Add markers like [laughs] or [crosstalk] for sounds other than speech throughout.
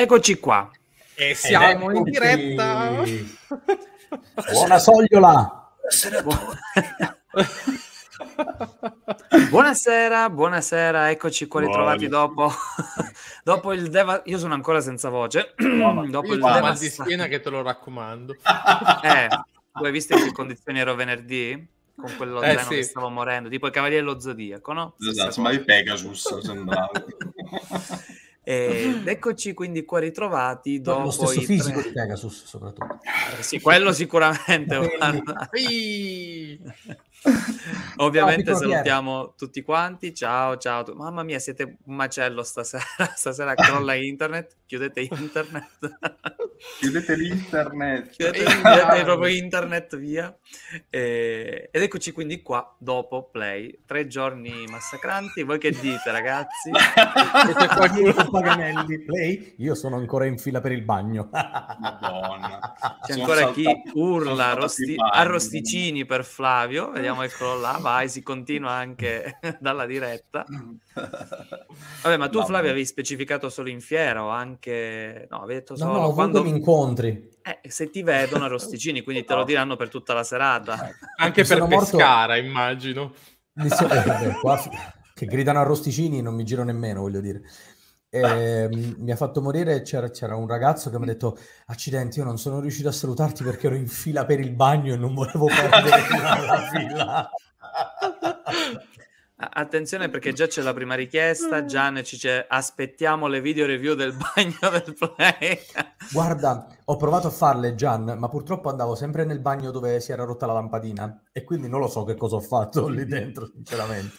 Eccoci qua. E siamo in diretta. Buona sogliola. [laughs] buonasera, buonasera, eccoci qua ritrovati dopo, [laughs] dopo il Deva... Io sono ancora senza voce. [clears throat] No, dopo il mal di schiena che te lo raccomando. Eh, [laughs] tu hai visto in che condizioni ero venerdì? Con quello eh, sì. che stavo morendo, tipo i Cavalieri dello Zodiaco, no? Esatto, ma i Pegasus sembrava. Ed [laughs] eccoci quindi qua ritrovati dopo lo stesso fisico tre... di Pegasus soprattutto. Eh, sì, quello sicuramente. [laughs] Ovviamente ciao, salutiamo tutti quanti. Ciao, ciao. Mamma mia, siete un macello stasera. [laughs] Stasera crolla internet. Chiudete internet. chiudete l'internet. chiudete, chiudete proprio internet via. E... ed eccoci quindi qua dopo play. Tre giorni massacranti. Voi che dite, ragazzi? [laughs] Siete qualcuno [laughs] Paganelli play? Io sono ancora in fila per il bagno. Madonna. C'è ancora chi urla rosti... arrosticini per Flavio. Vediamo vediamo eccolo là, vai, si continua anche [laughs] dalla diretta. Vabbè, ma tu no, Flavio avevi specificato solo in fiera o anche... No, avevi detto solo... No, no, quando mi incontri. Eh, se ti vedono arrosticini, quindi te lo diranno per tutta la serata. Anche per Pescara, morto... immagino. So... Eh, vabbè, qua... che gridano arrosticini non mi giro nemmeno, voglio dire. [laughs] E, mi ha fatto morire c'era, c'era, un ragazzo che mi ha detto accidenti io non sono riuscito a salutarti perché ero in fila per il bagno e non volevo perdere la fila Attenzione perché già c'è la prima richiesta, Gian ci dice aspettiamo le video review del bagno del play. Guarda, ho provato a farle Gian, ma purtroppo andavo sempre nel bagno dove si era rotta la lampadina e quindi non lo so che cosa ho fatto lì dentro, sinceramente.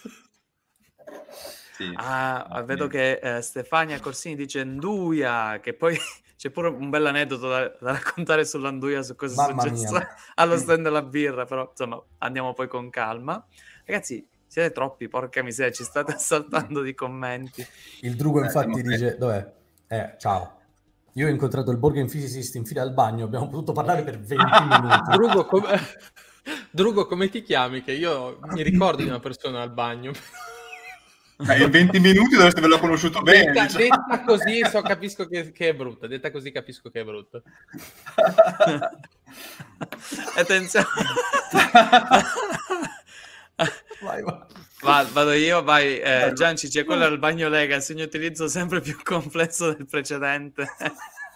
Sì. Ah, vedo che eh, Stefania Corsini dice Nduia, che poi [laughs] c'è pure un bel aneddoto da, da raccontare sull'Anduia, su cosa è successo [laughs] allo stand della birra, però insomma andiamo poi con calma. Ragazzi, siete troppi, porca miseria, ci state [laughs] assaltando di commenti. Il Drugo infatti eh, dice, dov'è? Eh, ciao. Io ho incontrato il Borgen Physicist in fila al bagno, abbiamo potuto parlare per 20 minuti. Drugo, com- Drugo, come ti chiami? Che io mi ricordo di una persona al bagno. Eh, in 20 minuti dovreste averlo conosciuto bene. Detta, diciamo. detta così so, capisco che, che, è brutta. Detta così capisco che è brutta. [laughs] Attenzione. [laughs] vai, vai. Va, vado io, vai. Eh, Gianci, c'è quello al bagno Lega, il segno utilizzo sempre più complesso del precedente.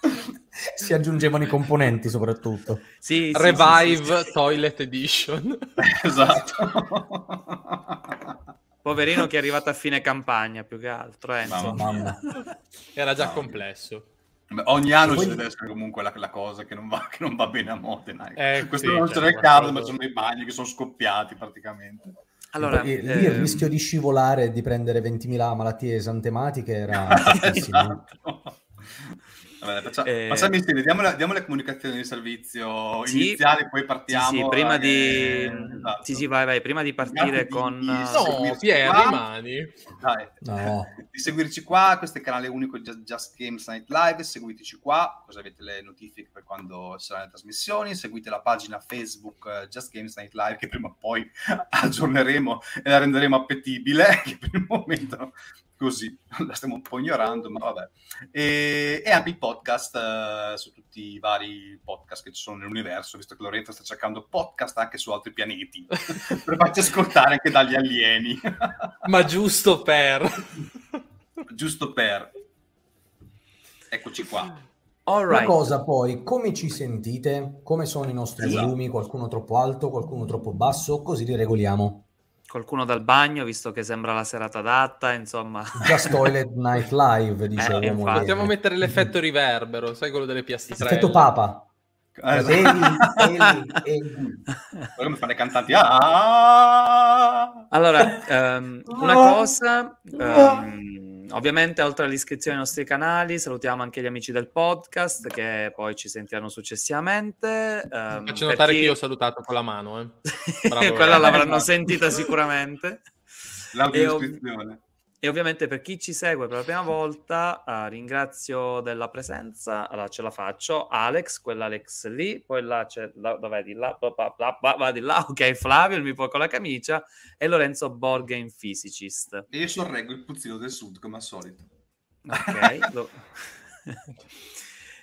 [laughs] si aggiungevano i componenti soprattutto. Sì, Revive sì, sì, Toilet Edition. esatto. Poverino [laughs] che è arrivato a fine campagna più che altro. Eh, mamma. [laughs] Era già complesso. Beh, ogni anno poi... ci deve essere comunque la, la cosa che non, va, [laughs] che non, va, bene a Modena. Eh, Questo sì, non c'era il caso, ma sono dei bagni che sono scoppiati praticamente. Allora, lì eh... il rischio di scivolare e di prendere 20.000 malattie esantematiche era esatto. Vabbè, facciamo, eh... facciamo insieme, diamo, la, diamo, le comunicazioni di servizio sì, iniziali, poi partiamo. Sì, sì prima di... Esatto. Sì, sì, vai, vai, prima di partire con... Di no, Pier, rimani. Dai. No. [laughs] di seguirci qua, questo è il canale unico Just, Just Games Night Live, seguiteci qua, così avete le notifiche per quando saranno le trasmissioni, seguite la pagina Facebook uh, Just Games Night Live, che prima o poi [laughs] aggiorneremo e la renderemo appetibile, [laughs] che per il momento così, [laughs] la stiamo un po' ignorando, ma vabbè. E, e anche il podcast uh, su tutti i vari podcast che ci sono nell'universo, visto che Lorenzo sta cercando podcast anche su altri pianeti, [laughs] per farci ascoltare anche dagli alieni. [laughs] ma giusto per... giusto per... Eccoci qua. Una cosa poi, come ci sentite? Come sono i nostri esatto. volumi? Qualcuno troppo alto, qualcuno troppo basso? Così li regoliamo qualcuno dal bagno, visto che sembra la serata adatta, insomma. Just Toilet Night Live, dicevo. [laughs] Eh, Possiamo mettere l'effetto riverbero, sai quello delle piastrelle. Effetto papa. Esatto. [laughs] Come fare cantanti. Ah! Allora, um, una cosa, um, ovviamente oltre all'iscrizione ai nostri canali, salutiamo anche gli amici del podcast che poi ci sentiranno successivamente. Um, Faccio notare chi... che io ho salutato con la mano. Eh. [laughs] Bravo, Quella l'avranno sentita sicuramente. L'autoiscrizione. E ovviamente per chi ci segue per la prima volta, uh, ringrazio della presenza. Allora ce la faccio. Alex, quell'Alex lì, poi là c'è, là, dov'è di là, va di là, [laughs] ok, Flavio, il mio con la camicia, e Lorenzo Borga in Physicist. E io sorreggo il puzzino del sud, come al solito. Ok. lo...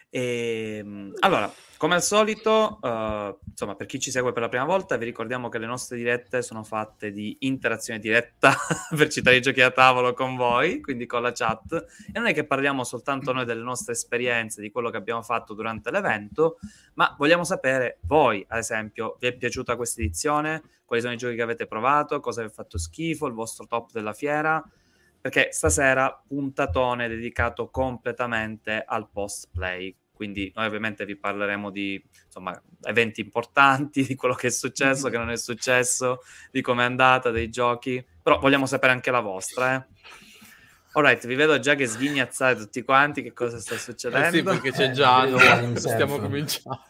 e, [laughs] [laughs] ehm, allora, come al solito, uh, insomma, per chi ci segue per la prima volta, vi ricordiamo che le nostre dirette sono fatte di interazione diretta [laughs] per citare i giochi a tavolo con voi, quindi con la chat. E non è che parliamo soltanto noi delle nostre esperienze, di quello che abbiamo fatto durante l'evento, ma vogliamo sapere voi, ad esempio, vi è piaciuta questa edizione? Quali sono i giochi che avete provato? Cosa vi ha fatto schifo? Il vostro top della fiera? Perché stasera puntatone dedicato completamente al post play quindi noi ovviamente vi parleremo di insomma, eventi importanti, di quello che è successo, che non è successo, di come è andata, dei giochi, però vogliamo sapere anche la vostra, eh. Alright, vi vedo già che sghignazzate tutti quanti, che cosa sta succedendo? Eh sì, perché c'è già, eh, stiamo cominciando.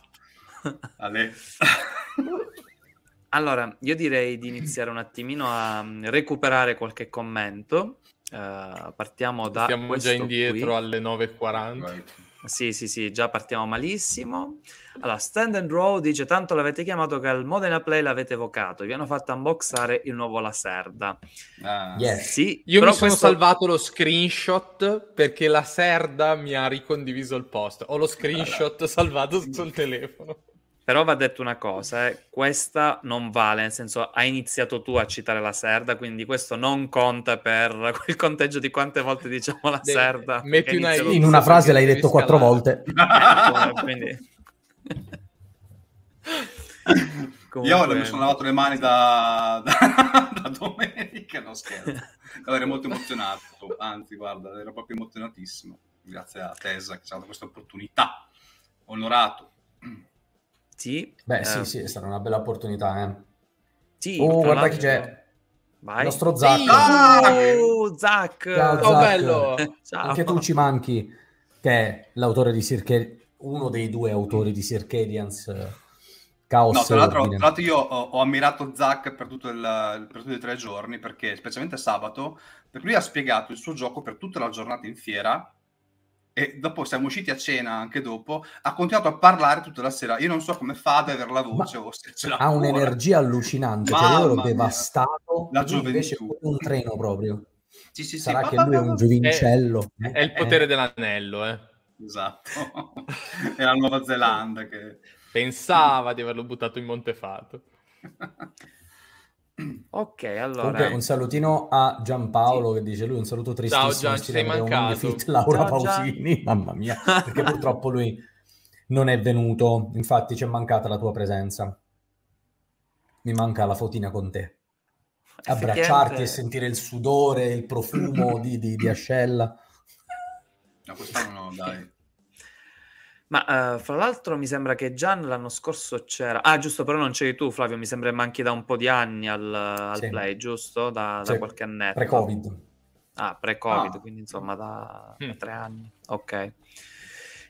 [laughs] allora, io direi di iniziare un attimino a mm, recuperare qualche commento. Uh, partiamo da... Siamo già indietro qui. alle 9.40. Right. Sì, sì, sì, già partiamo malissimo. Allora, Stand and Row dice: Tanto l'avete chiamato che al Modena Play l'avete evocato. Vi hanno fatto unboxare il nuovo Laserda. Ah. Yes. Sì, Io mi sono questo... salvato lo screenshot perché la Serda mi ha ricondiviso il post. Ho lo screenshot allora. salvato sul telefono. Però va detto una cosa, eh, questa non vale, nel senso hai iniziato tu a citare la Serda, quindi questo non conta per [laughs] quel conteggio di quante volte diciamo la De- Serda. Metti una in una frase l'hai detto quattro volte. [laughs] Ecco, quindi... [laughs] Comunque... Io mi sono lavato le mani da, da, da domenica, no scherzo. Ero molto emozionato, anzi guarda, ero proprio emozionatissimo. Grazie a Tesa che ci ha dato questa opportunità. Onorato. Sì. Beh, eh. sì, sì, è stata una bella opportunità. Eh. Sì, oh, guarda chi c'è. Vai. Il nostro Zac. Sì. Oh, Zac. Ciao, oh, bello. Ciao. Anche tu ci manchi, che è l'autore di Circadians, uno dei due autori di Circadians. Chaos no, tra l'altro, tra l'altro io ho, ho, ammirato Zac per, tutto il, per tutti i tre giorni, perché specialmente sabato, perché lui ha spiegato il suo gioco per tutta la giornata in fiera e dopo siamo usciti a cena anche dopo, ha continuato a parlare tutta la sera. Io non so come fa ad avere la voce Ma o se ce l'ha. Ha un'energia allucinante, cioè io l'ho devastato, la invece un treno proprio. Sì, sì, Sarà sì. che lui è un giovincello. È, è il eh. potere eh. dell'anello, eh. Esatto. [laughs] è la Nuova Zelanda che... Pensava di averlo buttato in Montefato. [laughs] Ok, allora. Comunque, un salutino a Giampaolo sì. che dice lui un saluto tristissimo. Ciao Gian, ci sei mancato. Fit, Laura Ciao, Pausini, Gian. [laughs] mamma mia, perché purtroppo lui non è venuto. Infatti, ci è mancata la tua presenza. Mi manca la fotina con te. Abbracciarti e sentire il sudore, il profumo di, di, di ascella. No, quest'anno no, dai. Ma uh, fra l'altro mi sembra che Gian l'anno scorso c'era. Ah, giusto, però non c'eri tu, Flavio. Mi sembra manchi da un po' di anni al, al sì. play, giusto? Da, sì. da qualche annetto. Pre-Covid. Ah, pre-Covid, ah. quindi insomma da, mm. da, tre anni. Ok.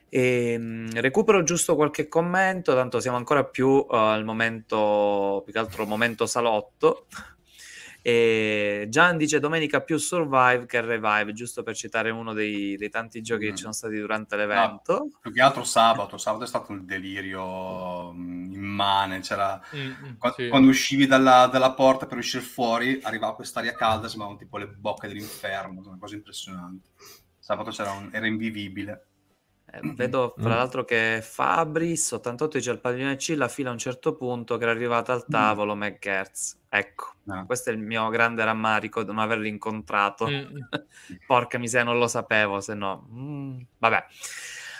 E, ehm, recupero giusto qualche commento, tanto siamo ancora più uh, al momento, più che altro momento salotto. E Gian dice domenica più Survive che Revive, giusto per citare uno dei, dei tanti giochi mm. che ci sono stati durante l'evento. No, più che altro sabato, [laughs] sabato è stato un delirio mm, immane, c'era... Mm, quando, sì. quando, uscivi dalla, dalla, porta per uscire fuori, arrivava quest'aria calda, sembravano tipo le bocche dell'inferno, una cosa impressionante. Sabato un, era invivibile. Eh, vedo tra l'altro che Fabris 88 dice al padiglione C la fila a un certo punto che era arrivata al tavolo mm. McGertz. Ecco, ah. questo è il mio grande rammarico di non averlo incontrato. Mm. [laughs] Porca miseria, non lo sapevo, se no... Mm, vabbè.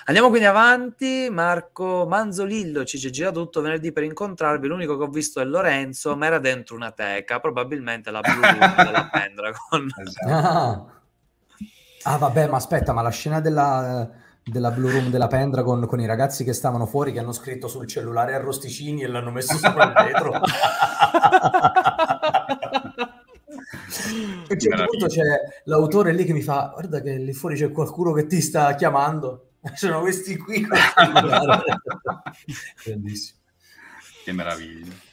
Andiamo quindi avanti. Marco Manzolillo ci gira tutto venerdì per incontrarvi. L'unico che ho visto è Lorenzo, ma era dentro una teca, probabilmente la blu [laughs] della Pendragon. Esatto. Ah. ah. vabbè, ma aspetta, ma la scena della della Blue Room della Pendragon con i ragazzi che stavano fuori che hanno scritto sul cellulare arrosticini e l'hanno messo sopra il vetro. [laughs] a un certo punto c'è l'autore lì che mi fa guarda che lì fuori c'è qualcuno che ti sta chiamando. [laughs] Sono questi qui bellissimo. Che meraviglia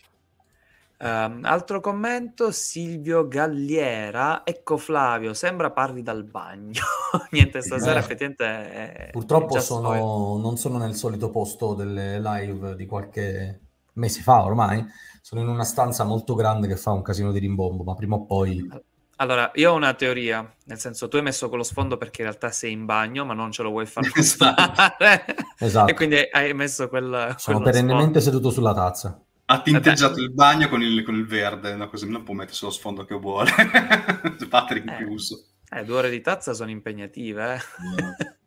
Um, altro commento, Silvio Galliera. Ecco Flavio, sembra parli dal bagno. [laughs] Niente, stasera eh, effettivamente è, Purtroppo sono, non sono nel solito posto delle live di qualche mese fa ormai. Sono in una stanza molto grande che fa un casino di rimbombo, ma prima o poi... Allora, io ho una teoria, nel senso tu hai messo quello sfondo perché in realtà sei in bagno, ma non ce lo vuoi fare [laughs] passare. [laughs] esatto. e quindi hai messo quel... Sono perennemente sfondo. seduto sulla tazza ha tinteggiato il bagno con il, con il verde, no? così non può mettersi lo sfondo che vuole. [laughs] Battery in chiuso. Eh, due ore di tazza sono impegnative, eh? [laughs]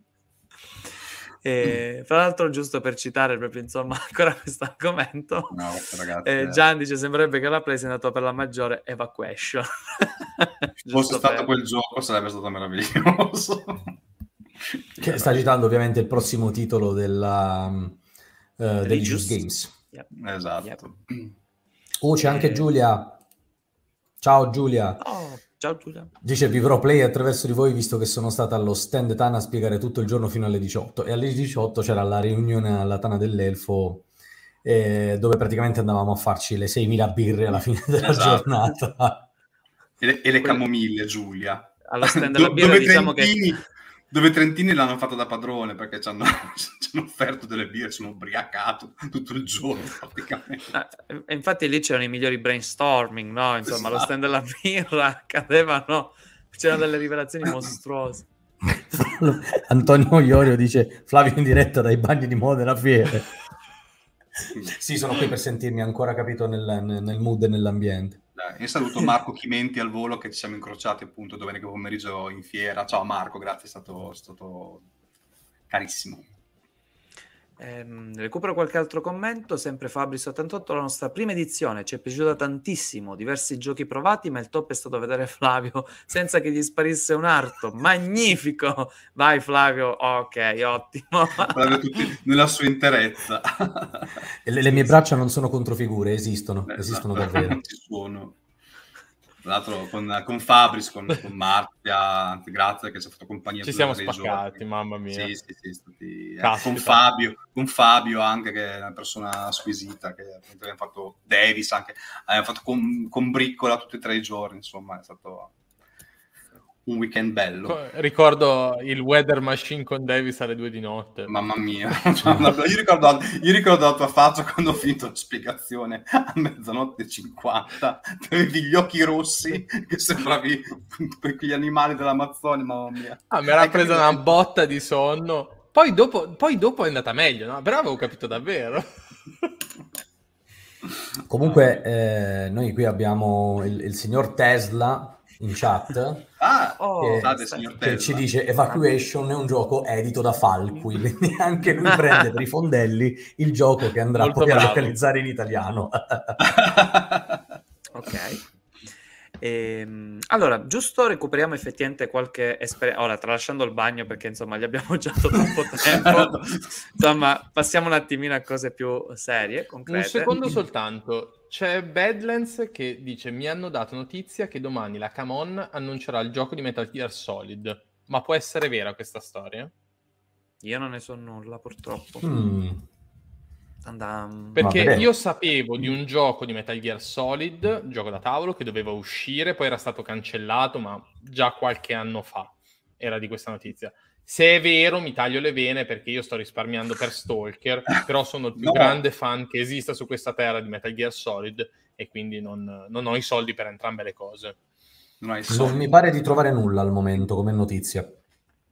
E, fra l'altro, giusto per citare proprio insomma [laughs] ancora questo argomento, no, ragazzi, eh, Gian dice: Sembrerebbe che la Play sia andata per la maggiore evacuation. fosse stato per... quel gioco, sarebbe stato meraviglioso. che sta citando ovviamente il prossimo titolo della, uh, degli Just Games. Yep. Esatto. Yep. Oh, c'è anche Giulia. Ciao Giulia. Oh, ciao Giulia. Dice vivrò play attraverso di voi visto che sono stata allo stand Tana a spiegare tutto il giorno fino alle 18 e alle 18 c'era la riunione alla Tana dell'Elfo eh, dove praticamente andavamo a farci le 6.000 birre alla fine della esatto. giornata. E le, e le camomille, Giulia. Allo stand [laughs] della birra diciamo che dove Trentini l'hanno fatto da padrone perché ci hanno, [laughs] ci hanno offerto delle birre, sono ubriacato tutto il giorno [laughs] praticamente. Eh, infatti lì c'erano i migliori brainstorming, no? Insomma, esatto. lo stand della birra [laughs] cadevano, c'erano delle rivelazioni mostruose. Antonio Iorio dice Flavio in diretta dai bagni di Modena Fiere. sì, sono qui per sentirmi ancora capito nel, nel mood e nell'ambiente. Io saluto Marco Chimenti al volo che ci siamo incrociati appunto domenica pomeriggio in fiera. Ciao Marco, grazie, è stato, è stato carissimo. Ehm, recupero qualche altro commento, sempre Fabri78, la nostra prima edizione ci è piaciuta tantissimo, diversi giochi provati, ma il top è stato vedere Flavio [laughs] senza che gli sparisse un arto, magnifico! Vai Flavio, ok, ottimo. Flavio tutti nella sua interezza. [laughs] le, le, mie braccia non sono controfigure, esistono, esatto. esistono davvero. [laughs] Ci sono. Tra l'altro con, con Fabris, con, con Marzia, grazie che ci ha fatto compagnia. Ci siamo spaccati, giorni. mamma mia. Sì, sì, sì, stati, eh, con, Fabio, con Fabio anche, che è una persona squisita, che abbiamo fatto Davis anche, abbiamo fatto con, con Briccola tutti e tre i giorni, insomma, è stato un weekend bello. Ricordo il weather machine con Davis alle due di notte. Mamma mia, [laughs] io, ricordo, io, ricordo, la tua faccia quando ho finito la spiegazione a mezzanotte e 50. Avevi gli occhi rossi che sembravi quegli animali dell'Amazzonia, mamma mia. Ah, mi era presa una botta di sonno. Poi dopo, poi dopo è andata meglio, no? Però avevo capito davvero. Comunque, eh, noi qui abbiamo il, il signor Tesla in chat ah, oh, che, scusate, che ci dice Evacuation è un gioco edito da Falqui quindi anche lui prende per i fondelli il gioco che andrà Molto poi bravo. a localizzare in italiano [laughs] ok Ehm, allora, giusto recuperiamo effettivamente qualche esperienza. Ora, tralasciando il bagno perché insomma gli abbiamo già dato troppo [laughs] tempo, insomma, passiamo un attimino a cose più serie, concrete. Un secondo [clears throat] soltanto. C'è Badlands che dice: Mi hanno dato notizia che domani la Camon annuncerà il gioco di Metal Gear Solid. Ma può essere vera questa storia? Io non ne so nulla, purtroppo. Mm. Andam... Perché io sapevo di un gioco di Metal Gear Solid, gioco da tavolo, che doveva uscire, poi era stato cancellato, ma già qualche anno fa era di questa notizia. Se è vero, mi taglio le vene perché io sto risparmiando per Stalker, [laughs] però sono il più no. grande fan che esista su questa terra di Metal Gear Solid e quindi non, non ho i soldi per entrambe le cose. Non, non mi pare di trovare nulla al momento come notizia.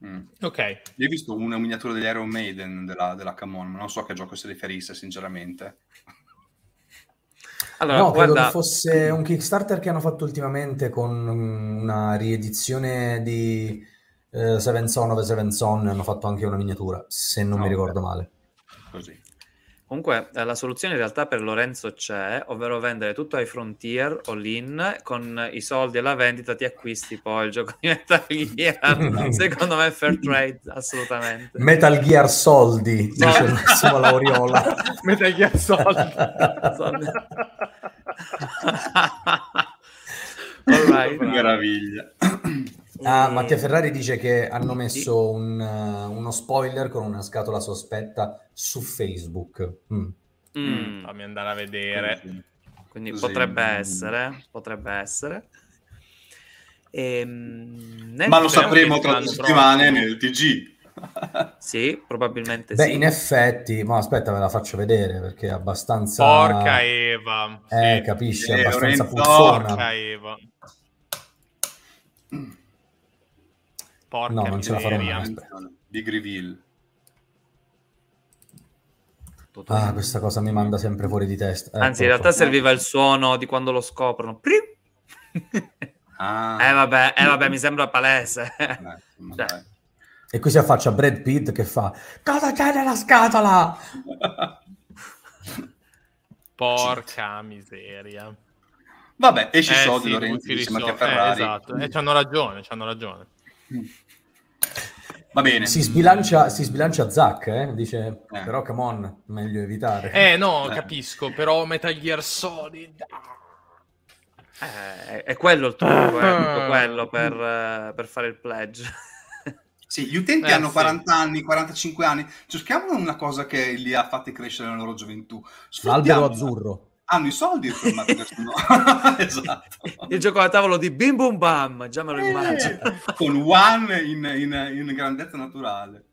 Mm. Ok. Io ho visto una miniatura degli Iron Maiden della, della Camon, ma non so a che gioco si riferisse, sinceramente. Allora, no, guarda... credo che fosse un Kickstarter che hanno fatto ultimamente con una riedizione di eh, Seven Son of Seven Son, hanno fatto anche una miniatura, se non oh, mi ricordo okay. male. Così. Comunque eh, la soluzione in realtà per Lorenzo c'è, ovvero vendere tutto ai Frontier o l'in con i soldi alla vendita ti acquisti poi il gioco di Metal Gear. [laughs] Secondo me è fair trade, assolutamente. Metal Gear soldi, dice Massimo Lauriola. [laughs] Metal Gear soldi. soldi. [laughs] All right. Meraviglia. Ah, Mattia Ferrari dice che hanno messo un, uh, uno spoiler con una scatola sospetta su Facebook. Mm. Mm. Fammi andare a vedere. Quindi, quindi Così. potrebbe essere, potrebbe essere. Ehm, Ma lo sapremo tra due settimane nel TG. sì, probabilmente Beh, sì. in effetti, ma aspetta, ve la faccio vedere perché è abbastanza. Porca Eva. Eh, sì. capisci, è eh, abbastanza puzzona. Porca Eva. Porca no, non ce la farò mai. Di Greville. Ah, questa cosa mi manda sempre fuori di testa. Eh, Anzi, in realtà serviva il suono di quando lo scoprono. ah. [laughs] eh, vabbè, eh, vabbè, mi sembra palese. Eh, [laughs] cioè. E qui si affaccia Brad Pitt che fa Cosa c'è nella scatola? [laughs] Porca miseria. Vabbè, esci eh, soldi, sì, Lorenzo, eh, esatto, e eh, hanno ragione, hanno ragione. Va bene. Si sbilancia, si sbilancia Zack, eh? dice, eh. però come on, meglio evitare. Eh no, eh. capisco, però Metal Gear Solid... Eh, è quello il trucco, è quello per, uh, per, fare il pledge. [laughs] Sì, gli utenti eh, hanno sì. 40 anni, 45 anni, cerchiamo una cosa che li ha fatti crescere nella loro gioventù. L'albero azzurro hanno i soldi per no. [laughs] esatto. Il gioco da tavolo di Bim Bum Bam, già me lo eh, immagino. Con One in, in, in grandezza naturale.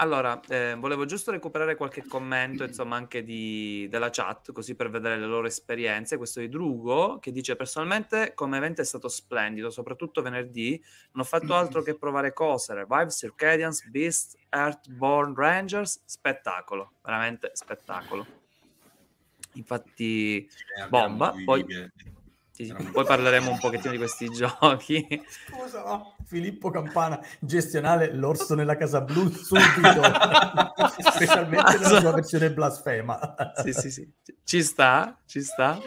Allora, eh, volevo giusto recuperare qualche commento, insomma, anche di, della chat, così per vedere le loro esperienze. Questo di Drugo, che dice, personalmente come evento è stato splendido, soprattutto venerdì. Non ho fatto altro che provare cose, Revive, Circadians, Beast, Earthborn Rangers, spettacolo, veramente spettacolo infatti eh, bomba. Poi, che... sì, poi parleremo un pochettino di questi [laughs] giochi. Scusa, no. Filippo Campana, gestionale l'orso nella casa blu subito, [laughs] specialmente nella sua versione blasfema. sì, sì, sì, ci sta, ci sta.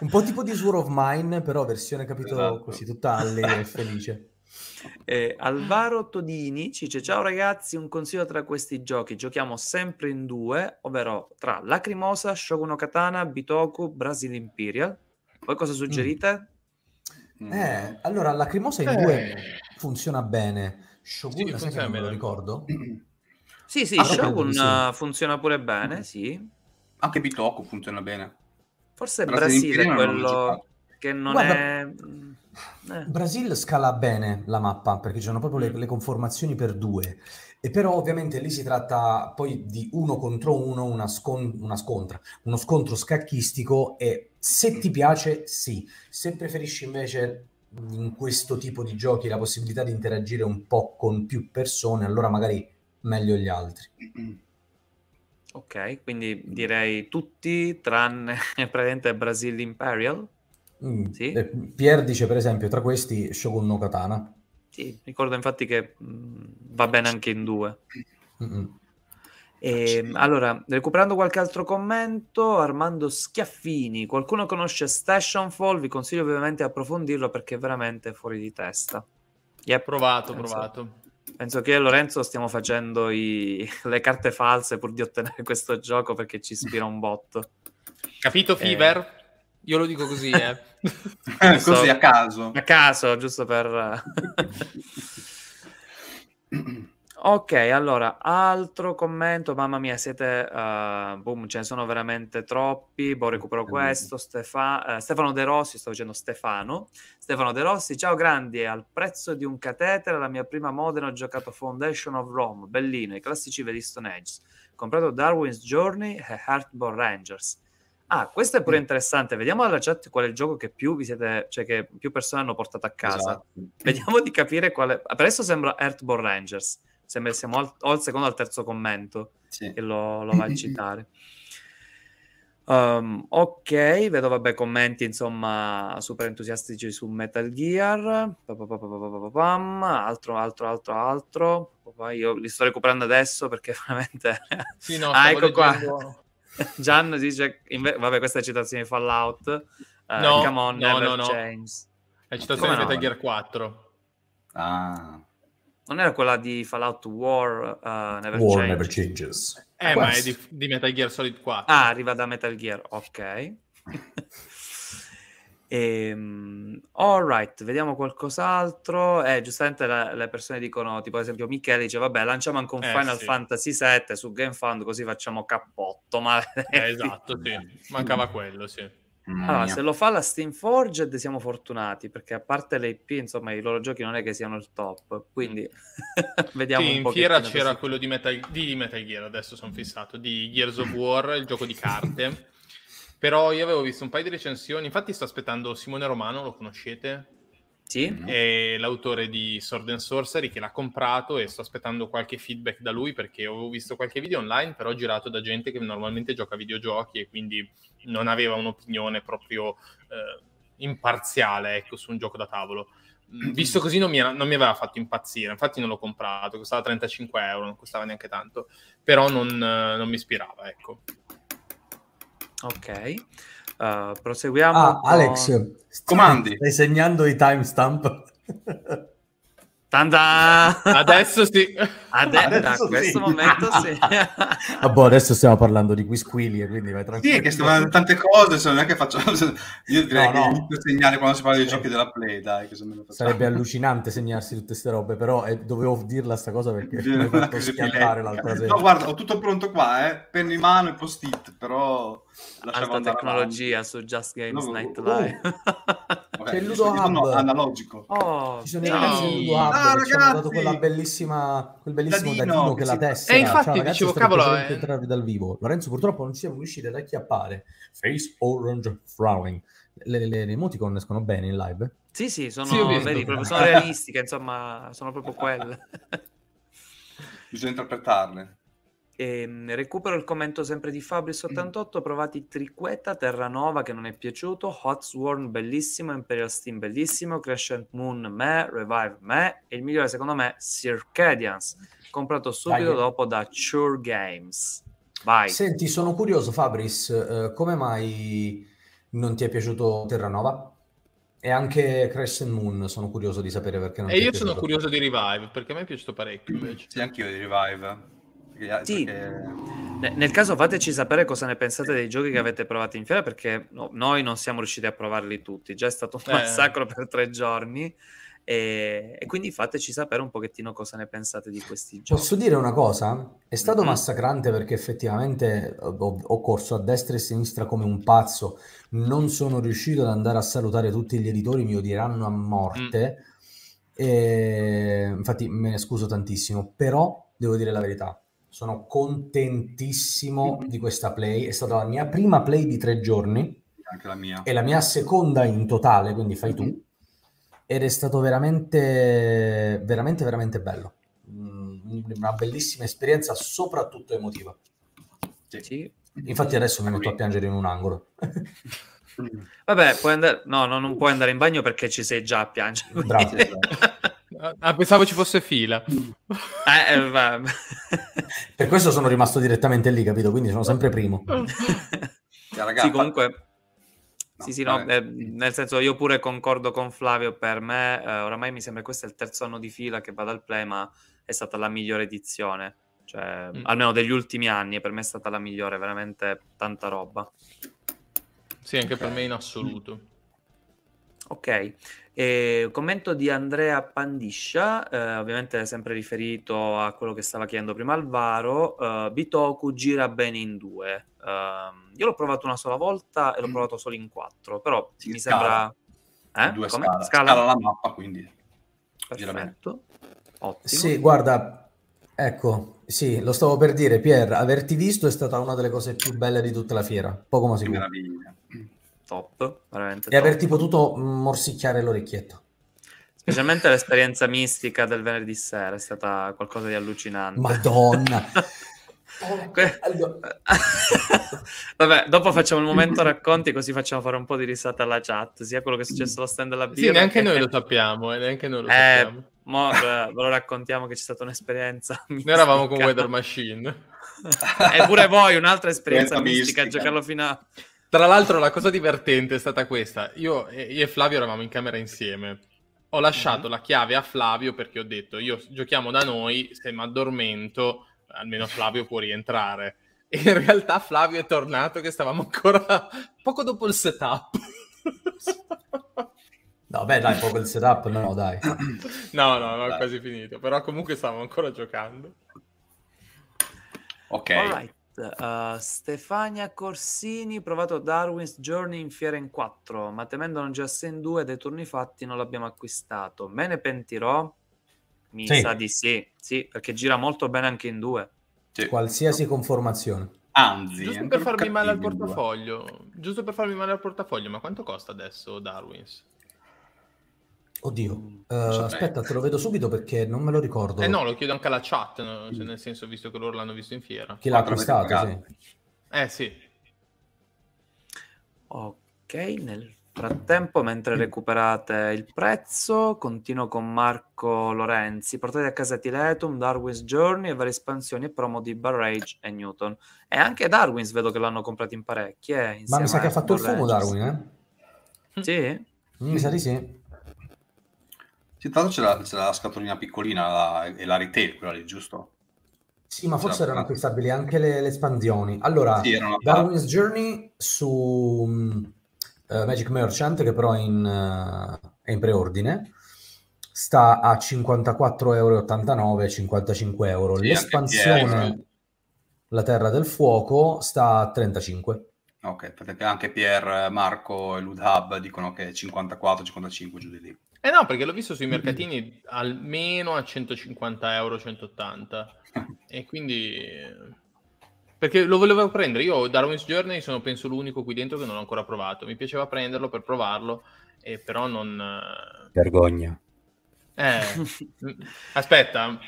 un po' tipo di Sword of Mine, però versione capito esatto. così tutta allegre e felice. Eh, Alvaro Todini ci dice: Ciao ragazzi, un consiglio tra questi giochi. Giochiamo sempre in due, ovvero tra Lacrimosa, Shogun Katana, Bitoku, Brazil Imperial. Voi cosa suggerite? Mm. Eh, allora Lacrimosa in eh. due funziona bene. Shogun, sì, che non me lo ricordo? Sì, sì, ah, Shogun sì. funziona pure bene, sì. Anche Bitoku funziona bene. Forse Brasile è quello che non Guarda, è eh. Brasil scala bene la mappa perché ci sono proprio le, mm. le, conformazioni per due. E però ovviamente lì si tratta poi di uno contro uno, una, scon- una scontra, uno scontro scacchistico e se ti piace sì, se preferisci invece in questo tipo di giochi la possibilità di interagire un po' con più persone, allora magari meglio gli altri. Ok, quindi direi tutti tranne [laughs] praticamente Brasil Imperial. Mm. Sì? Pier dice per esempio tra questi Shogun no Katana. Sì, ricordo infatti che mh, mm, va bene anche in due. E, ehm, allora, recuperando qualche altro commento, Armando Schiaffini, qualcuno conosce Station Fall? Vi consiglio ovviamente di approfondirlo perché è veramente fuori di testa. Yep. Provato, penso, provato. Penso che Lorenzo stiamo facendo i, [laughs] le carte false pur di ottenere [laughs] questo gioco perché ci ispira un botto. Capito, Fever? Eh, io lo dico così, eh. [laughs] così a caso. A caso, giusto per... [laughs] ok, allora, altro commento. Mamma mia, siete... Uh, boom, ce ne sono veramente troppi. Boh, recupero questo. Stefa- uh, Stefano De Rossi, sto dicendo Stefano. Stefano De Rossi, ciao grandi, al prezzo di un catetere, la mia prima Modena ho giocato Foundation of Rome, bellino, i classici vedi Stone Age. Comprato Darwin's Journey e Heartborn Rangers Ah, questo è pure interessante. Vediamo dalla chat qual è il gioco che più vi siete, cioè che più persone hanno portato a casa. Esatto. Vediamo di capire quale. Per adesso sembra Earthborn Rangers. Sembra siamo al, o al secondo o al terzo commento sì. che lo, lo va a [laughs] citare. Um, ok, vedo vabbè commenti insomma super entusiastici su Metal Gear. Altro, altro, altro, altro. Io li sto recuperando adesso perché [laughs] veramente. Sì, no, ah, ecco leggendo... qua. [laughs] Gian dice, inve- vabbè, questa è citazione di Fallout. Uh, no, come on, no, never no, change. È citazione di Metal Gear 4. Ah. Non era quella di Fallout War, uh, Never, War changes. never Changes. Eh, ma è di, di, Metal Gear Solid 4. Ah, arriva da Metal Gear, ok. [laughs] e, um, all right, vediamo qualcos'altro. Eh, giustamente la, le persone dicono, tipo ad esempio Michele dice, vabbè, lanciamo anche un eh, Final sì. Fantasy VII su GameFund così facciamo cappotto. Ma... Eh, esatto, sì. Mancava quello, sì. Allora, se lo fa la Steam Forged siamo fortunati perché a parte le IP, insomma, i loro giochi non è che siano il top, quindi [laughs] vediamo sì, un po'. in fiera c'era così. quello di Metal, di Metal Gear, adesso sono fissato, di Gears of War, il gioco di carte. [laughs] Però io avevo visto un paio di recensioni, infatti sto aspettando Simone Romano, lo conoscete? Sì. È l'autore di Sword and Sorcery che l'ha comprato e sto aspettando qualche feedback da lui perché ho visto qualche video online, però girato da gente che normalmente gioca a videogiochi e quindi non aveva un'opinione proprio eh, imparziale ecco, su un gioco da tavolo. Mm, visto così non mi, era, non mi, aveva fatto impazzire, infatti non l'ho comprato, costava 35 euro, non costava neanche tanto, però non, non mi ispirava, ecco. Ok. Uh, proseguiamo. Ah, con... Alex, comandi. Stai segnando i timestamp? Tanda! Adesso sì. Ade- adesso da questo momento sì. [laughs] ah, boh, adesso stiamo parlando di quisquili e quindi vai tranquillo. Sì, che stiamo parlando di tante cose, se non è che faccio... [laughs] Io direi no, no. che segnare quando si parla dei giochi della Play, dai. Che Sarebbe allucinante segnarsi tutte queste robe, però eh, dovevo dirla sta cosa perché mi fatto [laughs] l'altra sera. No, guarda, ho tutto pronto qua, eh. Penno in mano e post-it, però... Alta tecnologia avanti. su Just Games no, Night Live. Oh. C'è il Ludo Hub. Analogico. Oh, Ci sono i ragazzi del Ludo Hub ah, che ci hanno dato quella bellissima, quel bellissimo dadino, dadino che, la testa. E infatti Ciao, ragazzi, dicevo, cavolo, entrare dal vivo. Lorenzo, purtroppo non ci siamo riusciti ad acchiappare. Face Orange Frowning. Le, le, le emoticon escono bene in live? Sì, sì, sono, sì, veri, proprio, sono [laughs] realistiche, insomma, sono proprio quelle. Bisogna interpretarle. E, ehm, recupero il commento sempre di Fabris88, provati Triqueta, Terranova che non è piaciuto, Hot Sworn bellissimo, Imperial Steam bellissimo, Crescent Moon me, Revive me e il migliore secondo me Circadians, comprato subito Dai. dopo da Sure Games. Vai. Senti, sono curioso Fabris, eh, come mai non ti è piaciuto Terranova? E anche Crescent Moon sono curioso di sapere perché non E io sono curioso di Revive, perché a me è piaciuto parecchio invece. Sì, anch'io di Revive. Perché, sì. Perché... Nel caso fateci sapere cosa ne pensate dei giochi che avete provato in fiera, perché no, noi non siamo riusciti a provarli tutti. Già è stato un eh. massacro per tre giorni. E, e, quindi fateci sapere un pochettino cosa ne pensate di questi giochi. Posso dire una cosa? È stato mm-hmm. massacrante perché effettivamente ho, ho, corso a destra e a sinistra come un pazzo, non sono riuscito ad andare a salutare tutti gli editori, mi odieranno a morte. Mm. E, infatti me ne scuso tantissimo, però devo dire la verità, sono contentissimo di questa play. È stata la mia prima play di tre giorni. Anche la mia. E la mia seconda in totale, quindi fai tu. Ed è stato veramente, veramente, veramente bello. Mm, una bellissima esperienza, soprattutto emotiva. Sì. sì. Infatti adesso mi metto a piangere in un angolo. Vabbè, puoi andare... no, no, non puoi andare in bagno perché ci sei già a piangere. Bravo. [laughs] Ah, pensavo ci fosse fila. [laughs] Eh, eh, [laughs] per questo sono rimasto direttamente lì, capito? Quindi sono sempre primo. [laughs] sì, comunque... No, sì, sì, no, eh, nel senso io pure concordo con Flavio, per me eh, oramai mi sembra che questo è il terzo anno di fila che vado al play, ma è stata la migliore edizione, cioè mm. almeno degli ultimi anni, e per me è stata la migliore, veramente tanta roba. Sì, anche okay. per me in assoluto. Ok, e commento di Andrea Pandiscia, eh, ovviamente sempre riferito a quello che stava chiedendo prima Alvaro, uh, Bitoku gira bene in due. Uh, io l'ho provato una sola volta e l'ho mm. provato solo in quattro, però si mi scala. sembra... Eh? Due scala. scala. scala la mappa, quindi Perfetto. Ottimo. Sì, guarda, ecco, sì, lo stavo per dire, Pier, averti visto è stata una delle cose più belle di tutta la fiera, poco ma sicuro. Meraviglia top, veramente. E top. averti potuto morsicchiare l'orecchietto. Specialmente l'esperienza mistica del venerdì sera è stata qualcosa di allucinante. Madonna! [laughs] [laughs] Vabbè, dopo facciamo il momento racconti così facciamo fare un po' di risata alla chat, sia quello che è successo allo stand della birra. Sì, neanche noi lo sappiamo, eh, neanche noi lo eh, sappiamo. Mo, [laughs] ve lo raccontiamo che c'è stata un'esperienza. Noi eravamo con Weather Machine. e pure voi, un'altra esperienza mistica, mistica, giocarlo fino a... Tra l'altro la cosa divertente è stata questa. Io, io e Flavio eravamo in camera insieme. Ho lasciato mm-hmm. la chiave a Flavio perché ho detto, io giochiamo da noi, se mi addormento, almeno Flavio può rientrare. E in realtà Flavio è tornato che stavamo ancora [laughs] poco dopo il setup. [laughs] No, beh, dai, poco il setup, no, dai. no, no, no, è quasi finito. Però comunque stavamo ancora giocando. Ok. Alright. Uh, Stefania Corsini, provato Darwin's Journey in fiera in 4, ma temendo non già in 2 dei turni fatti non l'abbiamo acquistato. Me ne pentirò? Mi sì. sa di sì, sì, perché gira molto bene anche in 2. Sì. Qualsiasi conformazione. Anzi, giusto per farmi male al portafoglio, giusto per farmi male al portafoglio, ma quanto costa adesso Darwin's? Oddio, uh, aspetta, te lo vedo subito perché non me lo ricordo. Eh no, lo chiedo anche alla chat, no? cioè, nel senso, visto che loro l'hanno visto in fiera. Chi l'ha acquistato, sì. Eh sì. Ok, nel frattempo, mentre recuperate il prezzo, continuo con Marco Lorenzi. Portate a casa Tiletum, Darwin's Journey e varie espansioni e promo di Barrage e Newton. E anche Darwin's vedo che l'hanno comprato in parecchie. Ma mi sa che ha fatto il fumo Darwin, eh? Sì? Mi sa di sì. Sì, tra l'altro c'era, c'era la scatolina piccolina la, e la retail, quella lì, giusto? Sì, ma forse erano acquistabili anche le, le espansioni. Allora, sì, Darwin's Journey su uh, Magic Merchant, che però è in, uh, è in preordine, sta a 54,89 euro, 55 euro. Sì, L'espansione La Terra del Fuoco sta a 35. Ok, perché anche Pier, Marco e Ludhub dicono che 54-55 giù di lì. Eh no, perché l'ho visto sui [laughs] mercatini almeno a 150 euro, 180. [laughs] e quindi... Perché lo volevo prendere. Io Darwin's Journey sono penso l'unico qui dentro che non ho ancora provato. Mi piaceva prenderlo per provarlo, e però non... Vergogna. Eh, [laughs] aspetta.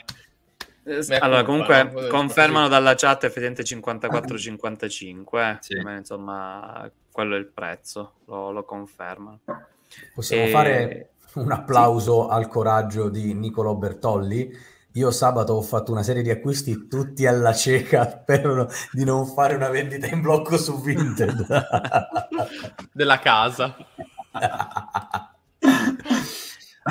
Eh, allora, comunque no? confermano dalla chat effettivamente 54-55, eh. sì. insomma, quello è il prezzo, lo, lo confermano. Possiamo e... fare un applauso sì. al coraggio di Nicolo Bertolli. Io sabato ho fatto una serie di acquisti tutti alla cieca [laughs] per di non fare una vendita in blocco su Vinted. [laughs] Della casa. [laughs]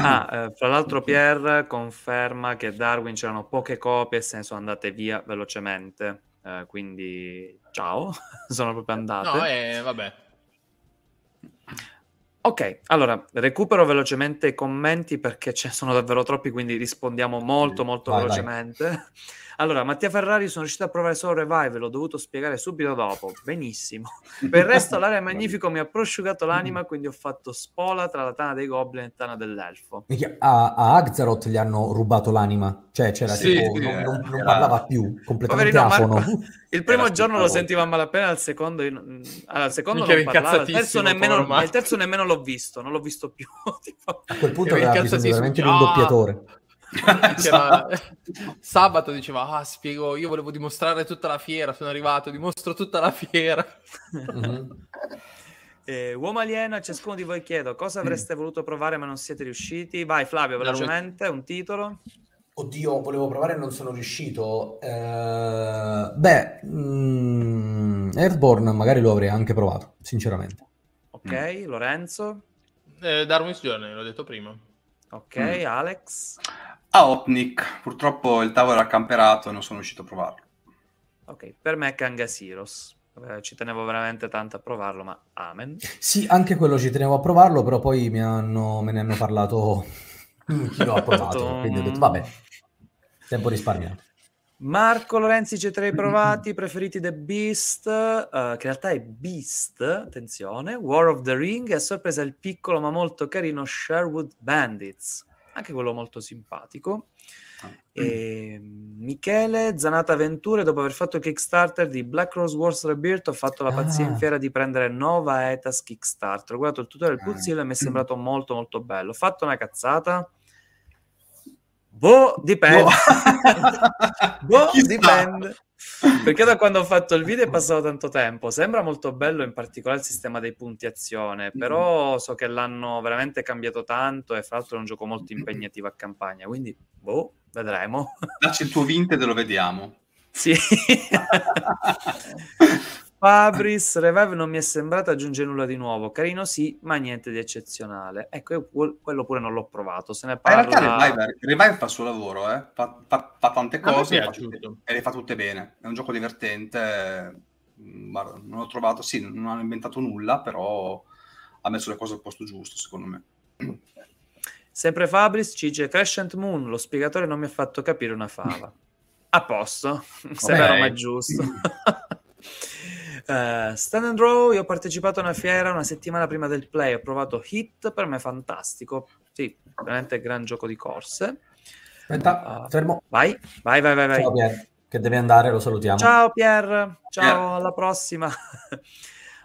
Ah, eh, fra l'altro Pierre conferma che Darwin c'erano poche copie e se ne sono andate via velocemente. Eh, quindi ciao, [laughs] sono proprio andate. No, eh, vabbè. Ok, allora recupero velocemente i commenti perché ce ne sono davvero troppi, quindi rispondiamo molto molto vai, velocemente. Vai. Allora, Mattia Ferrari sono riuscito a provare solo Revive, l'ho dovuto spiegare subito dopo. Benissimo. [laughs] Per il resto l'area magnifico mi ha prosciugato l'anima, quindi ho fatto spola tra la tana dei goblin e tana dell'elfo. A, a Axaroth gli hanno rubato l'anima, cioè c'era sì, tipo, sì, non, eh, non, non, parlava più, completamente Poverino, Marco, [laughs] Il primo giorno lo sentiva malapena, al secondo, io, al secondo non parlava, il terzo, nemmeno, il terzo nemmeno l'ho visto, non l'ho visto più. [laughs] tipo... A quel punto aveva bisogno veramente di un doppiatore. [laughs] Diceva, sabato diceva ah spiego io volevo dimostrare tutta la fiera sono arrivato dimostro tutta la fiera. Mm-hmm. [laughs] eh, uomo alieno a ciascuno di voi chiedo cosa avreste voluto provare ma non siete riusciti? Vai Flavio velocemente un titolo. Oddio volevo provare e non sono riuscito. Uh, beh mm, Earthborn magari lo avrei anche provato sinceramente. Ok mm. Lorenzo? Eh, Darwin's Journey l'ho detto prima. Ok mm. Alex a Opnik, purtroppo il tavolo era camperato e non sono riuscito a provarlo. Ok, per me Kangasiros. Eh, ci tenevo veramente tanto a provarlo, ma amen. Sì, anche quello ci tenevo a provarlo, però poi hanno, me ne hanno parlato [laughs] chi lo ha provato, quindi ho detto vabbè, tempo risparmiato. Marco Lorenzi ci tre provati, preferiti The Beast, uh, che in realtà è Beast, attenzione, War of the Ring e a sorpresa il piccolo ma molto carino Sherwood Bandits anche quello molto simpatico. Ah. E Michele Zanata Venture, dopo aver fatto il Kickstarter di Black Rose Wars Rebirth, ho fatto la pazzia ah. in fiera di prendere Nova Etas Kickstarter. Ho guardato il tutorial ah. Puzzle e mi è [clears throat] sembrato molto molto bello. Ho fatto una cazzata. Boh, dipende. boh, [laughs] dipende. [laughs] Perché da quando ho fatto il video è passato tanto tempo. Sembra molto bello, in particolare il sistema dei punti azione, però so che l'hanno veramente cambiato tanto e fra l'altro è un gioco molto impegnativo a campagna, quindi boh, vedremo. Dacci il tuo vinto e lo vediamo. [laughs] Sì. [laughs] Fabris Revive non mi è sembrato aggiungere nulla di nuovo. Carino sì, ma niente di eccezionale. Ecco, io quello pure non l'ho provato. Se ne parla... In realtà Revive, Revive fa il suo lavoro, eh? fa, fa, fa, tante cose fa tutte, e le fa tutte bene. È un gioco divertente. Mm, guarda, non ho trovato, sì, non hanno inventato nulla, però ha messo le cose al posto giusto, secondo me. Sempre Fabris ci dice Crescent Moon, lo spiegatore non mi ha fatto capire una fava. A posto, [laughs] se era ma giusto. [laughs] Uh, Stand and Draw, io ho partecipato a una fiera una settimana prima del play, ho provato Hit, per me fantastico, sì, veramente gran gioco di corse. Aspetta, uh, fermo. Vai, vai, vai, vai. vai. Ciao Pier, che deve andare, lo salutiamo. Ciao Pier, ciao, Pier. alla prossima. [laughs]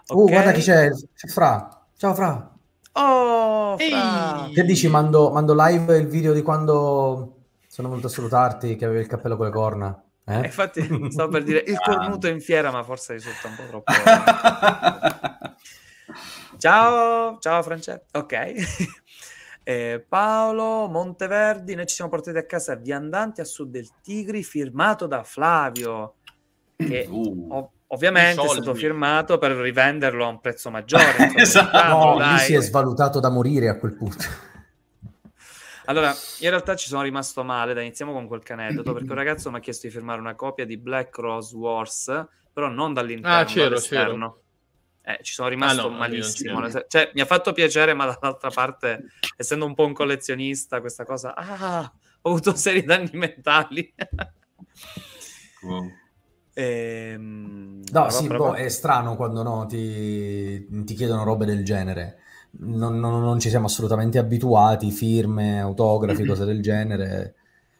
okay. Uh, guarda chi c'è, c'è Fra. Ciao Fra. Oh, Fra. Che dici, mando, mando live il video di quando sono venuto a salutarti, che avevi il cappello con le corna? Eh? Infatti stavo per dire il cornuto in fiera, ma forse risulta un po' troppo. [laughs] ciao, ciao Francesco. Ok. [laughs] Eh, Paolo Monteverdi, noi ci siamo portati a casa Viandanti a sud del Tigri, firmato da Flavio, che uh, ov- ovviamente è stato firmato per rivenderlo a un prezzo maggiore. [laughs] Esatto. no, si è svalutato da morire a quel punto. Allora, in realtà ci sono rimasto male, dai, iniziamo con quel aneddoto, perché un ragazzo mi ha chiesto di firmare una copia di Black Rose Wars, però non dall'interno, ah, c'ero, c'ero. Eh, ci sono rimasto ah, no, malissimo. Cioè, mi ha fatto piacere, ma dall'altra parte, essendo un po' un collezionista, questa cosa... Ah, ho avuto seri danni mentali. wow. Ehm, no, sì, boh, è strano quando no, ti, ti chiedono robe del genere non, non, non, ci siamo assolutamente abituati, firme, autografi, mm-hmm. cose del genere,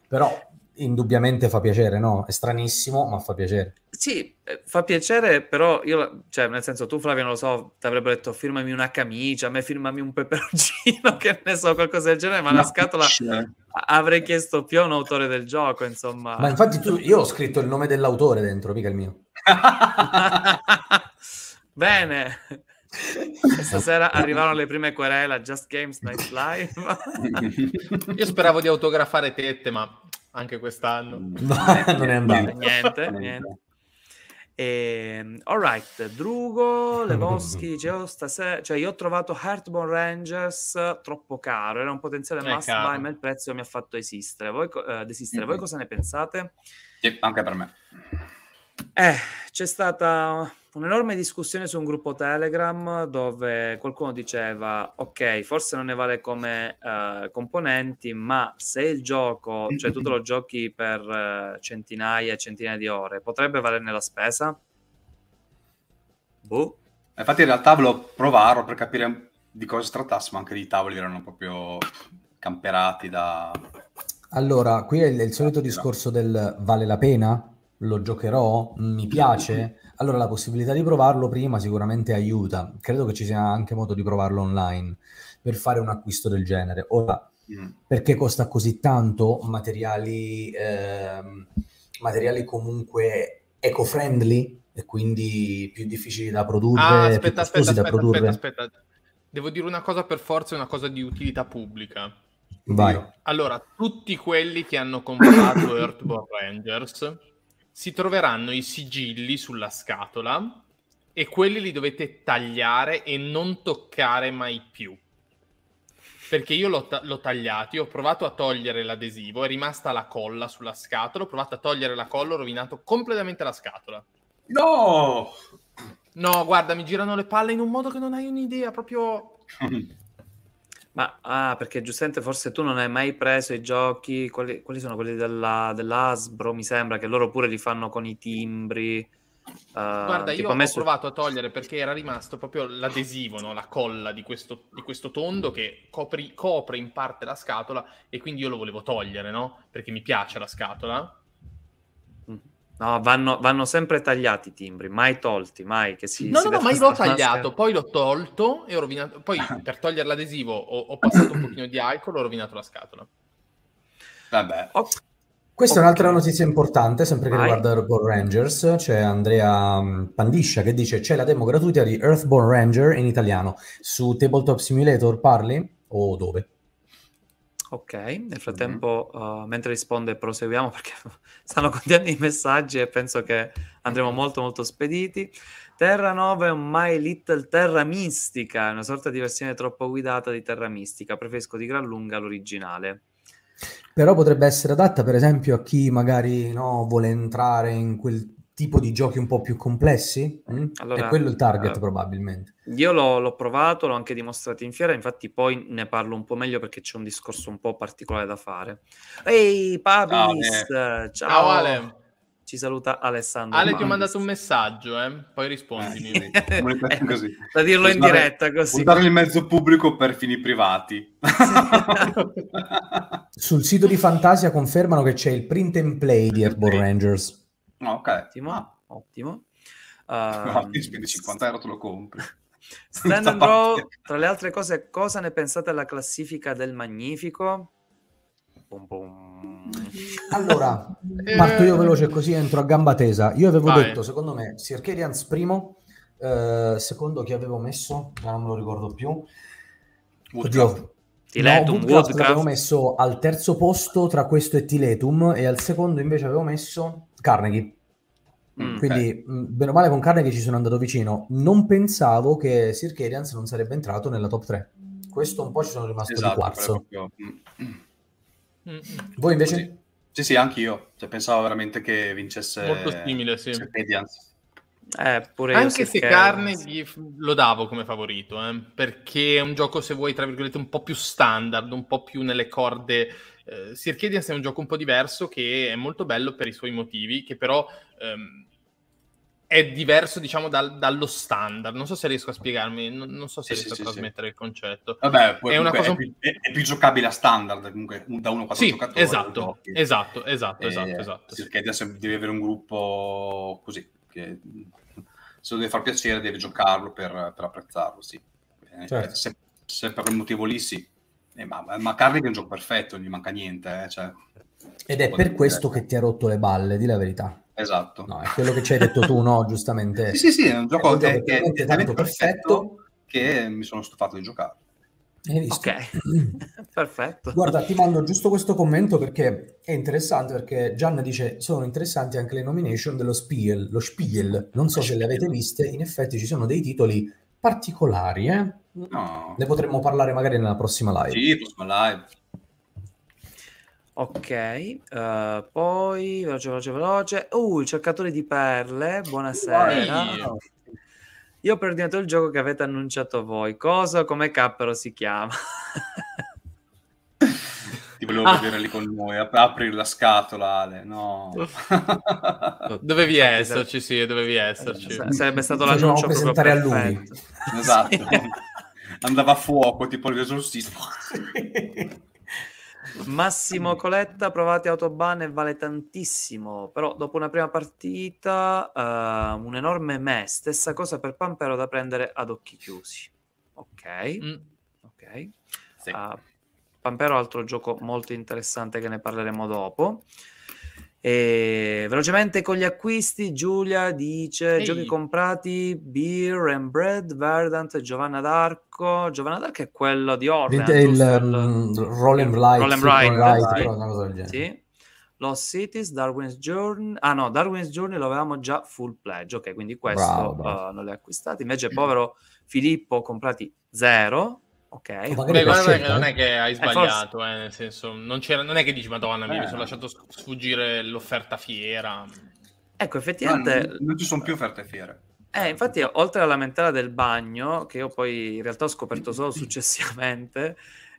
però indubbiamente fa piacere, no? È stranissimo, ma fa piacere. Sì, eh, fa piacere, però io, cioè, nel senso, tu Flavio, non lo so, ti avrebbero detto firmami una camicia, a me firmami un peperoncino, [laughs] che ne so, qualcosa del genere, ma no, la scatola c'è. avrei chiesto più a un autore del gioco, insomma. Ma infatti tu, io ho scritto il nome dell'autore dentro, mica il mio. [laughs] Bene. [laughs] Stasera arrivarono le prime querele a Just Games Night Live. [laughs] Io speravo di autografare tette, ma anche quest'anno no, non è [laughs] andato. Niente, niente. E, ehm, alright, Drugo Levoschi dice: oh, stasera, cioè, io ho trovato Heartborn Rangers troppo caro, era un potenziale must buy, ma il prezzo mi ha fatto esistere. Voi, uh, desistere. Mm-hmm. Voi cosa ne pensate? Sì, anche per me. Eh, c'è stata un'enorme discussione su un gruppo Telegram dove qualcuno diceva ok, forse non ne vale come uh, componenti, ma se il gioco, cioè tu te lo [laughs] giochi per uh, centinaia e centinaia di ore, potrebbe valerne la spesa? Boh. Infatti in realtà volevo provarlo per capire di cosa si trattasse, ma anche i tavoli erano proprio camperati da... Allora, qui è il, il solito discorso del vale la pena? Lo giocherò? Mi piace? [laughs] Allora, la possibilità di provarlo prima sicuramente aiuta. Credo che ci sia anche modo di provarlo online per fare un acquisto del genere. Ora, mm. perché costa così tanto? Materiali, eh, materiali comunque eco-friendly e quindi più difficili da produrre, ah, aspetta, aspetta, aspetta, da produrre. Aspetta, aspetta, Devo dire una cosa per forza, una cosa di utilità pubblica. Vai. Allora, tutti quelli che hanno comprato Earthborn Rangers si troveranno i sigilli sulla scatola e quelli li dovete tagliare e non toccare mai più. Perché io l'ho, ta- l'ho tagliato, ho provato a togliere l'adesivo, è rimasta la colla sulla scatola, ho provato a togliere la colla, ho rovinato completamente la scatola. No! No, guarda, mi girano le palle in un modo che non hai un'idea, proprio... [laughs] Ma ah, perché giustamente forse tu non hai mai preso i giochi, quali, quali sono quelli della, dell'Asbro? Mi sembra che loro pure li fanno con i timbri. Uh, Guarda, io ho messo... provato a togliere perché era rimasto proprio l'adesivo, no? la colla di questo, di questo tondo che copri, copre in parte la scatola e quindi io lo volevo togliere, no? Perché mi piace la scatola No, vanno, vanno, sempre tagliati i timbri, mai tolti, mai che si... No, si no, no, mai l'ho tagliato, poi l'ho tolto e ho rovinato... Poi [laughs] per togliere l'adesivo ho, ho passato un pochino di alcol e ho rovinato la scatola. Vabbè. Oh. Questa okay. è un'altra notizia importante, sempre che Vai. riguarda Earthborn Rangers. C'è Andrea mm, Pandiscia che dice c'è la demo gratuita di Earthborn Ranger in italiano. Su Tabletop Simulator parli? O dove? Ok, nel frattempo, mm-hmm. uh, mentre risponde, proseguiamo [laughs] perché stanno continuando i messaggi e penso che andremo molto molto spediti. Terra Nova è un My Little Terra Mistica, una sorta di versione troppo guidata di Terra Mistica. Preferisco di gran lunga l'originale. Però potrebbe essere adatta, per esempio, a chi magari no, vuole entrare in quel tipo di giochi un po' più complessi? Mm? Allora, è quello il target, uh, probabilmente. Io l'ho, l'ho, provato, l'ho anche dimostrato in fiera, infatti poi ne parlo un po' meglio perché c'è un discorso un po' particolare da fare. Ehi, Pabis! Ciao, ciao. ciao Ale! Ci saluta Alessandro. Ale, ti ho mandato un messaggio, eh? poi rispondi. [laughs] Eh, così. Da dirlo in diretta così. Usare il mezzo pubblico per fini privati. [laughs] Sul sito di Fantasia confermano che c'è il print and play di Airborne Rangers. Ok. Ottimo, ah. ottimo. Uh, no, spendi 50 euro te lo compri. [laughs] Stand and Draw, tra le altre cose, cosa ne pensate della classifica del Magnifico? Bum bum. Allora, [laughs] parto io veloce così entro a gamba tesa. Io avevo Vai. detto, secondo me, Circadians primo, eh, secondo chi avevo messo, non me lo ricordo più. Oddio, Tiletum, no, Woodcraft l'avevo messo al terzo posto tra questo e Tiletum e al secondo invece avevo messo Carnegie. Mm, Quindi, okay. bene o male, con Carnegie ci sono andato vicino. Non pensavo che Circadians non sarebbe entrato nella top 3. Questo un po' ci sono rimasto esatto, di quarzo. Proprio... Mm. Voi invece? Sì, sì, sì anche io. Cioè, pensavo veramente che vincesse Molto simile, sì. Eh, pure Anche se Carnegie lo davo come favorito, eh, perché è un gioco, se vuoi, tra virgolette, un po' più standard, un po' più nelle corde. Eh, Circadians è un gioco un po' diverso che è molto bello per i suoi motivi, che però ehm, è diverso, diciamo, dal, dallo standard. Non so se riesco a spiegarmi, non, non so se sì, riesco sì, a trasmettere sì. il concetto. Vabbè, è, una cosa... è, più, è, è, più, giocabile a standard, comunque, da uno a quattro sì, giocatori. Esatto, esatto, esatto, esatto, esatto. Perché adesso devi avere un gruppo così, che se lo deve far piacere devi giocarlo per, per apprezzarlo, sì. Eh, certo. Se, se, per quel motivo lì, sì. Eh, ma, ma Carrick è un gioco perfetto, non gli manca niente, eh, cioè... Ed è per questo che ti ha rotto le balle, di la verità. Esatto. No, è quello che ci hai detto tu, no? [laughs] Giustamente. sì, sì, sì, è un gioco, è un gioco che, che è tanto perfetto che mi sono stufato di giocare. Ok, [clears throat] perfetto. Guarda, ti mando giusto questo commento perché è interessante, perché Gian dice sono interessanti anche le nomination dello Spiel, lo Spiel, non so se le avete viste, in effetti ci sono dei titoli particolari, eh? No. Ne potremmo parlare magari nella prossima live. Sì, prossima live. Ok, uh, poi veloce, veloce, veloce. Uh, il cercatore di perle, buonasera. Wow. Io ho preordinato il gioco che avete annunciato voi. Cosa, come cappero si chiama? [laughs] Ti volevo ah. vedere lì con noi, apri la scatola, Ale. No. [laughs] dovevi esserci, sì, dovevi esserci. sarebbe stato l'annuncio proprio presentare a lui. Esatto. Andava a fuoco, tipo l'esorcismo. [laughs] Massimo Coletta, provate Autobahn e vale tantissimo, però dopo una prima partita uh, un enorme me, stessa cosa per Pampero da prendere ad occhi chiusi. Ok, mm. ok. Sì. Uh, Pampero altro gioco molto interessante che ne parleremo dopo. E velocemente con gli acquisti, Giulia dice: Ehi. Giochi comprati, Beer and Bread, Verdant, Giovanna d'Arco. Giovanna d'Arco è quello di Orient. Il, um, Roll and Ride, Roll and Ride, sì. sì. Lost Cities, Darwin's Journey. Ah no, Darwin's Journey lo avevamo già full pledge. Ok, quindi questo bravo, bravo. Uh, non l'hai acquistato. Invece, povero Filippo, comprati zero ok. Beh, guarda che non è che hai eh, sbagliato, eh, nel senso, non, non, è che dici Madonna mia, eh. mi sono lasciato sfuggire l'offerta fiera. Ecco, effettivamente... No, non ci sono più offerte fiere. Eh, infatti, oltre alla lamentela del bagno, che io poi in realtà ho scoperto solo [laughs] successivamente...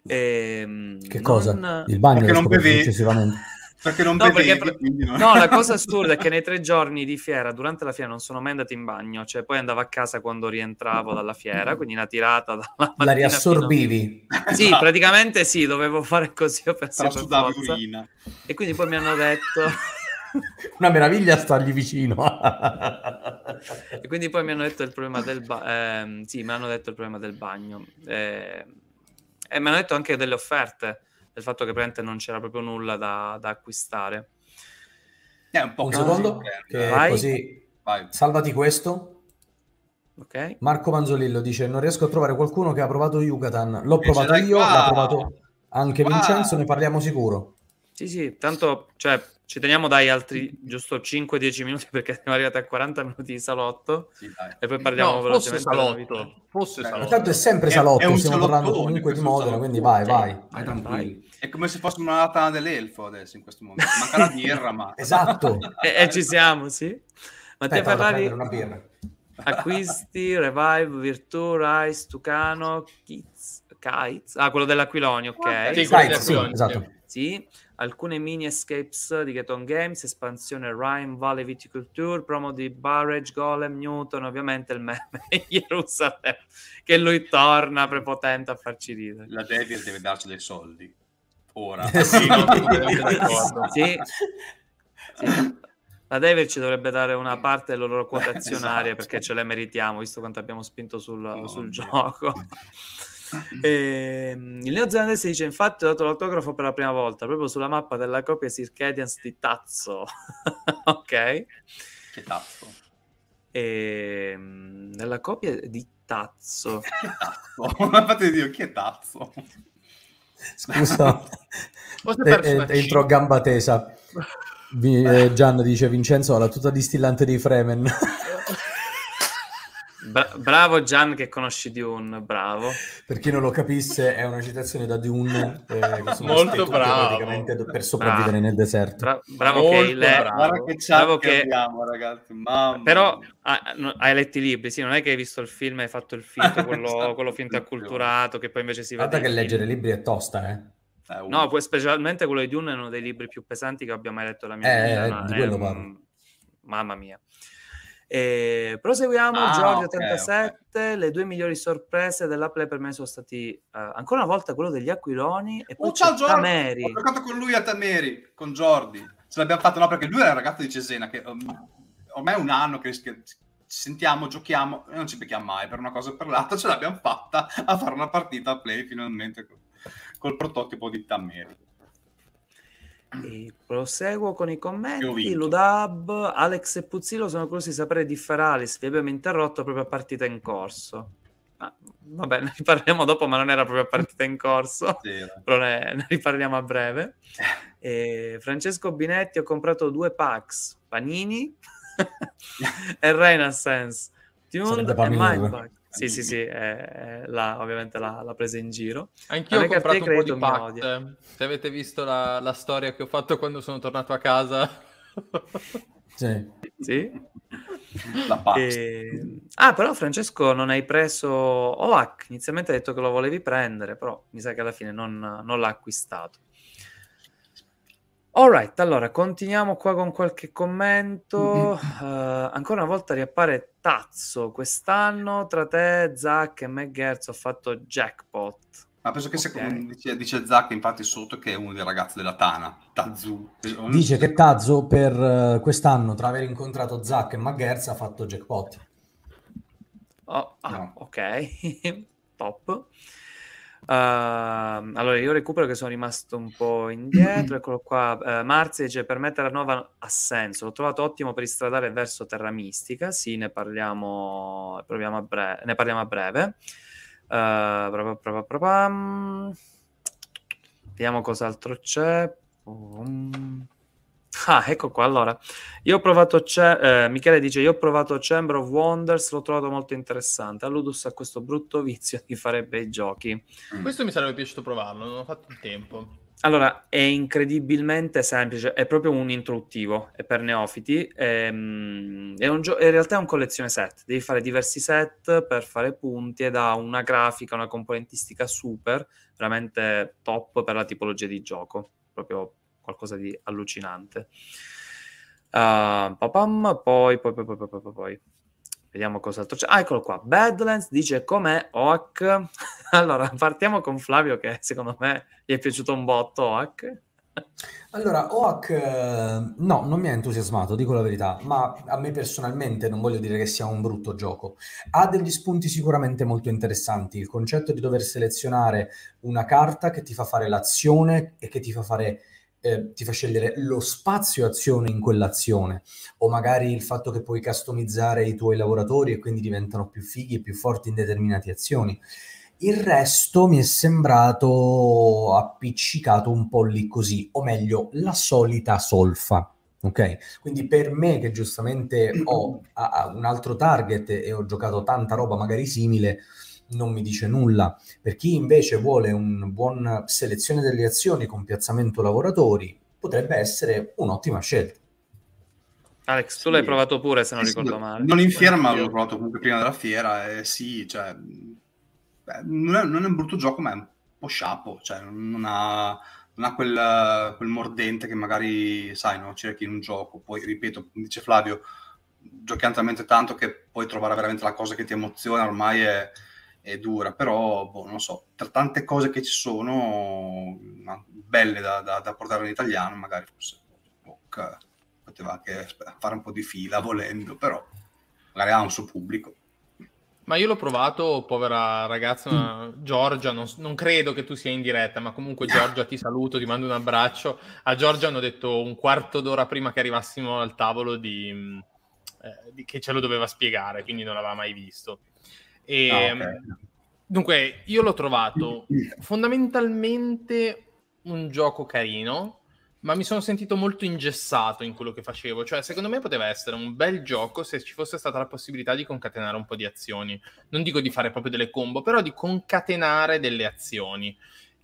Ehm, che cosa? Non... Il bagno Perché non bevi... successivamente? Perché non no, bevevi, perché... no. no, la [laughs] cosa assurda è che nei tre giorni di fiera, durante la fiera, non sono mai andato in bagno, cioè poi andavo a casa quando rientravo dalla fiera, quindi una tirata dalla La riassorbivi? Fino... Sì, praticamente sì, dovevo fare così, ho pensato per forza. E quindi poi mi hanno detto... [laughs] Una meraviglia stargli vicino. [laughs] e quindi poi mi hanno detto il problema del bagno. Eh, sì, mi hanno detto il problema del bagno. Eh, e mi hanno detto anche delle offerte del fatto che praticamente non c'era proprio nulla da, da acquistare. È un, po un secondo, che Vai. così Vai. salvati questo. Okay. Marco Manzolillo dice: Non riesco a trovare qualcuno che ha provato Yucatan. L'ho e provato io, qua. l'ha provato anche qua. Vincenzo, ne parliamo sicuro. Sì, sì, tanto cioè, ci teniamo dai altri giusto 5-10 minuti perché siamo arrivati a 40 minuti di salotto sì, e poi parliamo no, velocemente salotto. Fosse eh, salotto. Tanto è sempre salotto, è, è stiamo parlando comunque di Modena, quindi vai, vai. vai, vai. È come se fosse una data dell'elfo adesso in questo momento. Manca la birra, ma... [laughs] esatto. [laughs] e, e, ci siamo, sì. Mattia Ferrari... Una birra. Acquisti, Revive, Virtù, Rice, Tucano, Kids, Kites. Ah, quello dell'Aquiloni, ok. Sì, Kites, sì, esatto. Sì alcune mini escapes di Keton Games, espansione Rhyme Valley Viticulture, promo di Barrage, Golem, Newton, ovviamente il meme [laughs] Jerusalem, che lui torna prepotente a farci ridere. La Devil deve darci dei soldi. Ora. [laughs] sì, no, sì. sì. La Devil ci dovrebbe dare una parte delle loro [laughs] quote azionarie esatto. perché ce le meritiamo, visto quanto abbiamo spinto sul, oh, sul gioco. E, ehm, il neozelandese dice: Infatti, ho dato l'autografo per la prima volta proprio sulla mappa della copia Circadians di Tazzo. [laughs] ok, che Tazzo? E, ehm, nella copia di Tazzo, ma fate Dio, chi è Tazzo? Scusa, [laughs] entro a gamba tesa. Eh, [laughs] Gian dice Vincenzo ha la tuta distillante di Fremen. Bra- bravo Gian che conosci Dune, bravo. Per chi non lo capisse, è una citazione da Dune. Eh, Molto bravo. Praticamente per sopravvivere bravo. nel deserto. Bra- bravo Molto che, le... bravo. che, bravo che... abbiamo, ragazzi. Mamma Però ah, no, hai letto i libri, sì, non è che hai visto il film e hai fatto il film, [laughs] quello, quello finto acculturato, che poi invece si vede... Guarda che leggere i libri è tosta, eh. eh no, poi specialmente quello di Dune è uno dei libri più pesanti che abbia mai letto la mia eh, vita. Eh, no? di quello parlo. Mamma mia. E proseguiamo, ah, Giorgio okay, 87, okay. le due migliori sorprese della play per me sono stati uh, ancora una volta quello degli Aquiloni e poi oh, ciao, Tameri. Ho giocato con lui a Tameri, con Jordi. Ce l'abbiamo fatto, no, perché lui era il ragazzo di Cesena, che um, ormai è un anno che, che sentiamo, giochiamo e non ci becchiamo mai per una cosa o per l'altra. Ce l'abbiamo fatta a fare una partita a play finalmente col, col prototipo di Tameri. E proseguo con i commenti. Ludab, Alex e Puzzillo sono curiosi di sapere di Feralis. Vi abbiamo interrotto proprio a partita in corso. Ah, vabbè, [laughs] ne riparliamo dopo, ma non era proprio a partita in corso. sì, [laughs] però ne, ne, riparliamo a breve. E Francesco Binetti, ho comprato due packs, Panini [laughs] e Renaissance. Tuned e Mindbug. Sì, sì, sì, eh, la, ovviamente l'ha, l'ha, presa in giro. Anch'io ho comprato un po' di pack. Se avete visto la, la, storia che ho fatto quando sono tornato a casa. sì. sì. La e... Ah, però Francesco non hai preso OAC. Inizialmente hai detto che lo volevi prendere, però mi sa che alla fine non, non l'ha acquistato. Alright, allora continuiamo qua con qualche commento. Uh, ancora una volta riappare Tazzo. Quest'anno tra te, Zach e McGertz ho fatto jackpot. Ma penso che okay. dice, dice Zach, infatti, sotto che è uno dei ragazzi della Tana, Tazzu. Dice che Tazzo per uh, quest'anno, tra aver incontrato Zach e McGertz, ha fatto jackpot. Oh, ah, no. ok, [laughs] top. Uh, allora, io recupero che sono rimasto un po' indietro. [clears throat] Eccolo qua. Uh, Marzi dice: Per me Terranova ha senso. L'ho trovato ottimo per istradare verso Terra Mistica. Sì, ne parliamo, a breve. Ne parliamo a breve. Uh, Vediamo cos'altro c'è. Um. Ah, ecco qua. Allora, io ho provato. Ce- eh, Michele dice: Io ho provato Chamber of Wonders, l'ho trovato molto interessante. Alludus ha questo brutto vizio di fare bei giochi. Mm. Questo mi sarebbe piaciuto provarlo, non ho fatto il tempo. Allora, è incredibilmente semplice, è proprio un introduttivo, è per neofiti, è, mm, è un gio- in realtà è un collezione set, devi fare diversi set per fare punti ed ha una grafica, una componentistica super, veramente top per la tipologia di gioco, proprio qualcosa di allucinante. Uh, papam, poi, poi, poi, poi, poi, poi, poi. Vediamo cos'altro c'è. Ah, eccolo qua. Badlands dice com'è OAC. [laughs] allora, partiamo con Flavio che secondo me gli è piaciuto un botto OAC. Allora, OAC no, non mi ha entusiasmato, dico la verità, ma a me personalmente non voglio dire che sia un brutto gioco. Ha degli spunti sicuramente molto interessanti. Il concetto di dover selezionare una carta che ti fa fare l'azione e che ti fa fare eh, ti fa scegliere lo spazio azione in quell'azione, o magari il fatto che puoi customizzare i tuoi lavoratori e quindi diventano più fighi e più forti in determinate azioni. Il resto mi è sembrato appiccicato un po' lì così, o meglio, la solita solfa. Ok, quindi per me che giustamente ho un altro target e ho giocato tanta roba magari simile, non mi dice nulla. Per chi invece vuole una buona selezione delle azioni con piazzamento lavoratori, potrebbe essere un'ottima scelta. Alex, tu l'hai provato pure se non sì, ricordo male. Non in fiera, ma l'ho provato comunque prima della fiera. E sì, cioè, beh, non, è, non, è, un brutto gioco, ma è un po' sciapo. Cioè, non ha, non ha quel, quel, mordente che magari, sai, no, cerchi in un gioco. Poi, ripeto, come dice Flavio, giochi talmente tanto che puoi trovare veramente la cosa che ti emoziona. Ormai è, è dura, però boh, non so, tra tante cose che ci sono belle da, da, da portare in italiano, magari forse Boc poteva anche fare un po' di fila volendo, però magari ha un suo pubblico. Ma io l'ho provato, povera ragazza mm. Giorgia, non, non, credo che tu sia in diretta, ma comunque Giorgia ti saluto, ti mando un abbraccio. A Giorgia hanno detto un quarto d'ora prima che arrivassimo al tavolo di, eh, di, che ce lo doveva spiegare, quindi non l'aveva mai visto. E, ah, okay. Ehm, dunque, io l'ho trovato fondamentalmente un gioco carino, ma mi sono sentito molto ingessato in quello che facevo. Cioè, secondo me poteva essere un bel gioco se ci fosse stata la possibilità di concatenare un po' di azioni. Non dico di fare proprio delle combo, però di concatenare delle azioni.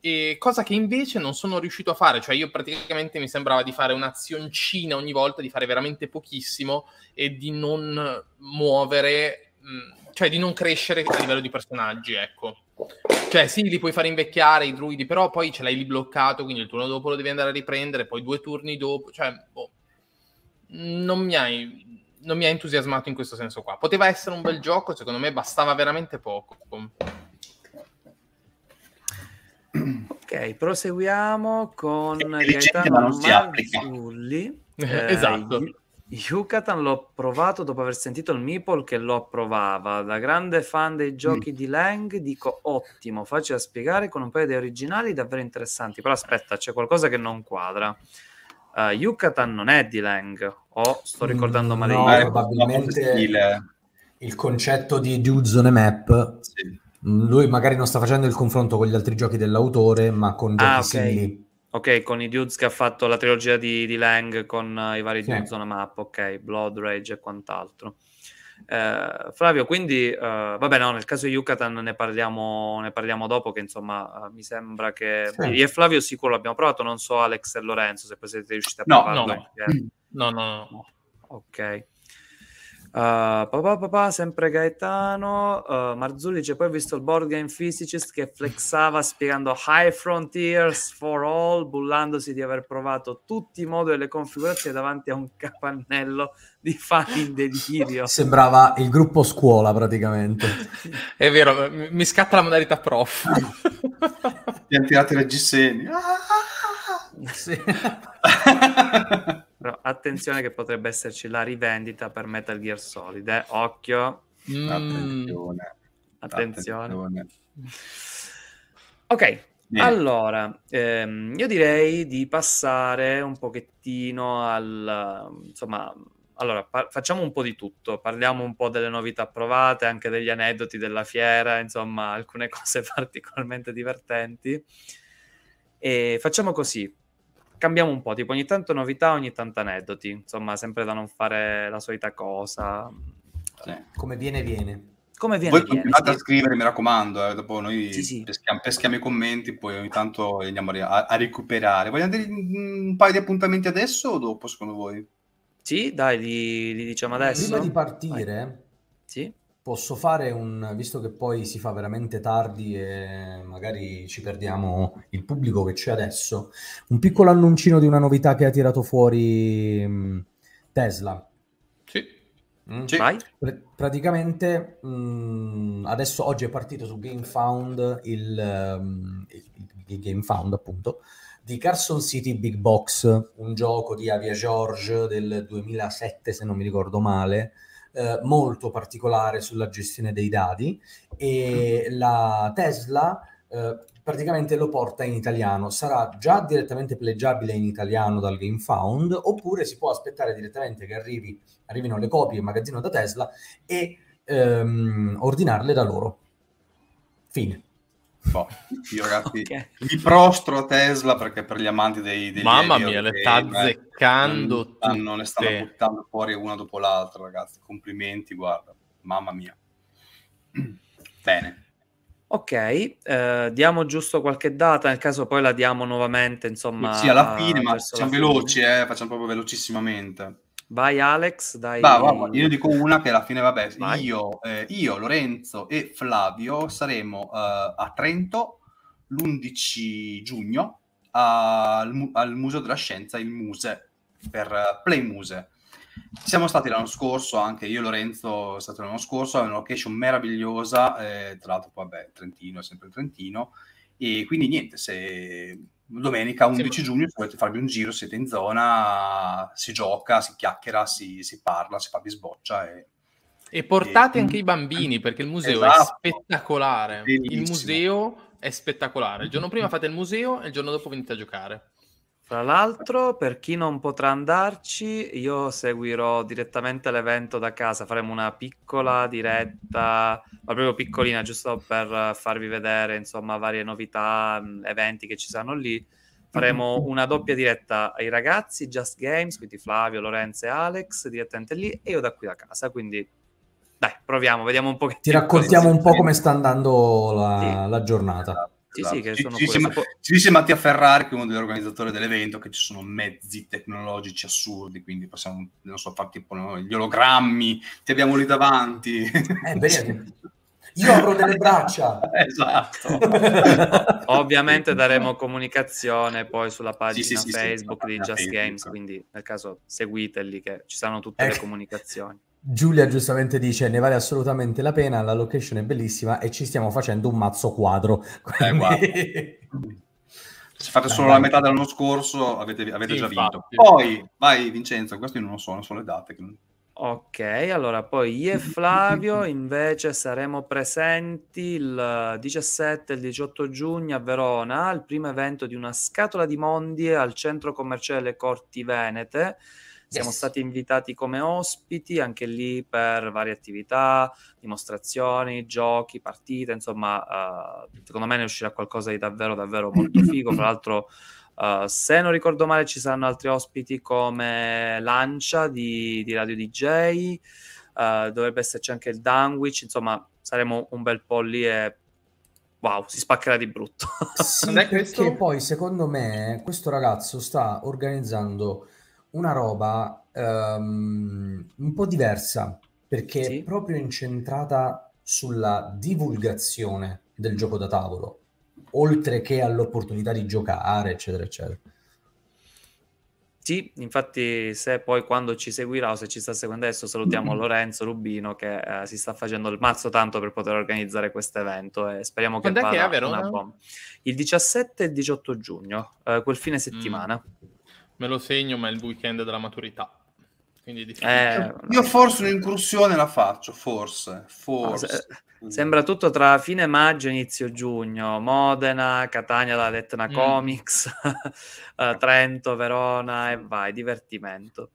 E cosa che invece non sono riuscito a fare, cioè io praticamente mi sembrava di fare un'azioncina ogni volta, di fare veramente pochissimo e di non muovere mh, cioè di non crescere a livello di personaggi, ecco. Cioè, sì, li puoi fare invecchiare i druidi, però poi ce l'hai lì bloccato, quindi il turno dopo lo devi andare a riprendere, poi due turni dopo, cioè, boh, non mi hai non mi ha entusiasmato in questo senso qua. Poteva essere un bel gioco, secondo me bastava veramente poco. Ok, proseguiamo con Gaetano Marzulli. [laughs] Eh, esatto. Yucatan l'ho provato dopo aver sentito il Meeple che lo approvava. Da grande fan dei giochi mm. di Lang dico ottimo, facile da spiegare con un paio di originali davvero interessanti. Però aspetta, c'è qualcosa che non quadra. Uh, Yucatan non è di Lang, o sto ricordando male no, io? probabilmente il concetto di a Map. Sì. Lui magari non sta facendo il confronto con gli altri giochi dell'autore, ma con giochi ah, okay. simili Ok, con i dudes che ha fatto la trilogia di, di Lang con uh, i vari sì. dudes on a map, ok, Blood Rage e quant'altro. Eh, Flavio, quindi, uh, vabbè, no, nel caso di Yucatan ne parliamo, ne parliamo dopo, che insomma uh, mi sembra che... Sì. Io e Flavio sicuro l'abbiamo provato, non so Alex e Lorenzo se poi siete riusciti a no, provarlo. No, perché... no, no, no. Ok. Uh, papà, papà, sempre Gaetano. Uh, Marzulli dice: Poi ho visto il board game physicist che flexava spiegando High Frontiers for All, bullandosi di aver provato tutti i moduli e le configurazioni davanti a un capannello di fani in delirio. Sembrava il gruppo scuola praticamente. È vero, mi scatta la modalità prof. Ti hanno tirato le G6. sì. [laughs] Però attenzione che potrebbe esserci la rivendita per Metal Gear Solid, eh? occhio. Mm. Attenzione. Attenzione. Attenzione. Ok, Niente. allora, ehm, io direi di passare un pochettino al, insomma, allora, par- facciamo un po' di tutto, parliamo un po' delle novità provate, anche degli aneddoti della fiera, insomma, alcune [laughs] cose particolarmente divertenti. E facciamo così, cambiamo un po', tipo ogni tanto novità, ogni tanto aneddoti, insomma, sempre da non fare la solita cosa. Sì. Come viene, viene. Come viene, Voi continuate a scrivere, mi raccomando, eh, dopo noi sì, sì. Peschiamo, peschiamo, i commenti, poi ogni tanto andiamo a, a recuperare. Vogliamo dire un paio di appuntamenti adesso o dopo, secondo voi? Sì, dai, li, li diciamo adesso. Prima di partire, Vai. sì? Posso fare un, visto che poi si fa veramente tardi e magari ci perdiamo il pubblico che c'è adesso, un piccolo annuncino di una novità che ha tirato fuori mm, Tesla. Sì. Mm? sì. Pr- praticamente mh, mm, adesso oggi è partito su GameFound il, um, il, il GameFound appunto di Carson City Big Box, un gioco di Avia George del 2007, se non mi ricordo male, eh, molto particolare sulla gestione dei dadi e la Tesla eh, praticamente lo porta in italiano. Sarà già direttamente pleggiabile in italiano dal GameFound oppure si può aspettare direttamente che arrivi, arrivino le copie in magazzino da Tesla e ehm, ordinarle da loro. Fine. Boh, io ragazzi [laughs] okay. mi prostro a Tesla perché per gli amanti dei, degli Mamma mia, le sta azzeccando non, non le stanno buttando fuori una dopo l'altra, ragazzi. Complimenti, guarda. Mamma mia. [clears throat] Bene. Ok, eh, diamo giusto qualche data, nel caso poi la diamo nuovamente, insomma. Sì, alla fine, ma facciamo veloci, eh, facciamo proprio velocissimamente. Vai Alex, dai. Va, va, io dico una che alla fine, vabbè, io, eh, io, Lorenzo e Flavio saremo uh, a Trento l'11 giugno al, al, Museo della Scienza, il Muse, per uh, Play Muse. Siamo stati l'anno scorso, anche io e Lorenzo, è stato l'anno scorso, è una location meravigliosa, eh, tra l'altro, vabbè, Trentino è sempre Trentino, e quindi niente, se domenica 11 sì. giugno, se volete farvi un giro, siete in zona, si gioca, si chiacchiera, si, si parla, si fa bisboccia. E, e portate e... anche i bambini perché il museo esatto. è spettacolare. Bellissimo. Il museo è spettacolare. Il giorno prima fate il museo e il giorno dopo venite a giocare. Tra l'altro, per chi non potrà andarci, io seguirò direttamente l'evento da casa. Faremo una piccola diretta, ma proprio piccolina, giusto per farvi vedere, insomma, varie novità, eventi che ci saranno lì. Faremo mm-hmm. una doppia diretta ai ragazzi, Just Games, quindi Flavio, Lorenzo e Alex, direttamente lì, e io da qui da casa. Quindi dai, proviamo, vediamo un po' Ti raccontiamo un po' come sta andando la, sì. la giornata. Sì, sì, che sono ci, ci, ci dice Mattia Ferrari, che è uno degli organizzatori dell'evento, che ci sono mezzi tecnologici assurdi, quindi possiamo, non so, fare tipo no, gli ologrammi, ti abbiamo lì davanti. Eh, bene. Io avrò delle braccia. [laughs] esatto. [laughs] Ovviamente daremo comunicazione poi sulla pagina sì, sì, Facebook sì, di Just Facebook. Games, quindi nel caso seguiteli che ci saranno tutte ecco. le comunicazioni. Giulia giustamente dice ne vale assolutamente la pena, la location è bellissima e ci stiamo facendo un mazzo quadro. [laughs] Eh, Se fate solo la metà dell'anno scorso avete, avete sì, già vinto. Poi, vai Vincenzo, questo io non lo so, non so le date. Ok, allora poi io e Flavio [laughs] invece saremo presenti il 17 e il 18 giugno a Verona, il primo evento di una scatola di mondi al centro commerciale Corti Venete siamo yes. stati invitati come ospiti anche lì per varie attività, dimostrazioni, giochi, partite, insomma, uh, secondo me ne uscirà qualcosa di davvero, davvero molto [coughs] figo. Tra l'altro, uh, se non ricordo male, ci saranno altri ospiti come Lancia di, di Radio DJ, uh, eh, dovrebbe esserci anche il Danwich, insomma, saremo un bel po' lì e wow, si spaccherà di brutto. sì, perché poi secondo me questo ragazzo sta organizzando una roba um, un po' diversa, perché sì. è proprio incentrata sulla divulgazione del gioco da tavolo, oltre che all'opportunità di giocare, eccetera, eccetera. Sì, infatti se poi quando ci seguirà o se ci sta seguendo adesso salutiamo Lorenzo Rubino che eh, si sta facendo il mazzo tanto per poter organizzare questo evento e speriamo che Quando vada che una bomba. Il 17 e il 18 giugno, eh, quel fine settimana. Mm. Me lo segno, ma è il weekend della maturità. Quindi eh, Io forse un'incursione la faccio, forse. forse. No, se, sembra tutto tra fine maggio e inizio giugno. Modena, Catania, la Letna mm. Comics, uh, [laughs] Trento, Verona e vai, divertimento.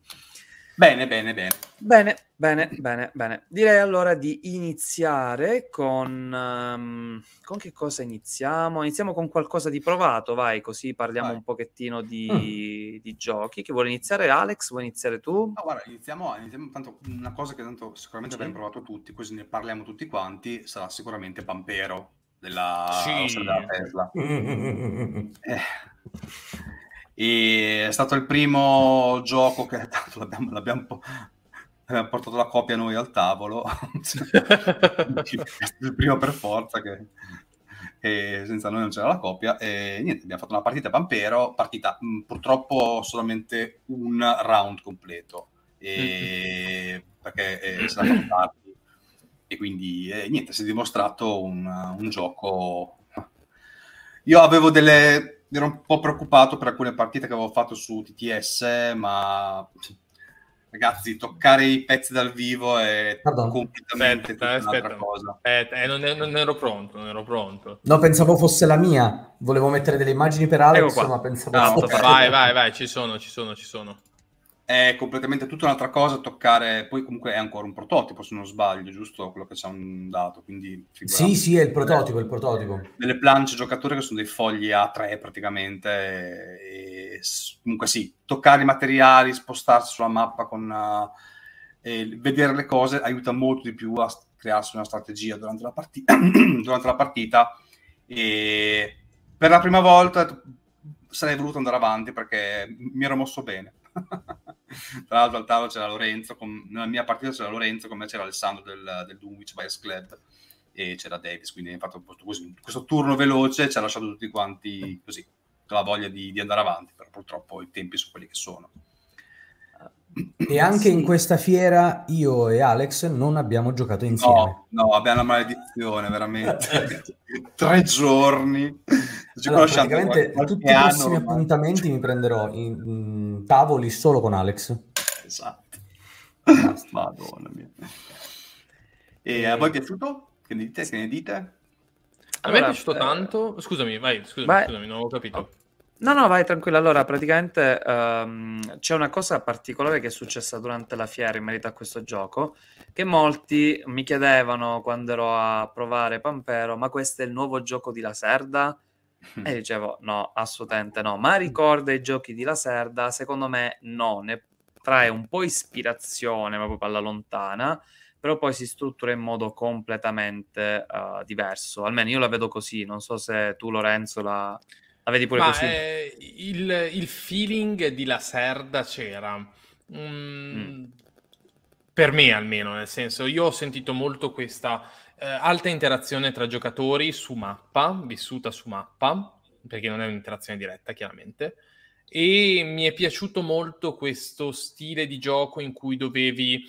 Bene, bene, bene. Bene, bene, bene, bene. Direi allora di iniziare con... Um, con che cosa iniziamo? Iniziamo con qualcosa di provato, vai, così parliamo vai. un pochettino di, mm. di, giochi. Chi vuole iniziare? Alex, vuoi iniziare tu? No, guarda, iniziamo, iniziamo tanto, una cosa che tanto sicuramente sì. abbiamo provato tutti, così ne parliamo tutti quanti, sarà sicuramente Pampero della, sì. della Tesla. [laughs] eh. E è stato il primo gioco che [laughs] tanto l'abbiamo, l'abbiamo, abbiamo portato la copia noi al tavolo. [laughs] il primo per forza che, che, senza noi non c'era la copia. E niente, abbiamo fatto una partita Pampero, partita mh, purtroppo solamente un round completo. E, perché eh, si è tardi. E quindi eh, niente, si è dimostrato un, un gioco. Io avevo delle ero un po' preoccupato per alcune partite che avevo fatto su TTS, ma ragazzi, toccare i pezzi dal vivo è Pardon. completamente aspetta, aspetta, cosa. Aspetta, eh, non, non, ero pronto, non ero pronto. No, pensavo fosse la mia. Volevo mettere delle immagini per Alex, ma pensavo... No, fosse... Vai, vai, vai, ci sono, ci sono, ci sono è completamente tutta un'altra cosa toccare, poi comunque è ancora un prototipo se non sbaglio, giusto? Quello che ci hanno dato, quindi Sì, sì, è il prototipo, è il prototipo. Delle planche giocatori che sono dei fogli A3 praticamente, e comunque sì, toccare i materiali, spostarsi sulla mappa con... Uh, vedere le cose aiuta molto di più a crearsi una strategia durante la, parti- [clears throat] durante la partita. E per la prima volta sarei voluto andare avanti perché mi ero mosso bene Tra l'altro al tavolo c'era Lorenzo, con, nella mia partita c'era Lorenzo, come c'era Alessandro del, del Dunwich Bias Club e c'era Davis, quindi abbiamo fatto così, questo turno veloce ci ha lasciato tutti quanti così, con la voglia di, di andare avanti, però purtroppo i tempi sono quelli che sono. E anche in questa fiera io e Alex non abbiamo giocato insieme. No, no abbiamo una maledizione, veramente. [laughs] Tre giorni. Ci allora, praticamente tutti i prossimi anno, appuntamenti mi prenderò in, in, tavoli solo con Alex. Esatto. Madonna mia. E a voi è piaciuto? Che ne dite? Che ne dite? A allora, me è piaciuto eh... tanto. Scusami, vai, scusami, vai. scusami, non avevo capito. No, no, vai tranquillo. Allora, praticamente um, c'è una cosa particolare che è successa durante la fiera in merito a questo gioco, che molti mi chiedevano quando ero a provare Pampero, ma questo è il nuovo gioco di Laserda? E [laughs] dicevo, no, assolutamente no. Ma ricorda i giochi di Laserda? Secondo me no, ne trae un po' ispirazione, ma proprio alla lontana, però poi si struttura in modo completamente uh, diverso. Almeno io la vedo così, non so se tu Lorenzo la la vedi pure Ma, così? Eh, il, il, feeling di Lacerda c'era. Mm, mm. Per me almeno, nel senso, io ho sentito molto questa eh, alta interazione tra giocatori su mappa, vissuta su mappa, perché non è un'interazione diretta, chiaramente. E mi è piaciuto molto questo stile di gioco in cui dovevi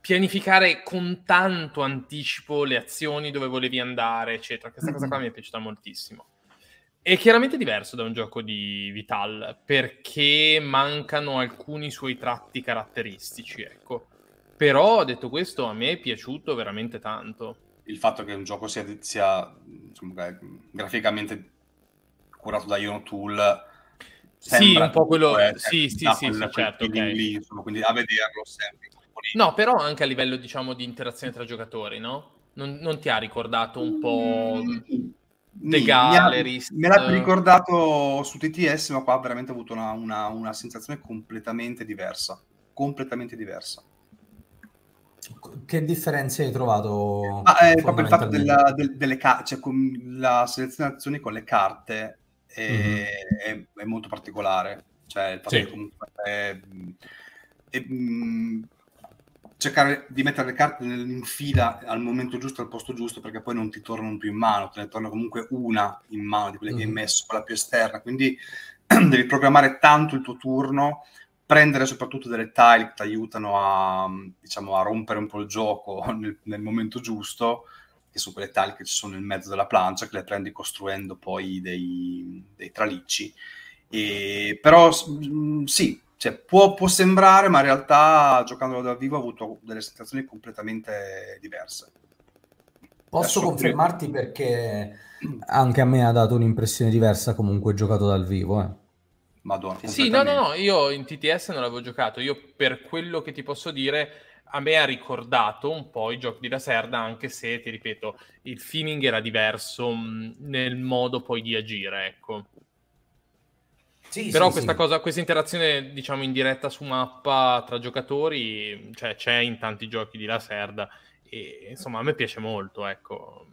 pianificare con tanto anticipo le azioni dove volevi andare, eccetera. Questa cosa qua mi è piaciuta moltissimo. È chiaramente diverso da un gioco di Vital perché mancano alcuni suoi tratti caratteristici, ecco. Però detto questo, a me è piaciuto veramente tanto. Il fatto che un gioco sia, sia insomma, graficamente curato da Ion Tool sì, un po' quello. Sì, sì, sì, sì, certo. Okay. Lì, insomma, quindi a vederlo sempre. No, però anche a livello, diciamo, di interazione tra giocatori, no? Non, non ti ha ricordato un po'. Mm The Gallerist. Me l'ha ricordato su TTS, ma qua ha veramente avuto una, una, una sensazione completamente diversa. Completamente diversa. Che differenze hai trovato? Ah, è proprio il fatto della, del, delle carte, cioè con la selezione azioni con le carte è, mm-hmm. è, è molto particolare. Cioè, il fatto sì. che comunque è, è, cercare di mettere le carte in fila al momento giusto, al posto giusto, perché poi non ti tornano più in mano, te ne torna comunque una in mano di quelle mm-hmm. che hai mhm. messo, quella più esterna. Quindi [clears throat] devi programmare tanto il tuo turno, prendere soprattutto delle tile che ti aiutano a, diciamo, a rompere un po' il gioco [laughs] nel, nel, momento giusto, che sono quelle tile che ci sono nel mezzo della plancia, che le prendi costruendo poi dei, dei tralicci. E, però sì, cioè, può, può, sembrare, ma in realtà giocandolo dal vivo ho avuto delle sensazioni completamente diverse. Posso confermarti perché anche a me ha dato un'impressione diversa comunque giocato dal vivo. Eh. Madonna. Sì, no, no, no, io in TTS non l'avevo giocato, io per quello che ti posso dire a me ha ricordato un po' i giochi di Lacerda, anche se, ti ripeto, il feeling era diverso mh, nel modo poi di agire, ecco. Sì, Però sì, questa, sì. Cosa, questa interazione, diciamo, in diretta su mappa tra giocatori, cioè, c'è in tanti giochi di Lacerda e insomma a me piace molto, ecco.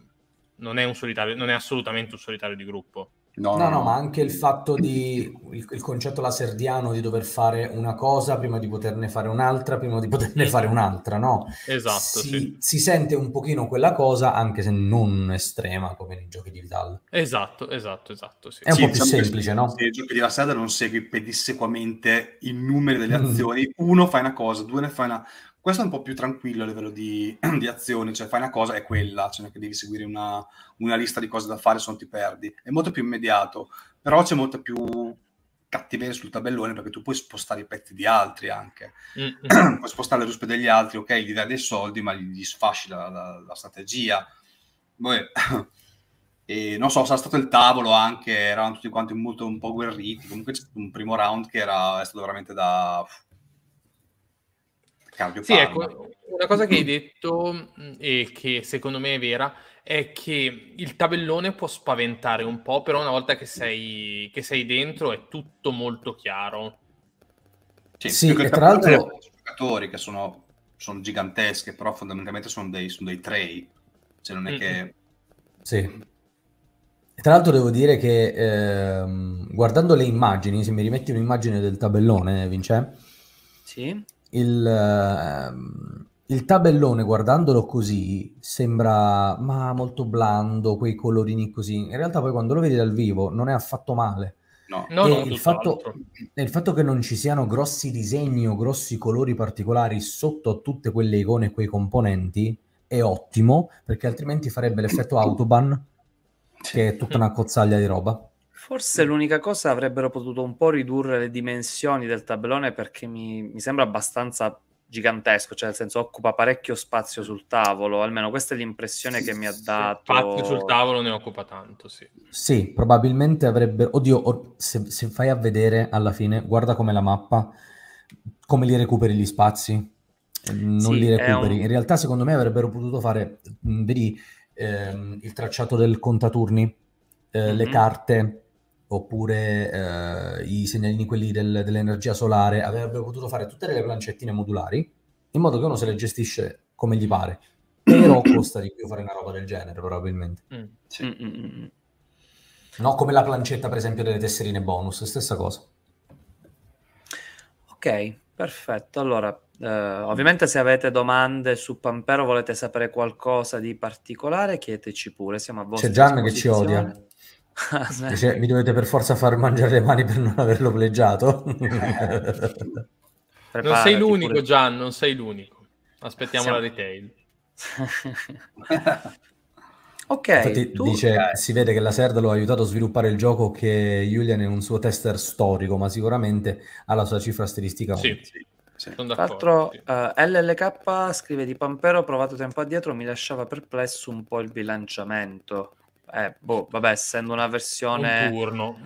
Non è, un solitario, non è assolutamente un solitario di gruppo. No, no, no, ma anche il fatto di il, il, concetto laserdiano di dover fare una cosa prima di poterne fare un'altra, prima di poterne fare un'altra, no? Esatto. Si, sì. si sente un pochino quella cosa, anche se non estrema come nei giochi di Vital. Esatto, esatto, esatto. Sì. È un sì, po' più diciamo semplice, no? Se il gioco di Laserda non segui pedissequamente i numeri delle mm. azioni, mm. uno fai una cosa, due ne fai una questo è un po' più tranquillo a livello di, [clears throat] di azioni, cioè fai una cosa è quella, cioè non è che devi seguire una, una, lista di cose da fare se non ti perdi. È molto più immediato, però c'è molta più cattiveria sul tabellone perché tu puoi spostare i pezzi di altri anche. Mm-hmm. [clears throat] puoi spostare le ruspe degli altri, ok, gli dai dei soldi, ma gli, gli sfasci la, la, la strategia. Poi, [clears throat] e non so, sarà stato il tavolo anche, erano tutti quanti molto un po' guerriti. Comunque c'è stato un primo round che era, è stato veramente da Cambio sì, ecco, una cosa che hai detto e che secondo me è vera è che il tabellone può spaventare un po', però una volta che sei, che sei dentro è tutto molto chiaro. Sì, sì e tra l'altro... giocatori che sono, sono, gigantesche, però fondamentalmente sono dei, sono dei tray, cioè non è mm-hmm. che... Sì. E tra l'altro devo dire che ehm, guardando le immagini, se mi rimetti un'immagine del tabellone, Vince, sì il, ehm, il tabellone guardandolo così sembra ma molto blando, quei colorini così. In realtà poi quando lo vedi dal vivo non è affatto male. No, no, no il, fatto, il, fatto, che non ci siano grossi disegni o grossi colori particolari sotto a tutte quelle icone e quei componenti è ottimo perché altrimenti farebbe l'effetto autoban che è tutta una cozzaglia di roba. Forse l'unica cosa avrebbero potuto un po' ridurre le dimensioni del tabellone perché mi, mi sembra abbastanza gigantesco, cioè nel senso occupa parecchio spazio sul tavolo, almeno questa è l'impressione che mi ha dato. Spazio sul tavolo ne occupa tanto, sì. Sì, probabilmente avrebbe... Oddio, se, se fai a vedere alla fine, guarda come la mappa, come li recuperi gli spazi, non sì, li recuperi. Un... In realtà secondo me avrebbero potuto fare, vedi, ehm, il tracciato del contaturni, eh, mm-hmm. le carte oppure eh, i segnalini quelli del, dell'energia solare, avrebbero potuto fare tutte le plancettine modulari in modo che uno se le gestisce come gli pare. Però [coughs] costa di più fare una roba del genere, probabilmente. Mm, sì. Mm, mm, mm. No, come la plancetta, per esempio, delle tesserine bonus, stessa cosa. Ok, perfetto. Allora, eh, ovviamente se avete domande su Pampero, volete sapere qualcosa di particolare, chiedeteci pure, siamo a vostra C'è Gian che ci odia. Dice, mi dovete per forza far mangiare le mani per non averlo pleggiato. [laughs] non sei l'unico, pure... Gian, non sei l'unico. Aspettiamo Siamo... la retail. [laughs] ok. Infatti, tu... dice, si vede che la Serda lo ha aiutato a sviluppare il gioco che Julian è un suo tester storico, ma sicuramente ha la sua cifra stilistica. Sì, sì. Sì. Tra l'altro, sì. uh, eh, LLK scrive di Pampero, provato tempo addietro, mi lasciava perplesso un po' il bilanciamento. Eh, boh, vabbè, essendo una versione... Un turno.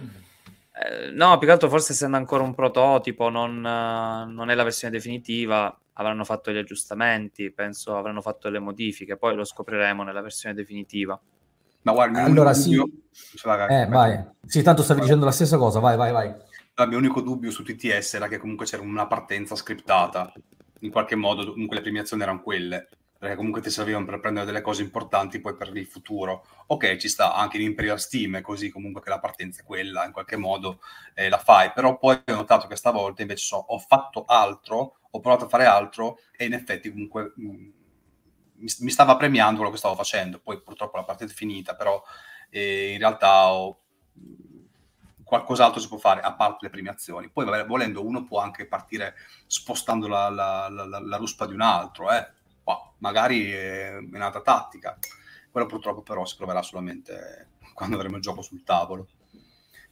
Eh, no, più che altro forse essendo ancora un prototipo, non, uh, non, è la versione definitiva, avranno fatto gli aggiustamenti, penso avranno fatto le modifiche, poi lo scopriremo nella versione definitiva. Ma guarda, allora sì. Eh, vai. Sì, tanto stavi dicendo la stessa cosa, vai, vai, vai. Il mio unico dubbio su TTS era che comunque c'era una partenza scriptata. In qualche modo, comunque le premiazioni erano quelle perché comunque ti servivano per prendere delle cose importanti poi per il futuro. Ok, ci sta anche in Imperial Steam, è così comunque che la partenza è quella, in qualche modo eh, la fai, però poi ho notato che stavolta invece so, ho fatto altro, ho provato a fare altro e in effetti comunque mh, mm, mi, stava premiando quello che stavo facendo, poi purtroppo la partita è finita, però eh, in realtà ho, qualcos'altro si può fare a parte le premiazioni. Poi vabbè, volendo uno può anche partire spostando la, la, la, la ruspa di un altro, eh Boh, magari è un'altra tattica. Quello purtroppo però si proverà solamente quando avremo il gioco sul tavolo.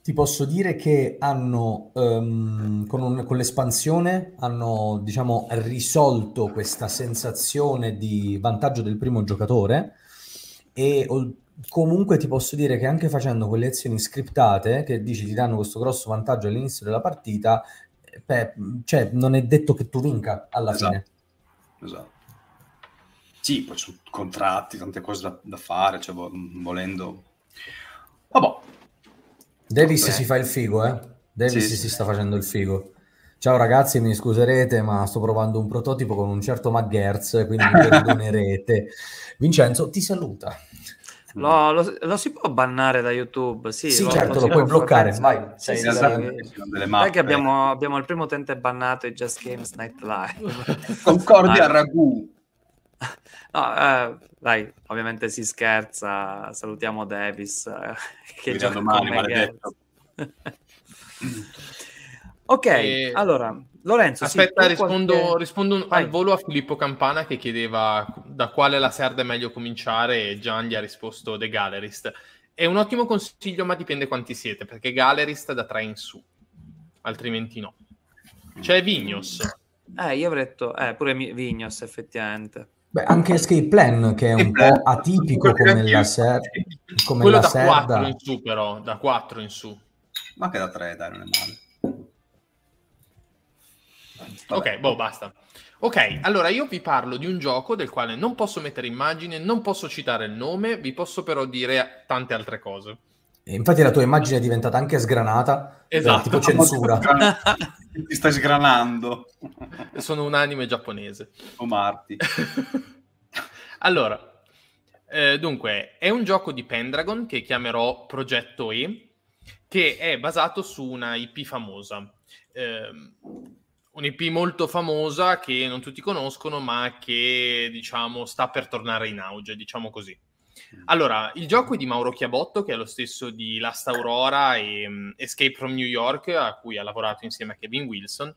Ti posso dire che hanno, um, con, un, con, l'espansione, hanno diciamo, risolto questa sensazione di vantaggio del primo giocatore e o, comunque ti posso dire che anche facendo quelle azioni scriptate che dici ti danno questo grosso vantaggio all'inizio della partita, beh, cioè, non è detto che tu vinca alla esatto. fine. Esatto. Sì, poi su contratti, tante cose da, da fare, cioè, volendo... Vabbè. Davis Vabbè. si fa il figo, eh? Davis sì, si sì. sta facendo il figo. Ciao ragazzi, mi scuserete, ma sto provando un prototipo con un certo McGertz, quindi mi [laughs] perdonerete. Vincenzo ti saluta. Lo, lo, lo, si può bannare da YouTube? Sì, sì lo, certo, lo, puoi bloccare. Vai. Sì, sì, sì, che abbiamo, abbiamo, il primo utente bannato in Just Games Night Live. Concordia a ragù. [laughs] No, eh, dai, ovviamente si scherza. Salutiamo Davis. Eh, [laughs] che gioca domani, maledetto. [laughs] ok, e... allora, Lorenzo, aspetta, sì, rispondo, qualche... rispondo al volo a Filippo Campana che chiedeva da quale la serda è meglio cominciare e Gian gli ha risposto The Gallerist. È un ottimo consiglio, ma dipende quanti siete, perché Gallerist da 3 in su, altrimenti no. C'è Vignos. Eh, io avrei detto, eh, pure Vignos, effettivamente. Beh, anche Escape Plan, che è un po' atipico come la, ser- come Quello la da serda. 4 in su, però, da 4 in su. Ma anche da 3, dai, non è male. Vabbè. Ok, boh, basta. Ok, allora io vi parlo di un gioco del quale non posso mettere immagine, non posso citare il nome, vi posso però dire tante altre cose. E infatti la tua immagine è diventata anche sgranata, esatto. tipo censura. [laughs] Ti stai sgranando. Sono un anime giapponese. O Marti. [laughs] allora, eh, dunque, è un gioco di Pendragon che chiamerò Progetto E, che è basato su una IP famosa. Eh, un'IP molto famosa che non tutti conoscono, ma che diciamo sta per tornare in auge, diciamo così. Mm. Allora, il gioco è di Mauro Chiabotto, che è lo stesso di Last Aurora e um, Escape from New York, a cui ha lavorato insieme a Kevin Wilson.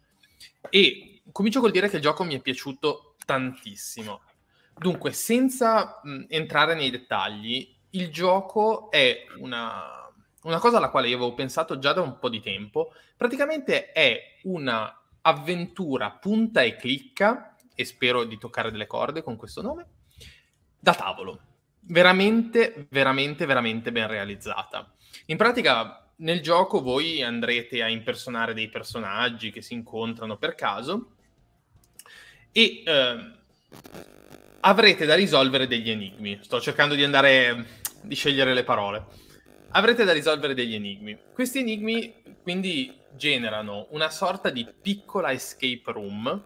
E comincio col dire che il gioco mi è piaciuto tantissimo. Dunque, senza mh, entrare nei dettagli, il gioco è una, una cosa alla quale io avevo pensato già da un po' di tempo. Praticamente è una avventura punta e clicca, e spero di toccare delle corde con questo nome, da tavolo. Veramente, veramente, veramente ben realizzata. In pratica, nel gioco voi andrete a impersonare dei personaggi che si incontrano per caso e eh, avrete da risolvere degli enigmi. Sto cercando di andare, di scegliere le parole. Avrete da risolvere degli enigmi. Questi enigmi quindi generano una sorta di piccola escape room,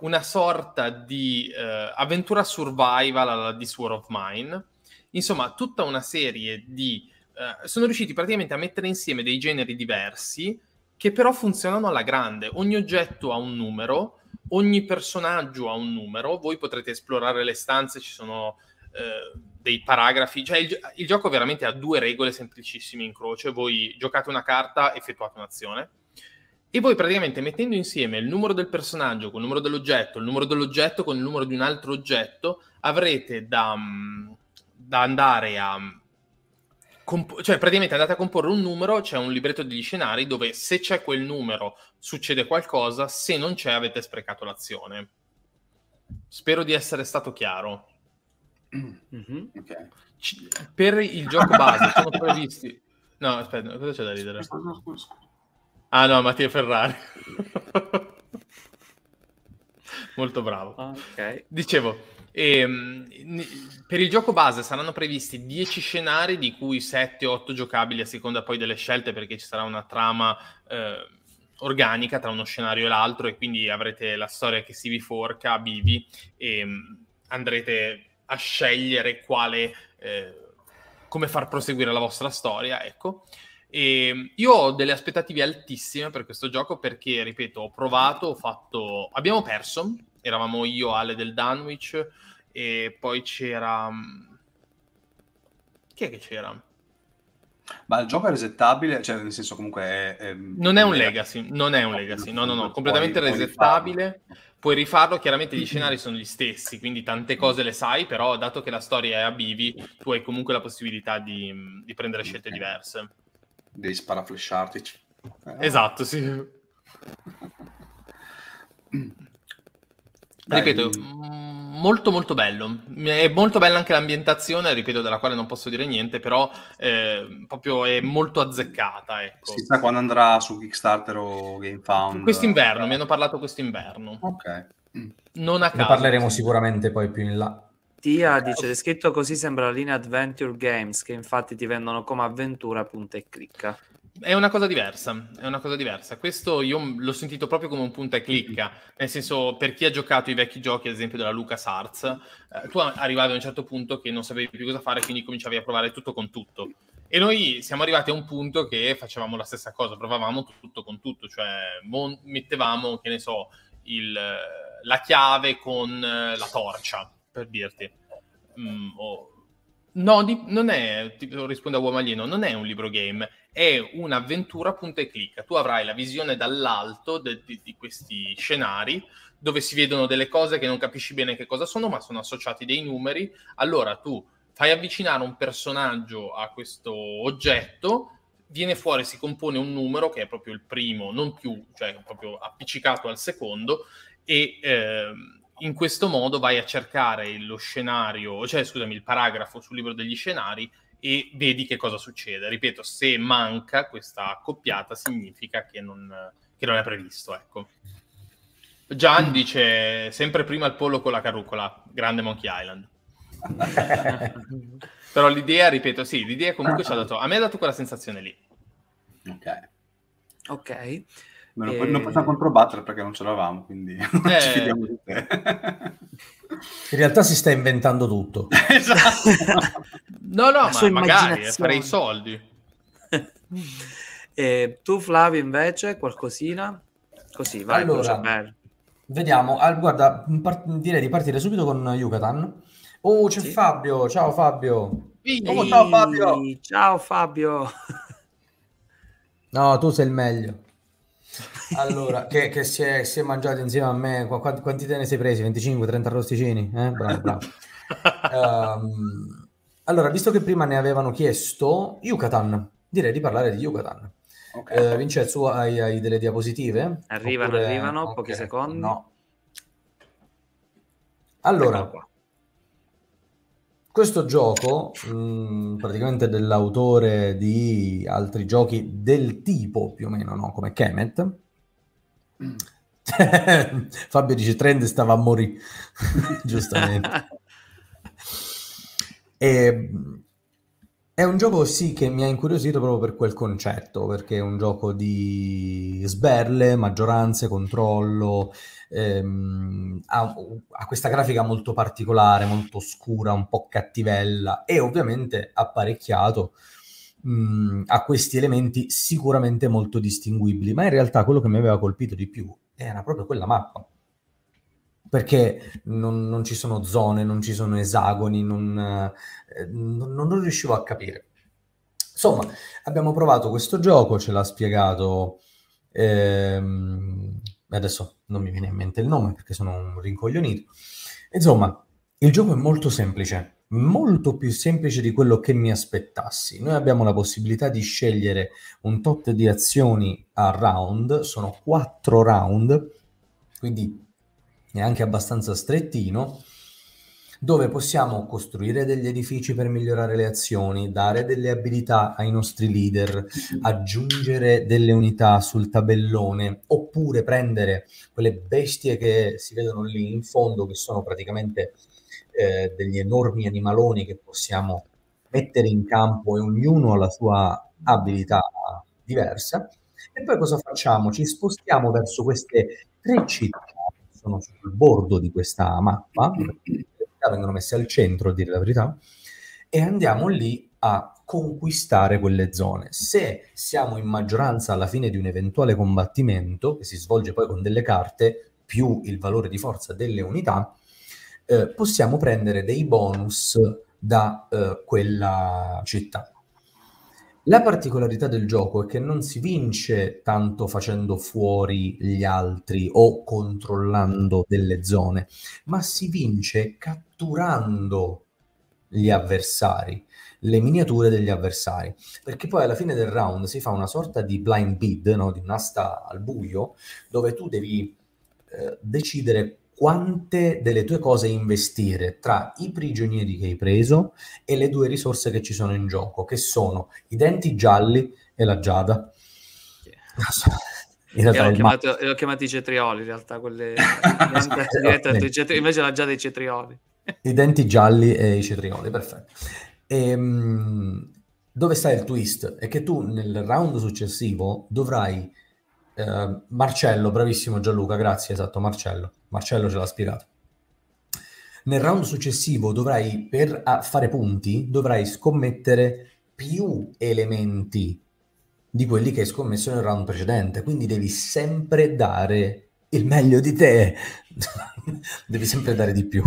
una sorta di eh, avventura survival alla This War of Mine, insomma tutta una serie di... Eh, sono riusciti praticamente a mettere insieme dei generi diversi che però funzionano alla grande. Ogni oggetto ha un numero, ogni personaggio ha un numero, voi potrete esplorare le stanze, ci sono eh, dei paragrafi, cioè il, il, gioco veramente ha due regole semplicissime in croce, voi giocate una carta, effettuate un'azione, e voi praticamente mettendo insieme il numero del personaggio con il numero dell'oggetto, il numero dell'oggetto con il numero di un altro oggetto, avrete da, mm, da andare a... Comp- cioè praticamente andate a comporre un numero, c'è un libretto degli scenari dove se c'è quel numero succede qualcosa, se non c'è avete sprecato l'azione. Spero di essere stato chiaro. Mm-hmm. Okay. C- per il gioco base sono previsti... No, aspetta, cosa c'è da ridere? Ah no, Mattia Ferrari. [laughs] Molto bravo. Okay. Dicevo, ehm, per il gioco base saranno previsti 10 scenari, di cui 7-8 giocabili a seconda poi delle scelte, perché ci sarà una trama eh, organica tra uno scenario e l'altro, e quindi avrete la storia che si biforca a bivi e um, andrete a scegliere quale, eh, come far proseguire la vostra storia, ecco. E io ho delle aspettative altissime per questo gioco perché, ripeto, ho provato, ho fatto... Abbiamo perso, eravamo io, Ale del Dunwich, e poi c'era... Chi è che c'era? Ma il gioco è resettabile? Cioè, nel senso comunque è... è... Non è un legacy, non è un legacy, no, no, no, completamente puoi, resettabile. Puoi puoi rifarlo, chiaramente gli [clears throat] scenari sono gli stessi, quindi tante cose le sai, però dato che la storia è a bivi, tu hai comunque la possibilità di, di prendere scelte okay. diverse. Devi sparaflesciarti. Eh. Esatto, sì. Dai, ripeto, molto molto bello. È molto bella anche l'ambientazione, ripeto, della quale non posso dire niente, però eh, proprio è molto azzeccata. Ecco. Si sa quando andrà su Kickstarter o GameFound? Quest'inverno, mi hanno parlato quest'inverno. Ok. Non a caso. Ne parleremo sicuramente poi più in là. Tia dice, scritto così sembra la linea Adventure Games, che infatti ti vendono come avventura punta e clicca. È una cosa diversa, è una cosa diversa. Questo io l'ho sentito proprio come un punta e clicca, nel senso per chi ha giocato i vecchi giochi, ad esempio della LucasArts, eh, tu arrivavi a un certo punto che non sapevi più cosa fare, quindi cominciavi a provare tutto con tutto. E noi siamo arrivati a un punto che facevamo la stessa cosa, provavamo tutto con tutto, cioè mettevamo, che ne so, il, la chiave con la torcia, per dirti. Mm, o No, di, non è, tipo, risponde a uomo alieno, non è un libro game, è un'avventura punta e clicca. Tu avrai la visione dall'alto de, de, di questi scenari dove si vedono delle cose che non capisci bene che cosa sono, ma sono associati dei numeri. Allora tu fai avvicinare un personaggio a questo oggetto, viene fuori, si compone un numero che è proprio il primo, non più, cioè proprio appiccicato al secondo, e eh, in questo modo vai a cercare lo scenario, cioè scusami, il paragrafo sul libro degli scenari e vedi che cosa succede. Ripeto, se manca questa accoppiata significa che non, che non è previsto, ecco. Gian dice sempre prima il pollo con la carrucola, grande Monkey Island. [laughs] Però l'idea, ripeto, sì, l'idea comunque ci ha dato, a me ha dato quella sensazione lì. Ok. Ok. Non, e... non possiamo controbattere perché non ce l'avamo, quindi [laughs] eh... ci fidiamo di te. In realtà si sta inventando tutto. [laughs] esatto. no, no, ma magari farei i soldi. e tu Flavio invece qualcosina? Così, vai, allora, vediamo. Ah, guarda, part- direi di partire subito con Yucatan. Oh, c'è sì. Fabio. Ciao Fabio. Oh, ciao Fabio. Ciao Fabio. No, tu sei il meglio. Allora, che, che si, è, si, è, mangiato insieme a me, quanti, quanti te ne sei presi? 25, 30 arrosticini? Eh? Bravo, bravo. um, allora, visto che prima ne avevano chiesto, Yucatan, direi di parlare di Yucatan. Okay. Uh, Vincenzo, hai, hai, delle diapositive? Arrivano, Oppure... arrivano, okay. pochi secondi. No. Allora, questo gioco, mh, mm, praticamente dell'autore di altri giochi del tipo più o meno, no? come Kemet. [laughs] Fabio dice Trend stava a morire, [laughs] giustamente. [laughs] e, è un gioco sì che mi ha incuriosito proprio per quel concetto, perché è un gioco di sberle, maggioranze, controllo, ehm, ha, ha, questa grafica molto particolare, molto scura, un po' cattivella e ovviamente apparecchiato mh, a questi elementi sicuramente molto distinguibili, ma in realtà quello che mi aveva colpito di più era proprio quella mappa perché non, non, ci sono zone, non ci sono esagoni, non, eh, non, non, riuscivo a capire. Insomma, abbiamo provato questo gioco, ce l'ha spiegato ehm, adesso non mi viene in mente il nome perché sono un rincoglionito. Insomma, il gioco è molto semplice, molto più semplice di quello che mi aspettassi. Noi abbiamo la possibilità di scegliere un tot di azioni a round, sono quattro round, quindi è anche abbastanza strettino dove possiamo costruire degli edifici per migliorare le azioni, dare delle abilità ai nostri leader, aggiungere delle unità sul tabellone, oppure prendere quelle bestie che si vedono lì in fondo, che sono praticamente eh, degli enormi animaloni che possiamo mettere in campo e ognuno ha la sua abilità diversa. E poi cosa facciamo? Ci spostiamo verso queste tre città che sono sul bordo di questa mappa, vengono messe al centro, a dire la verità, e andiamo lì a conquistare quelle zone. Se siamo in maggioranza alla fine di un eventuale combattimento, che si svolge poi con delle carte, più il valore di forza delle unità, eh, possiamo prendere dei bonus da eh, quella città. La particolarità del gioco è che non si vince tanto facendo fuori gli altri o controllando delle zone, ma si vince catturando gli avversari, le miniature degli avversari, perché poi alla fine del round si fa una sorta di blind bid, no? di un'asta al buio, dove tu devi eh, decidere quante delle tue cose investire tra i prigionieri che hai preso e le due risorse che ci sono in gioco, che sono i denti gialli e la giada. In realtà ho, chiamato, ma... ho chiamato i cetrioli, in realtà, quelle... [laughs] invece la giada e i cetrioli. I denti gialli e i cetrioli, perfetto. E, ehm, dove sta il twist? È che tu nel round successivo dovrai... Eh, Marcello, bravissimo Gianluca, grazie, esatto, Marcello Marcello ce l'ha spiegato. Nel round successivo dovrai, per fare punti, dovrai scommettere più elementi di quelli che hai scommesso nel round precedente, quindi devi sempre dare il meglio di te, [laughs] devi sempre dare di più,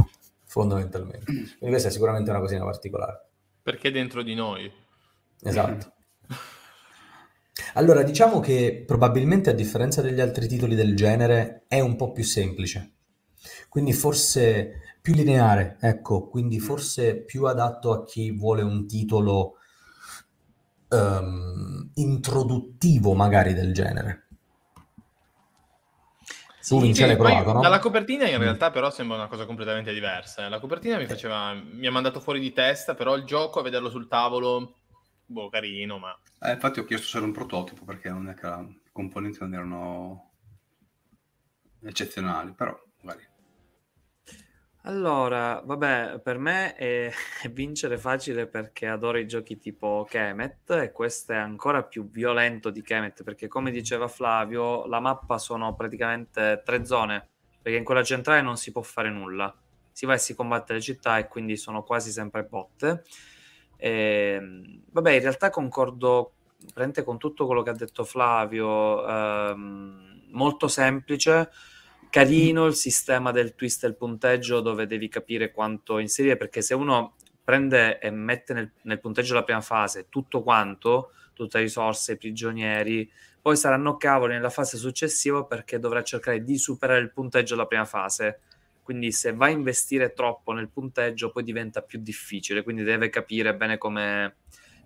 fondamentalmente. Quindi questa è sicuramente una cosina particolare. Perché dentro di noi. Esatto. Allora, diciamo che probabilmente a differenza degli altri titoli del genere è un po' più semplice. Quindi forse più lineare, ecco, quindi forse più adatto a chi vuole un titolo um, introduttivo magari del genere. Sì, tu Vince l'hai provato, no? Dalla copertina in realtà però sembra una cosa completamente diversa. La copertina mi faceva, mi ha mandato fuori di testa, però il gioco a vederlo sul tavolo, boh, carino, ma... Eh, infatti ho chiesto se era un prototipo perché non è che i componenti non erano eccezionali, però magari... Allora, vabbè, per me è, [laughs] è vincere facile perché adoro i giochi tipo Kemet e questo è ancora più violento di Kemet perché come diceva Flavio, la mappa sono praticamente tre zone, perché in quella centrale non si può fare nulla. Si va e si combatte le città e quindi sono quasi sempre botte. E, ehm, vabbè, in realtà concordo con tutto quello che ha detto Flavio, ehm, molto semplice carino il sistema del twist e il punteggio dove devi capire quanto inserire perché se uno prende e mette nel, nel punteggio della prima fase tutto quanto, tutte le risorse, i prigionieri, poi saranno cavoli nella fase successiva perché dovrà cercare di superare il punteggio della prima fase. Quindi se va a investire troppo nel punteggio poi diventa più difficile, quindi deve capire bene come,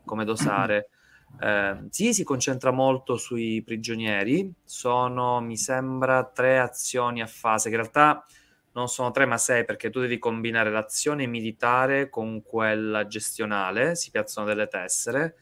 come dosare. [clears throat] Eh, sì, si concentra molto sui prigionieri, sono, mi sembra, tre azioni a fase, che in realtà non sono tre ma sei perché tu devi combinare l'azione militare con quella gestionale, si piazzano delle tessere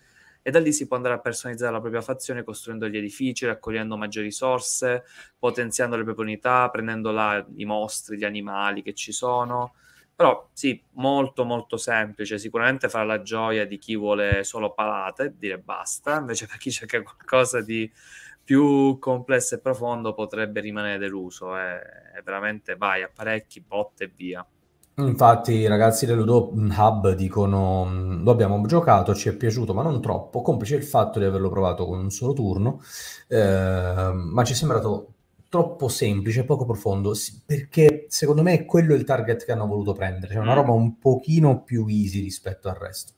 e da lì si può andare a personalizzare la propria fazione costruendo gli edifici, raccogliendo maggiori risorse, potenziando le proprie unità, prendendo là i mostri, gli animali che ci sono. Però sì, molto molto semplice, sicuramente farà la gioia di chi vuole solo palate, dire basta, invece per chi cerca qualcosa di più complesso e profondo potrebbe rimanere deluso, è veramente vai, apparecchi, botte e via. Infatti i ragazzi dell'Udo Hub dicono lo abbiamo giocato, ci è piaciuto ma non troppo, complice il fatto di averlo provato con un solo turno, eh, ma ci è sembrato troppo semplice, poco profondo, perché secondo me è quello il target che hanno voluto prendere, cioè una mm. roba un pochino più easy rispetto al resto.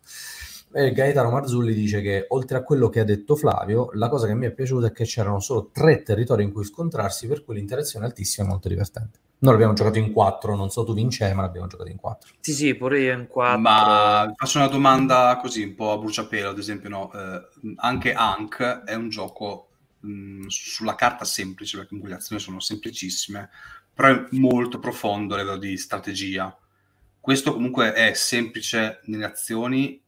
E Gaetano Marzulli dice che oltre a quello che ha detto Flavio, la cosa che mi è piaciuta è che c'erano solo tre territori in cui scontrarsi, per cui l'interazione altissima e molto divertente. Noi l'abbiamo giocato in quattro, non so tu vince, ma l'abbiamo giocato in quattro. Sì, sì, pure io in quattro. Ma faccio una domanda così, un po' a bruciapelo, ad esempio, no? eh, anche Ank è un gioco mh, sulla carta semplice, perché comunque le azioni sono semplicissime, però è molto profondo a livello di strategia. Questo comunque è semplice nelle azioni,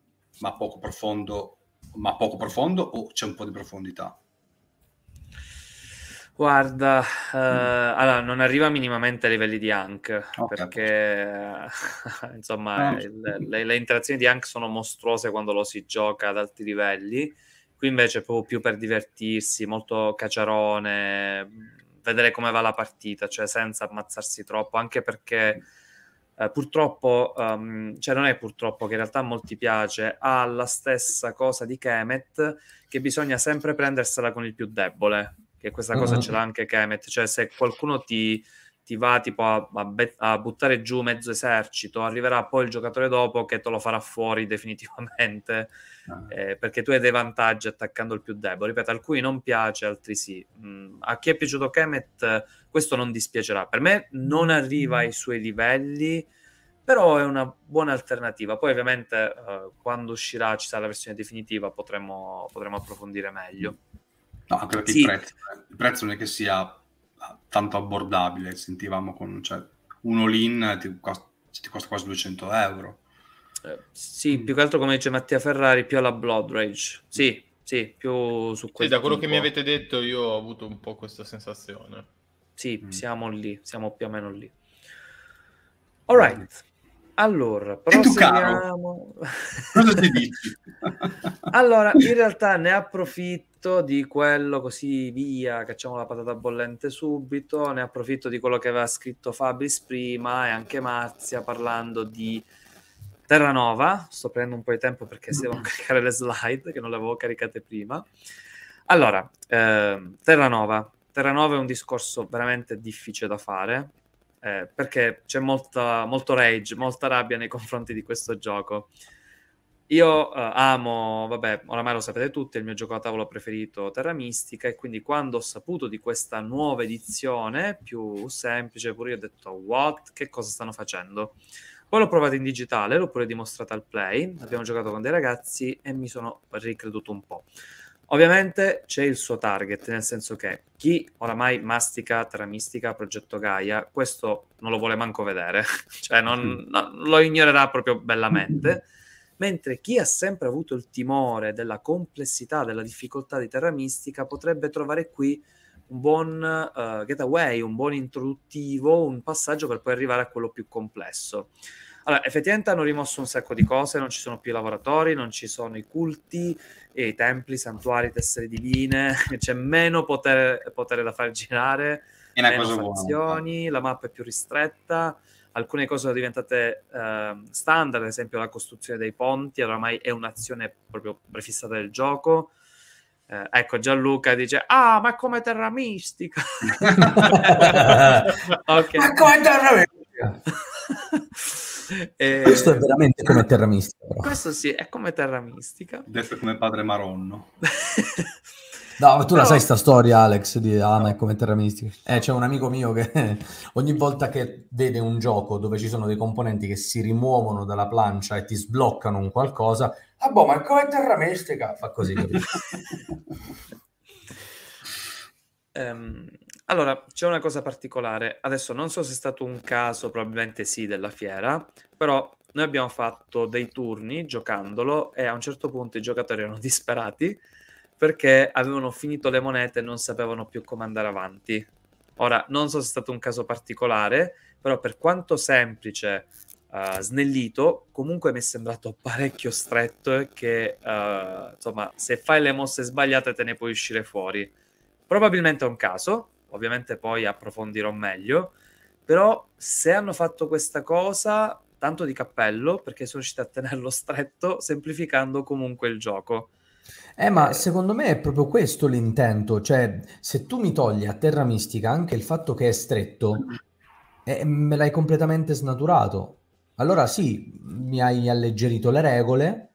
ma poco profondo, ma poco profondo o c'è un po' di profondità? Guarda, uh, mm. allora non arriva minimamente a livelli di Hank okay. perché [laughs] insomma ah. le, le, interazioni di Hank sono mostruose quando lo si gioca ad alti livelli Qui invece è proprio più per divertirsi, molto caciarone, vedere come va la partita, cioè senza ammazzarsi troppo, anche perché eh, purtroppo, um, cioè non è purtroppo che in realtà a molti piace, ha la stessa cosa di Kemet, che bisogna sempre prendersela con il più debole, che questa cosa uh-huh. ce l'ha anche Kemet, cioè se qualcuno ti ti va tipo a, a, bet- a, buttare giù mezzo esercito, arriverà poi il giocatore dopo che te lo farà fuori [laughs] definitivamente, ah. eh, perché tu hai dei vantaggi attaccando il più debole. Ripeto, alcuni non piace, altri sì. Mm, a chi è piaciuto Kemet questo non dispiacerà. Per me non arriva ai suoi livelli, però è una buona alternativa. Poi ovviamente eh, quando uscirà, ci sarà la versione definitiva, potremo, potremo approfondire meglio. No, anche perché sì. il, prezzo, il prezzo non è che sia tanto abbordabile, sentivamo con cioè, un all-in ti costa, ti costa quasi 200 euro. Eh, sì, più che altro come dice Mattia Ferrari, più alla Blood Rage. Sì, sì, più su questo. Sì, da quello tipo. che mi avete detto io ho avuto un po' questa sensazione. Sì, mm. siamo lì, siamo più o meno lì. All right. Allora, proseguiamo. Cosa ti dici? [laughs] allora, in realtà ne approfitto di quello così via, cacciamo la patata bollente subito, ne approfitto di quello che aveva scritto Fabris prima e anche Marzia parlando di Terranova. Sto prendendo un po' di tempo perché si devono caricare le slide che non le avevo caricate prima. Allora, eh, Terranova. Terranova è un discorso veramente difficile da fare eh, perché c'è molta, molto rage, molta rabbia nei confronti di questo gioco. Io uh, amo, vabbè, oramai lo sapete tutti, il mio gioco da tavolo preferito Terra Mistica e quindi quando ho saputo di questa nuova edizione più semplice, pure io ho detto what, che cosa stanno facendo? Poi l'ho provato in digitale, l'ho pure dimostrato al play, abbiamo giocato con dei ragazzi e mi sono ricreduto un po'. Ovviamente c'è il suo target, nel senso che chi oramai mastica Terra Mistica, Progetto Gaia, questo non lo vuole manco vedere, [laughs] cioè non, [laughs] no, lo ignorerà proprio bellamente mentre chi ha sempre avuto il timore della complessità, della difficoltà di Terra Mistica potrebbe trovare qui un buon uh, getaway, un buon introduttivo, un passaggio per poi arrivare a quello più complesso. Allora, effettivamente hanno rimosso un sacco di cose, non ci sono più i lavoratori, non ci sono i culti, i templi, i santuari, tessere divine, [laughs] c'è meno potere, potere da far girare, meno fazioni, la mappa è più ristretta, alcune cose sono diventate eh, standard, ad esempio la costruzione dei ponti, oramai è un'azione proprio prefissata del gioco. Eh, ecco, Gianluca dice: Ah, ma come terra mistica! [laughs] okay. Ma come terra mistica! [laughs] e... Questo è veramente come terra mistica. Però. Questo sì, è come terra mistica. Detto come padre Maronno. [laughs] No, ma tu la sai sta storia, Alex, di Ama e come Terra Mistica? Eh, c'è un amico mio che [laughs] ogni volta che vede un gioco dove ci sono dei componenti che si rimuovono dalla plancia e ti sbloccano un qualcosa, ah boh, ma come Terra Mistica? Fa così, um, [laughs] allora, c'è una cosa particolare. Adesso non so se è stato un caso, probabilmente sì, della fiera, però noi abbiamo fatto dei turni giocandolo e a un certo punto i giocatori erano disperati perché avevano finito le monete e non sapevano più come andare avanti. Ora, non so se è stato un caso particolare, però per quanto semplice, uh, snellito, comunque mi è sembrato parecchio stretto che, uh, insomma, se fai le mosse sbagliate te ne puoi uscire fuori. Probabilmente è un caso, ovviamente poi approfondirò meglio, però se hanno fatto questa cosa, tanto di cappello, perché sono riusciti a tenerlo stretto, semplificando comunque il gioco. Eh, ma eh. secondo me è proprio questo l'intento, cioè se tu mi togli a Terra Mistica anche il fatto che è stretto, eh, me l'hai completamente snaturato. Allora sì, mi hai alleggerito le regole,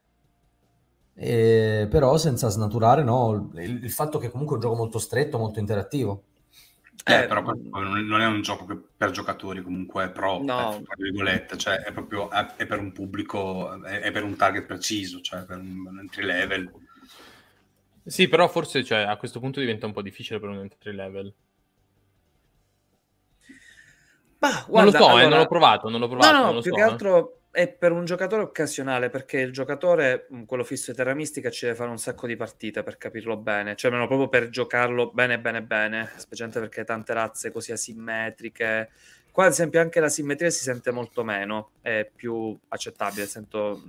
eh, però senza snaturare no, il, il, fatto che comunque è un gioco molto stretto, molto interattivo. Eh, eh però non è un gioco che per giocatori comunque pro, no. tra virgolette, cioè è proprio è, è per un pubblico, è, è, per un target preciso, cioè per un, un entry level sì, però forse cioè, a questo punto diventa un po' difficile per un entry level. Ma, guarda, non lo so, allora... eh, non l'ho provato, non l'ho provato. No, no, più so, che altro è per un giocatore occasionale, perché il giocatore, quello fisso di Terra Mistica, ci deve fare un sacco di partite per capirlo bene, cioè almeno proprio per giocarlo bene, bene, bene, specialmente perché tante razze così asimmetriche. Qua, ad esempio, anche la simmetria si sente molto meno, è più accettabile. Sento,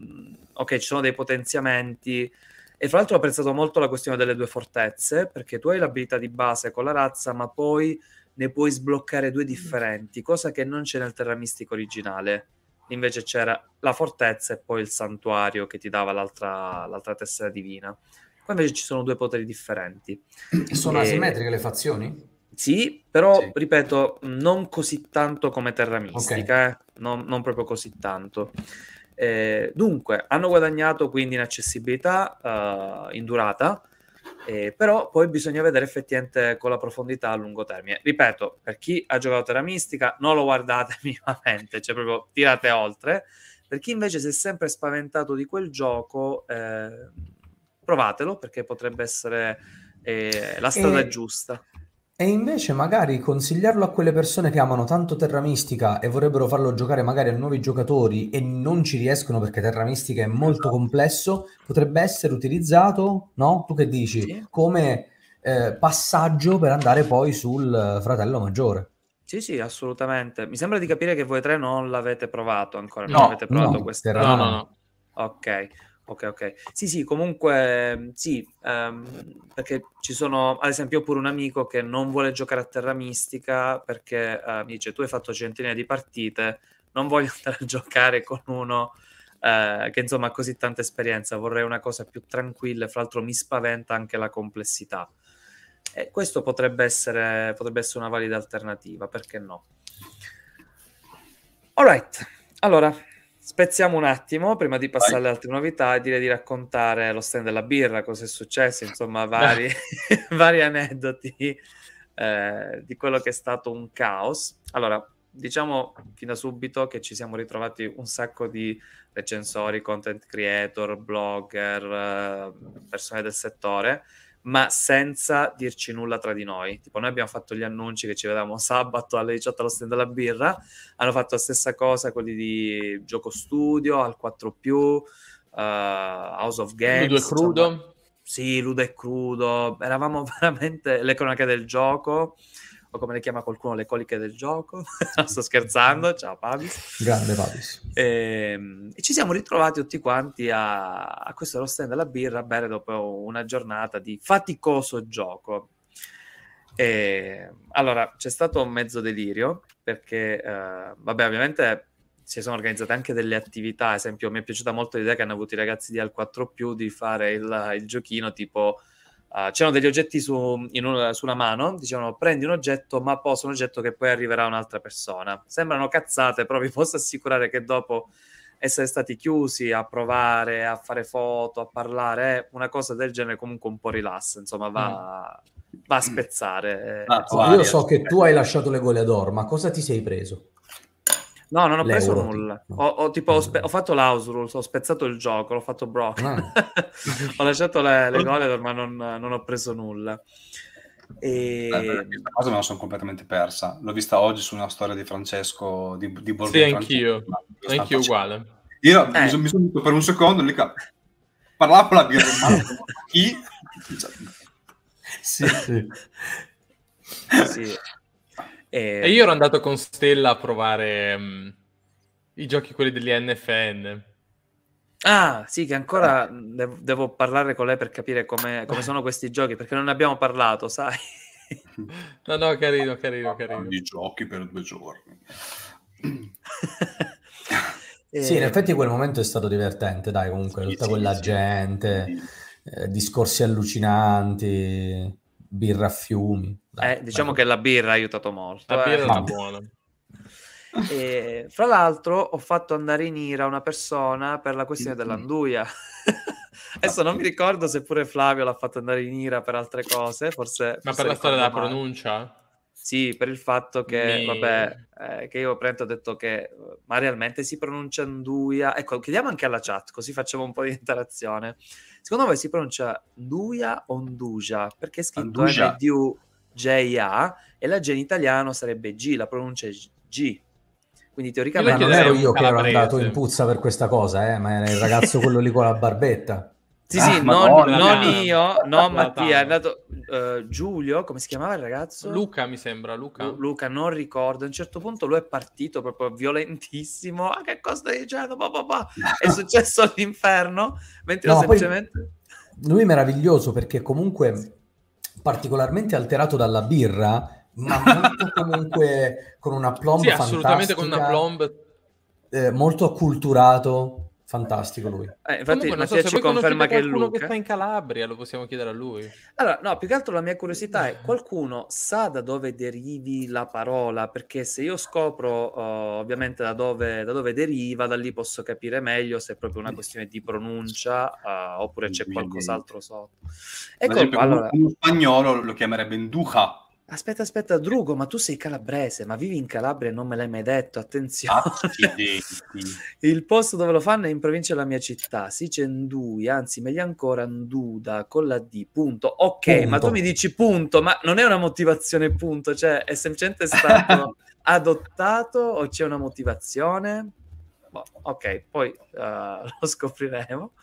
ok, ci sono dei potenziamenti e fra l'altro ho apprezzato molto la questione delle due fortezze, perché tu hai l'abilità di base con la razza, ma poi ne puoi sbloccare due differenti, cosa che non c'è nel Terra Mistico originale. Invece c'era la fortezza e poi il santuario che ti dava l'altra, l'altra tessera divina. Qua invece ci sono due poteri differenti. Sono e... asimmetriche le fazioni? Sì, però sì. ripeto, non così tanto come Terra Mistica, okay. eh? non, non proprio così tanto. Eh, dunque, hanno guadagnato quindi in accessibilità, uh, in durata, eh, però poi bisogna vedere effettivamente con la profondità a lungo termine. Ripeto, per chi ha giocato Terra Mistica, non lo guardate [laughs] minimamente, cioè proprio tirate oltre. Per chi invece si è sempre spaventato di quel gioco, eh, provatelo perché potrebbe essere eh, la strada e... giusta. E invece magari consigliarlo a quelle persone che amano tanto Terra Mistica e vorrebbero farlo giocare magari a nuovi giocatori e non ci riescono perché Terra Mistica è molto esatto. complesso, potrebbe essere utilizzato, no? Tu che dici? Sì. Come eh, passaggio per andare poi sul fratello maggiore. Sì, sì, assolutamente. Mi sembra di capire che voi tre non l'avete provato ancora, non avete provato no, questa... No, no, no. Ok. Ok, ok. Sì, sì, comunque sì, um, perché ci sono, ad esempio, pure un amico che non vuole giocare a Terra Mistica perché uh, mi dice tu hai fatto centinaia di partite, non voglio [laughs] andare a giocare con uno uh, che insomma ha così tanta esperienza, vorrei una cosa più tranquilla, fra l'altro mi spaventa anche la complessità. E questo potrebbe essere, potrebbe essere una valida alternativa, perché no? Alright, allora spezziamo un attimo prima di passare alle altre novità e direi di raccontare lo stand della birra, cosa è successo, insomma, vari, [laughs] vari aneddoti eh, di quello che è stato un caos. Allora, diciamo fin da subito che ci siamo ritrovati un sacco di recensori, content creator, blogger, eh, persone del settore ma senza dirci nulla tra di noi. Tipo, noi abbiamo fatto gli annunci che ci vedevamo sabato alle 18 allo stand della birra, hanno fatto la stessa cosa quelli di Gioco Studio, al 4 uh, eh, House of Games. Ludo e crudo. Insomma, sì, Ludo e crudo. Eravamo [laughs] veramente le cronache del gioco o come le chiama qualcuno le coliche del gioco. [laughs] sto scherzando, ciao Pavis. Grande Pavis. E, ehm, e, ci siamo ritrovati tutti quanti a, a questo stand della birra bere dopo una giornata di faticoso gioco. E, allora, c'è stato un mezzo delirio perché, eh, vabbè, ovviamente si sono organizzate anche delle attività, ad esempio mi è piaciuta molto l'idea che hanno avuto i ragazzi di Al 4 di fare il, il giochino tipo Uh, c'erano degli oggetti su, una, su, una mano, dicevano prendi un oggetto ma posa un oggetto che poi arriverà a un'altra persona. Sembrano cazzate, però vi posso assicurare che dopo essere stati chiusi a provare, a fare foto, a parlare, una cosa del genere comunque un po' rilassa, insomma va, mm. va a spezzare. Ah, eh, io so che tu hai lasciato le gole d'oro, ma cosa ti sei preso? No, non ho preso nulla. No. Ho, ho, tipo, ho, spe- ho, fatto l'house rules, ho spezzato il gioco, l'ho fatto broken. Ah. [laughs] ho lasciato le, le [laughs] gole, ma non, non, ho preso nulla. E... Eh, questa cosa me la sono completamente persa. L'ho vista oggi su una storia di Francesco di, di Borghi. Sì, anch'io. Anch'io uguale. Io eh. mi sono messo per un secondo lì parlavo con la birra. Chi? [laughs] sì, sì. sì. E... e io ero andato con Stella a provare um, i giochi quelli degli NFN. Ah, sì, che ancora devo, devo parlare con lei per capire come sono questi giochi, perché non ne abbiamo parlato, sai? [laughs] no, no, carino, carino, carino. I giochi per due giorni. e... Sì, in effetti quel momento è stato divertente, dai, comunque, sì, tutta sì, quella sì. gente, eh, discorsi allucinanti birra a fiumi. Dai, eh, diciamo dai. che la birra ha aiutato molto. La eh. birra è buona. [laughs] E, fra l'altro ho fatto andare in ira una persona per la questione dell'anduia. [laughs] Adesso non mi ricordo se pure Flavio l'ha fatto andare in ira per altre cose, forse... Ma per la storia della male. pronuncia? Sì, per il fatto che, mi... vabbè, eh, che io prendo ho detto che, ma realmente si pronuncia Anduia. Ecco, chiediamo anche alla chat, così facciamo un po' di interazione. Secondo voi si pronuncia Nduja o Nduja? Perché è scritto N-D-U-J-A e la G in italiano sarebbe G, la pronuncia è G. Quindi teoricamente... non ero io che ero andato in puzza per questa cosa, eh, ma era il ragazzo quello lì con la barbetta. Sì, ah, sì, non, non io, no Mattia, è andato uh, Giulio, come si chiamava il ragazzo? Luca mi sembra, Luca. Lu- Luca, non ricordo, a un certo punto lui è partito proprio violentissimo, ah che cosa stai dicendo, bah, bah, bah. è [laughs] successo all'inferno, mentre no, semplicemente... Lui è meraviglioso perché comunque particolarmente alterato dalla birra, ma molto [laughs] comunque con una plomb sì, assolutamente con una plomb eh, molto acculturato Fantastico lui. Eh, infatti Comunque, Mattia so, ci conferma che è Luca. che sta in Calabria, lo possiamo chiedere a lui. Allora, no, più che altro la mia curiosità è qualcuno sa da dove derivi la parola, perché se io scopro uh, ovviamente da dove, da dove, deriva, da lì posso capire meglio se è proprio una questione di pronuncia uh, oppure c'è qualcos'altro sotto. Ecco, allora... uno spagnolo lo chiamerebbe Nduja Aspetta, aspetta, Drugo, ma tu sei calabrese, ma vivi in Calabria e non me l'hai mai detto, attenzione. [laughs] Il posto dove lo fanno è in provincia della mia città, si dice Ndui, anzi meglio ancora Nduda, con la D, punto. Ok, punto. ma tu mi dici punto, ma non è una motivazione punto, cioè è semplicemente stato [laughs] adottato o c'è una motivazione? Boh, ok, poi uh, [laughs] lo scopriremo.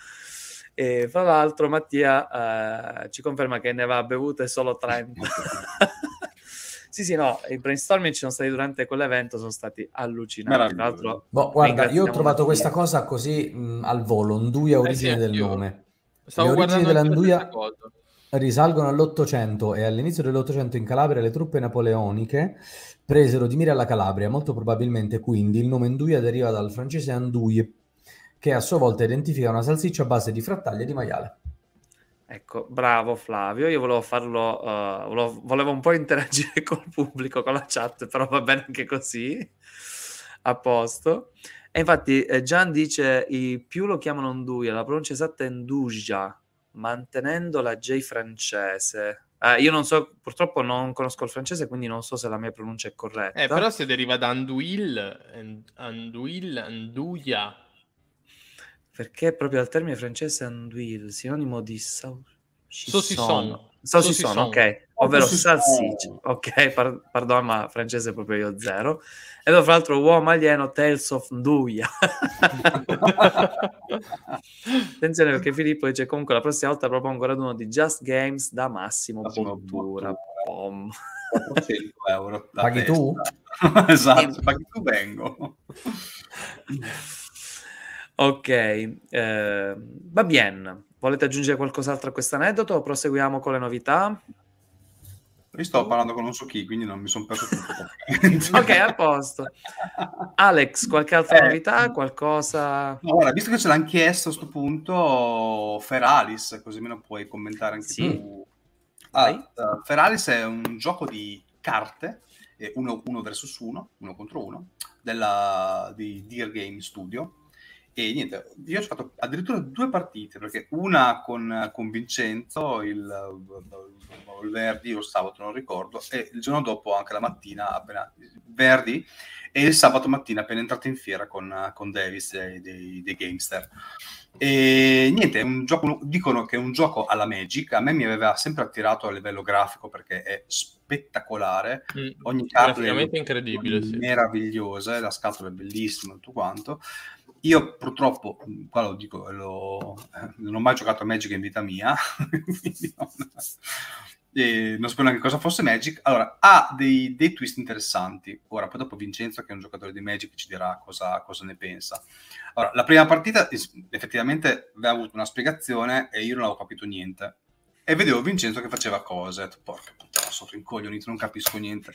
E fra l'altro Mattia uh, ci conferma che ne va bevute solo 30. Sì, sì, no, i brainstorming ci sono stati durante quell'evento, sono stati allucinanti. Tra l'altro, boh, guarda, io ho trovato questa cosa così mh, al volo, Nduia origine eh sì, del io. nome. Stavo le origini dell'Anduia risalgono all'Ottocento e all'inizio dell'Ottocento in Calabria le truppe napoleoniche presero di mira alla Calabria, molto probabilmente quindi il nome Nduia deriva dal francese andouille, che a sua volta identifica una salsiccia a base di frattaglie e di maiale. Ecco, bravo Flavio. Io volevo farlo, uh, volevo, volevo, un po' interagire [laughs] col pubblico, con la chat, però va bene anche così. a posto. E infatti eh, Gian dice, i più lo chiamano Nduja, la pronuncia esatta è Nduja, mantenendo la J francese. Eh, io non so, purtroppo non conosco il francese, quindi non so se la mia pronuncia è corretta. Eh, però se deriva da Anduil, Anduil, Anduia. Perché proprio al termine francese Anduil, sinonimo di sau... Saucisson. Saucisson, ok, ovvero salsiccia. Ok, par- pardon, ma francese proprio io zero. E poi, fra l'altro, uomo alieno, Tales of Nduia. [laughs] Attenzione perché Filippo dice comunque la prossima volta propongo raduno di Just Games da Massimo Bottura. Pom. euro. Paghi testa. tu? [laughs] esatto, paghi tu vengo. [laughs] ok, eh, va bene. Volete aggiungere qualcos'altro a questo aneddoto o proseguiamo con le novità? Io sto parlando con non so chi, quindi non mi sono perso tutto. [laughs] ok, a posto. Alex, qualche altra eh, novità? Qualcosa? Ora, visto che ce l'hanno chiesto a questo punto, Feralis, così almeno puoi commentare anche sì. tu. Ah, uh, Feralis è un gioco di carte, uno, uno versus uno, uno contro uno, della, di Dear Game Studio, e niente, io ho fatto addirittura due partite, perché una con, con Vincenzo, il, il, Verdi, o il sabato non ricordo, e il giorno dopo anche la mattina, appena, Verdi, e il sabato mattina appena entrato in fiera con, con Davis dei, dei, dei Gamester. E niente, gioco, dicono che è un gioco alla Magic, a me mi aveva sempre attirato a livello grafico perché è spettacolare, mm, ogni carta è incredibile, sì. meravigliosa, la scatola è bellissima, tutto quanto. Io purtroppo, qua lo dico, lo, eh, non ho mai giocato a Magic in vita mia, non, [laughs] eh, non sapevo neanche cosa fosse Magic. Allora, ha dei, dei, twist interessanti. Ora, poi dopo Vincenzo, che è un giocatore di Magic, ci dirà cosa, cosa ne pensa. Allora, la prima partita effettivamente aveva avuto una spiegazione e io non avevo capito niente. E vedevo Vincenzo che faceva cose. Porca puttana, sono rincoglionito, non capisco niente.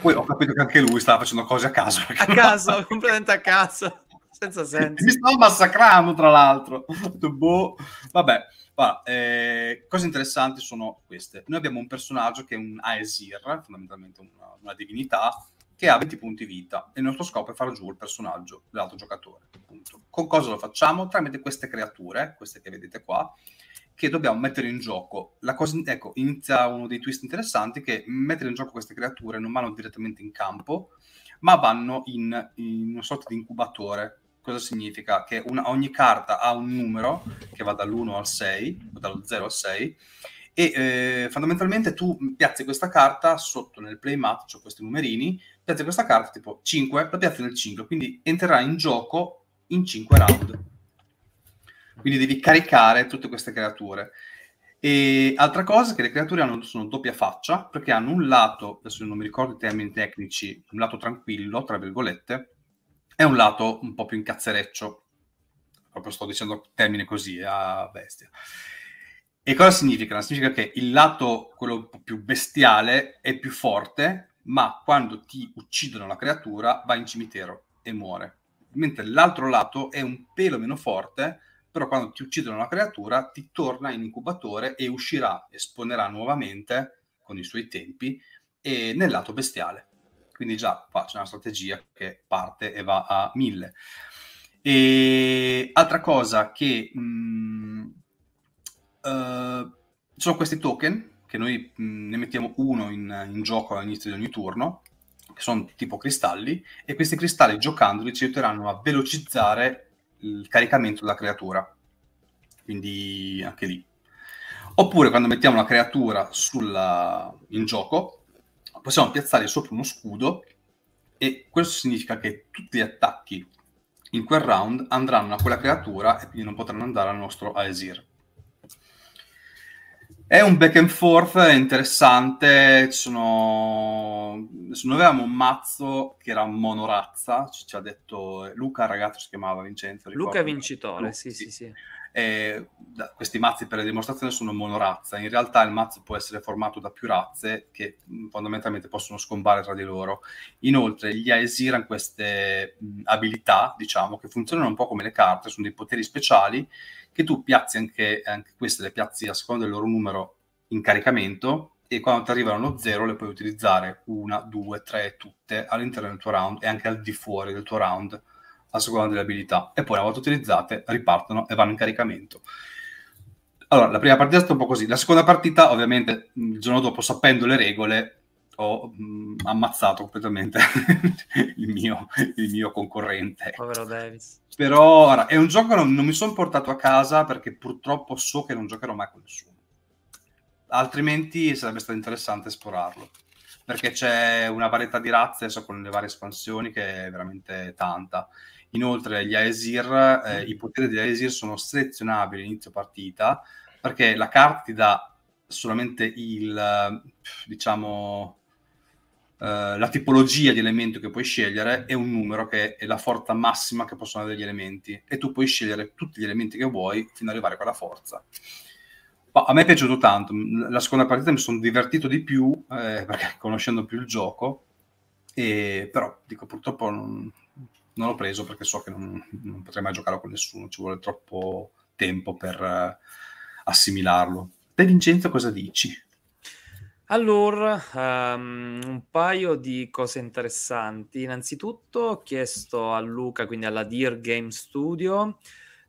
Poi ho capito che anche lui stava facendo cose a caso. A caso, completamente a caso senza senso. Mi sto massacrando, tra l'altro. [laughs] boh. Vabbè, va, eh, cose interessanti sono queste. Noi abbiamo un personaggio che è un Aesir, fondamentalmente una, una divinità, che ha 20 punti vita e il nostro scopo è far giù il personaggio dell'altro giocatore. Appunto. Con cosa lo facciamo? Tramite queste creature, queste che vedete qua, che dobbiamo mettere in gioco. Cosa, ecco, inizia uno dei twist interessanti che mettere in gioco queste creature non vanno direttamente in campo, ma vanno in, in una sorta di incubatore cosa significa? Che una, ogni carta ha un numero che va dall'1 al 6, o dallo 0 al 6, e eh, fondamentalmente tu piazzi questa carta sotto nel playmat, cioè questi numerini, piazzi questa carta tipo 5, la piazzi nel 5, quindi entrerà in gioco in 5 round. Quindi devi caricare tutte queste creature. E altra cosa è che le creature hanno, sono doppia faccia, perché hanno un lato, adesso non mi ricordo i termini tecnici, un lato tranquillo, tra virgolette, è un lato un po' più incazzereccio. Proprio sto dicendo termine così, a bestia. E cosa significa? Significa che il lato, quello più bestiale, è più forte, ma quando ti uccidono la creatura va in cimitero e muore. Mentre l'altro lato è un pelo meno forte, però quando ti uccidono la creatura ti torna in incubatore e uscirà, esponerà nuovamente con i suoi tempi, e nel lato bestiale. Quindi già c'è una strategia che parte e va a mille. E altra cosa che mh, mm, uh, sono questi token che noi mh, mm, ne mettiamo uno in, in gioco all'inizio di ogni turno, che sono tipo cristalli, e questi cristalli giocandoli ci aiuteranno a velocizzare il caricamento della creatura. Quindi anche lì. Oppure quando mettiamo la creatura sulla, in gioco, possiamo piazzare sopra uno scudo e questo significa che tutti gli attacchi in quel round andranno a quella creatura e quindi non potranno andare al nostro Aesir. È un back and forth interessante. Sono... Noi avevamo un mazzo che era monorazza, ci, ci ha detto Luca, il ragazzo si chiamava Vincenzo. Ricordo. Luca Vincitore, Luca, sì, sì, sì. Eh, questi mazzi per la dimostrazione sono monorazza. In realtà il mazzo può essere formato da più razze che fondamentalmente possono scombare tra di loro. Inoltre gli Aesir hanno queste abilità, diciamo, che funzionano un po' come le carte, sono dei poteri speciali che tu piazzi anche, anche queste, le piazzi a seconda del loro numero in caricamento e quando ti arrivano allo zero le puoi utilizzare una, due, tre, tutte all'interno del tuo round e anche al di fuori del tuo round a seconda delle abilità e poi una volta utilizzate ripartono e vanno in caricamento. Allora, la prima partita è stata un po' così. La seconda partita, ovviamente, il giorno dopo, sapendo le regole, ho mh, ammazzato completamente [laughs] il, mio, il, mio, concorrente. Povero Davis. Però ora, è un gioco che non, non mi sono portato a casa perché purtroppo so che non giocherò mai con nessuno altrimenti sarebbe stato interessante esplorarlo perché c'è una varietà di razze adesso con le varie espansioni che è veramente tanta. Inoltre gli Aesir, eh, i poteri degli Aesir sono selezionabili all'inizio partita perché la carta ti dà solamente il, diciamo, eh, la tipologia di elemento che puoi scegliere e un numero che è la forza massima che possono avere gli elementi. E tu puoi scegliere tutti gli elementi che vuoi fino ad arrivare a quella forza. A me è piaciuto tanto, la seconda partita mi sono divertito di più, eh, perché [laughs] conoscendo più il gioco, e, però dico purtroppo non, non l'ho preso perché so che non, non, potrei mai giocare con nessuno, ci vuole troppo tempo per uh, assimilarlo. Te Vincenzo cosa dici? Allora, um, un paio di cose interessanti. Innanzitutto ho chiesto a Luca, quindi alla Dear Game Studio,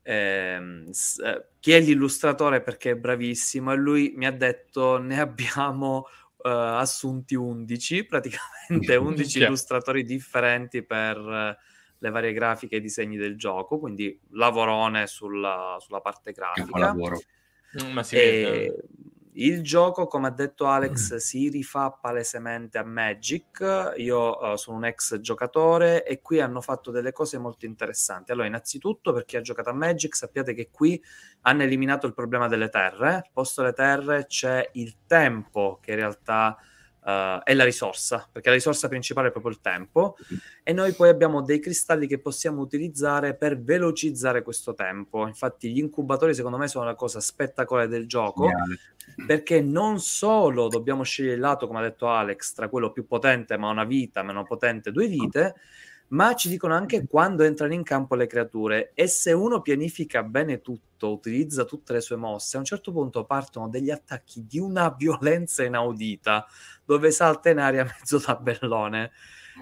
ehm, eh, chi è l'illustratore perché è bravissimo e lui mi ha detto ne abbiamo uh, assunti 11, praticamente [laughs] 11 illustratori differenti per le varie grafiche e disegni del gioco, quindi lavorone sulla, sulla parte grafica. Mm, ma si e... vede il gioco, come ha detto Alex, mm. si rifà palesemente a Magic. Io uh, sono un ex giocatore e qui hanno fatto delle cose molto interessanti. Allora, innanzitutto, per chi ha giocato a Magic, sappiate che qui hanno eliminato il problema delle terre. Al posto delle terre c'è il tempo, che in realtà uh, è la risorsa, perché la risorsa principale è proprio il tempo, e noi poi abbiamo dei cristalli che possiamo utilizzare per velocizzare questo tempo. Infatti gli incubatori secondo me sono la cosa spettacolare del gioco, Geniale. perché non solo dobbiamo scegliere il lato, come ha detto Alex, tra quello più potente ma una vita, meno potente due vite, ma ci dicono anche quando entrano in campo le creature e se uno pianifica bene tutto, utilizza tutte le sue mosse, a un certo punto partono degli attacchi di una [laughs] violenza inaudita dove salta in aria [laughs] mezzo tabellone.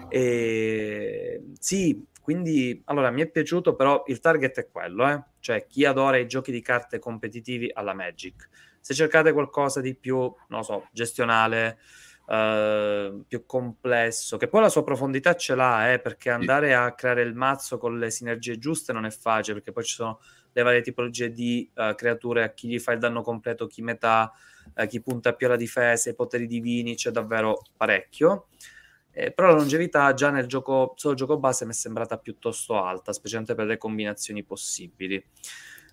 E sì, quindi allora mi è piaciuto, però il target è quello, eh? cioè chi adora i giochi di carte competitivi alla Magic. Se cercate qualcosa di più, non so, gestionale, uh, più complesso, che poi la sua profondità ce l'ha, eh, perché andare a creare il mazzo con le sinergie giuste non è facile, perché poi ci sono le varie tipologie di uh, creature, a chi gli fa il danno completo, chi metà, uh, chi punta più alla difesa, i poteri divini, c'è davvero parecchio. Eh, però la longevità già nel gioco, solo gioco base mi è sembrata piuttosto alta, specialmente per le combinazioni possibili.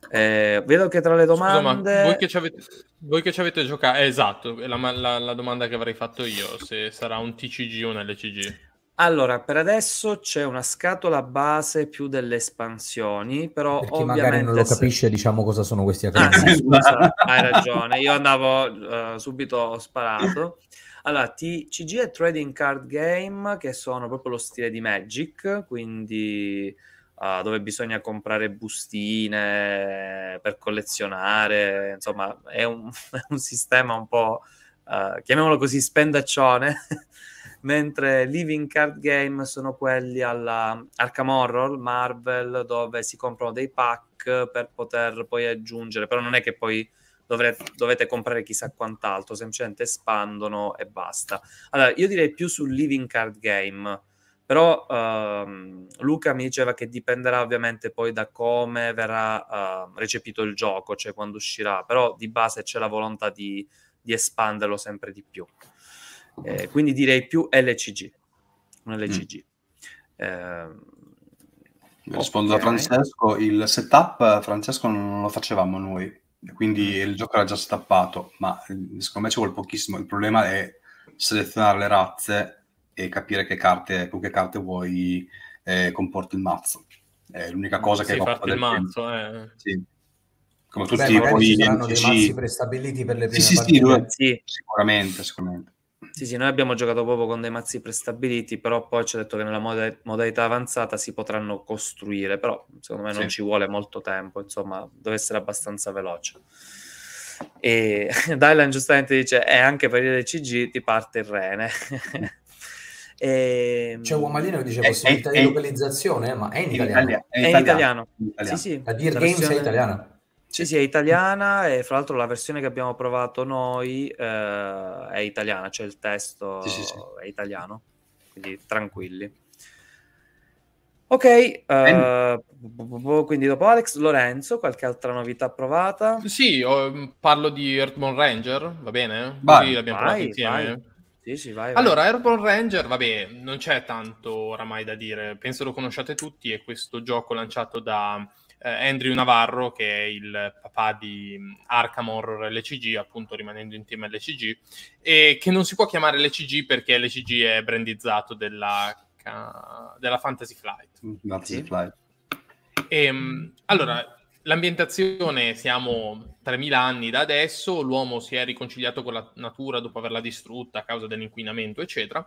Eh, vedo che tra le domande... Scusa, voi, che ci avete, voi che ci avete giocato... Eh, esatto, è la, la, la, domanda che avrei fatto io, se sarà un TCG o un LCG. Allora, per adesso c'è una scatola base più delle espansioni, però per chi magari non lo capisce, diciamo cosa sono questi acronimi. Ah, hai ragione, io andavo uh, subito ho sparato. Allora, TCG è Trading Card Game, che sono proprio lo stile di Magic, quindi uh, dove bisogna comprare bustine per collezionare, insomma è un, [laughs] è un sistema un po', uh, chiamiamolo così, spendaccione, [laughs] mentre Living Card Game sono quelli alla Arkham Horror, Marvel, dove si comprano dei pack per poter poi aggiungere, però non è che poi dovrete, dovete comprare chissà quant'altro, semplicemente espandono e basta. Allora, io direi più sul Living Card Game, però uh, Luca mi diceva che dipenderà ovviamente poi da come verrà uh, recepito il gioco, cioè quando uscirà, però di base c'è la volontà di, di espanderlo sempre di più. Eh, quindi direi più LCG, un LCG. Mm. Eh, Rispondo okay. a Francesco, il setup Francesco non lo facevamo noi, quindi mm. il gioco era già stappato, ma secondo me ci vuole pochissimo. Il problema è selezionare le razze e capire che carte, con che carte vuoi eh, comporti il mazzo. È l'unica cosa che... Sì, farti il mazzo, eh. Sì. Come tutti Beh, ci saranno dei mazzi prestabiliti per le prime sì, sì, sì, sì, sicuramente, sicuramente. Sì, sì, noi abbiamo giocato proprio con dei mazzi prestabiliti, però poi ci ha detto che nella mod- modalità avanzata si potranno costruire, però secondo me non sì. ci vuole molto tempo, insomma, deve essere abbastanza veloce. E [laughs] Dylan giustamente dice, e anche per il CG ti parte il rene. [laughs] e, ehm, C'è Uomalino che dice possibilità è, di localizzazione, ma è in italiano. È in italiano. È in italiano. Sì, sì. La Dear Games versione... è italiana. Sì, sì, è italiana e fra l'altro la versione che abbiamo provato noi eh, è italiana, cioè il testo sì, sì, sì. è italiano, quindi tranquilli. Ok, uh, quindi dopo Alex, Lorenzo, qualche altra novità provata? Sì, oh, parlo di Earthborn Ranger, va bene? Vai, l'abbiamo vai, insieme. Vai. Sì, sì, vai, allora, Airborne Ranger, vabbè, non c'è tanto oramai da dire, penso lo conosciate tutti, è questo gioco lanciato da eh, Andrew Navarro, che è il papà di Arkham Horror LCG, appunto rimanendo in tema LCG, e che non si può chiamare LCG perché LCG è brandizzato della, della Fantasy Flight. Fantasy Flight. E, ehm, allora, l'ambientazione siamo 3000 anni da adesso, l'uomo si è riconciliato con la natura dopo averla distrutta a causa dell'inquinamento, eccetera.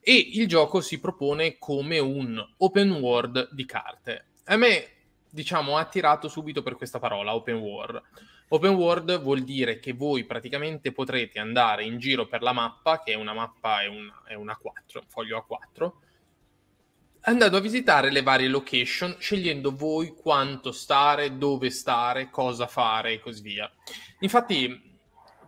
E il gioco si propone come un open world di carte. A me diciamo, attirato subito per questa parola, open world. Open world vuol dire che voi praticamente potrete andare in giro per la mappa, che è una mappa, è una, è una 4, foglio A4, andando a visitare le varie location, scegliendo voi quanto stare, dove stare, cosa fare e così via. Infatti,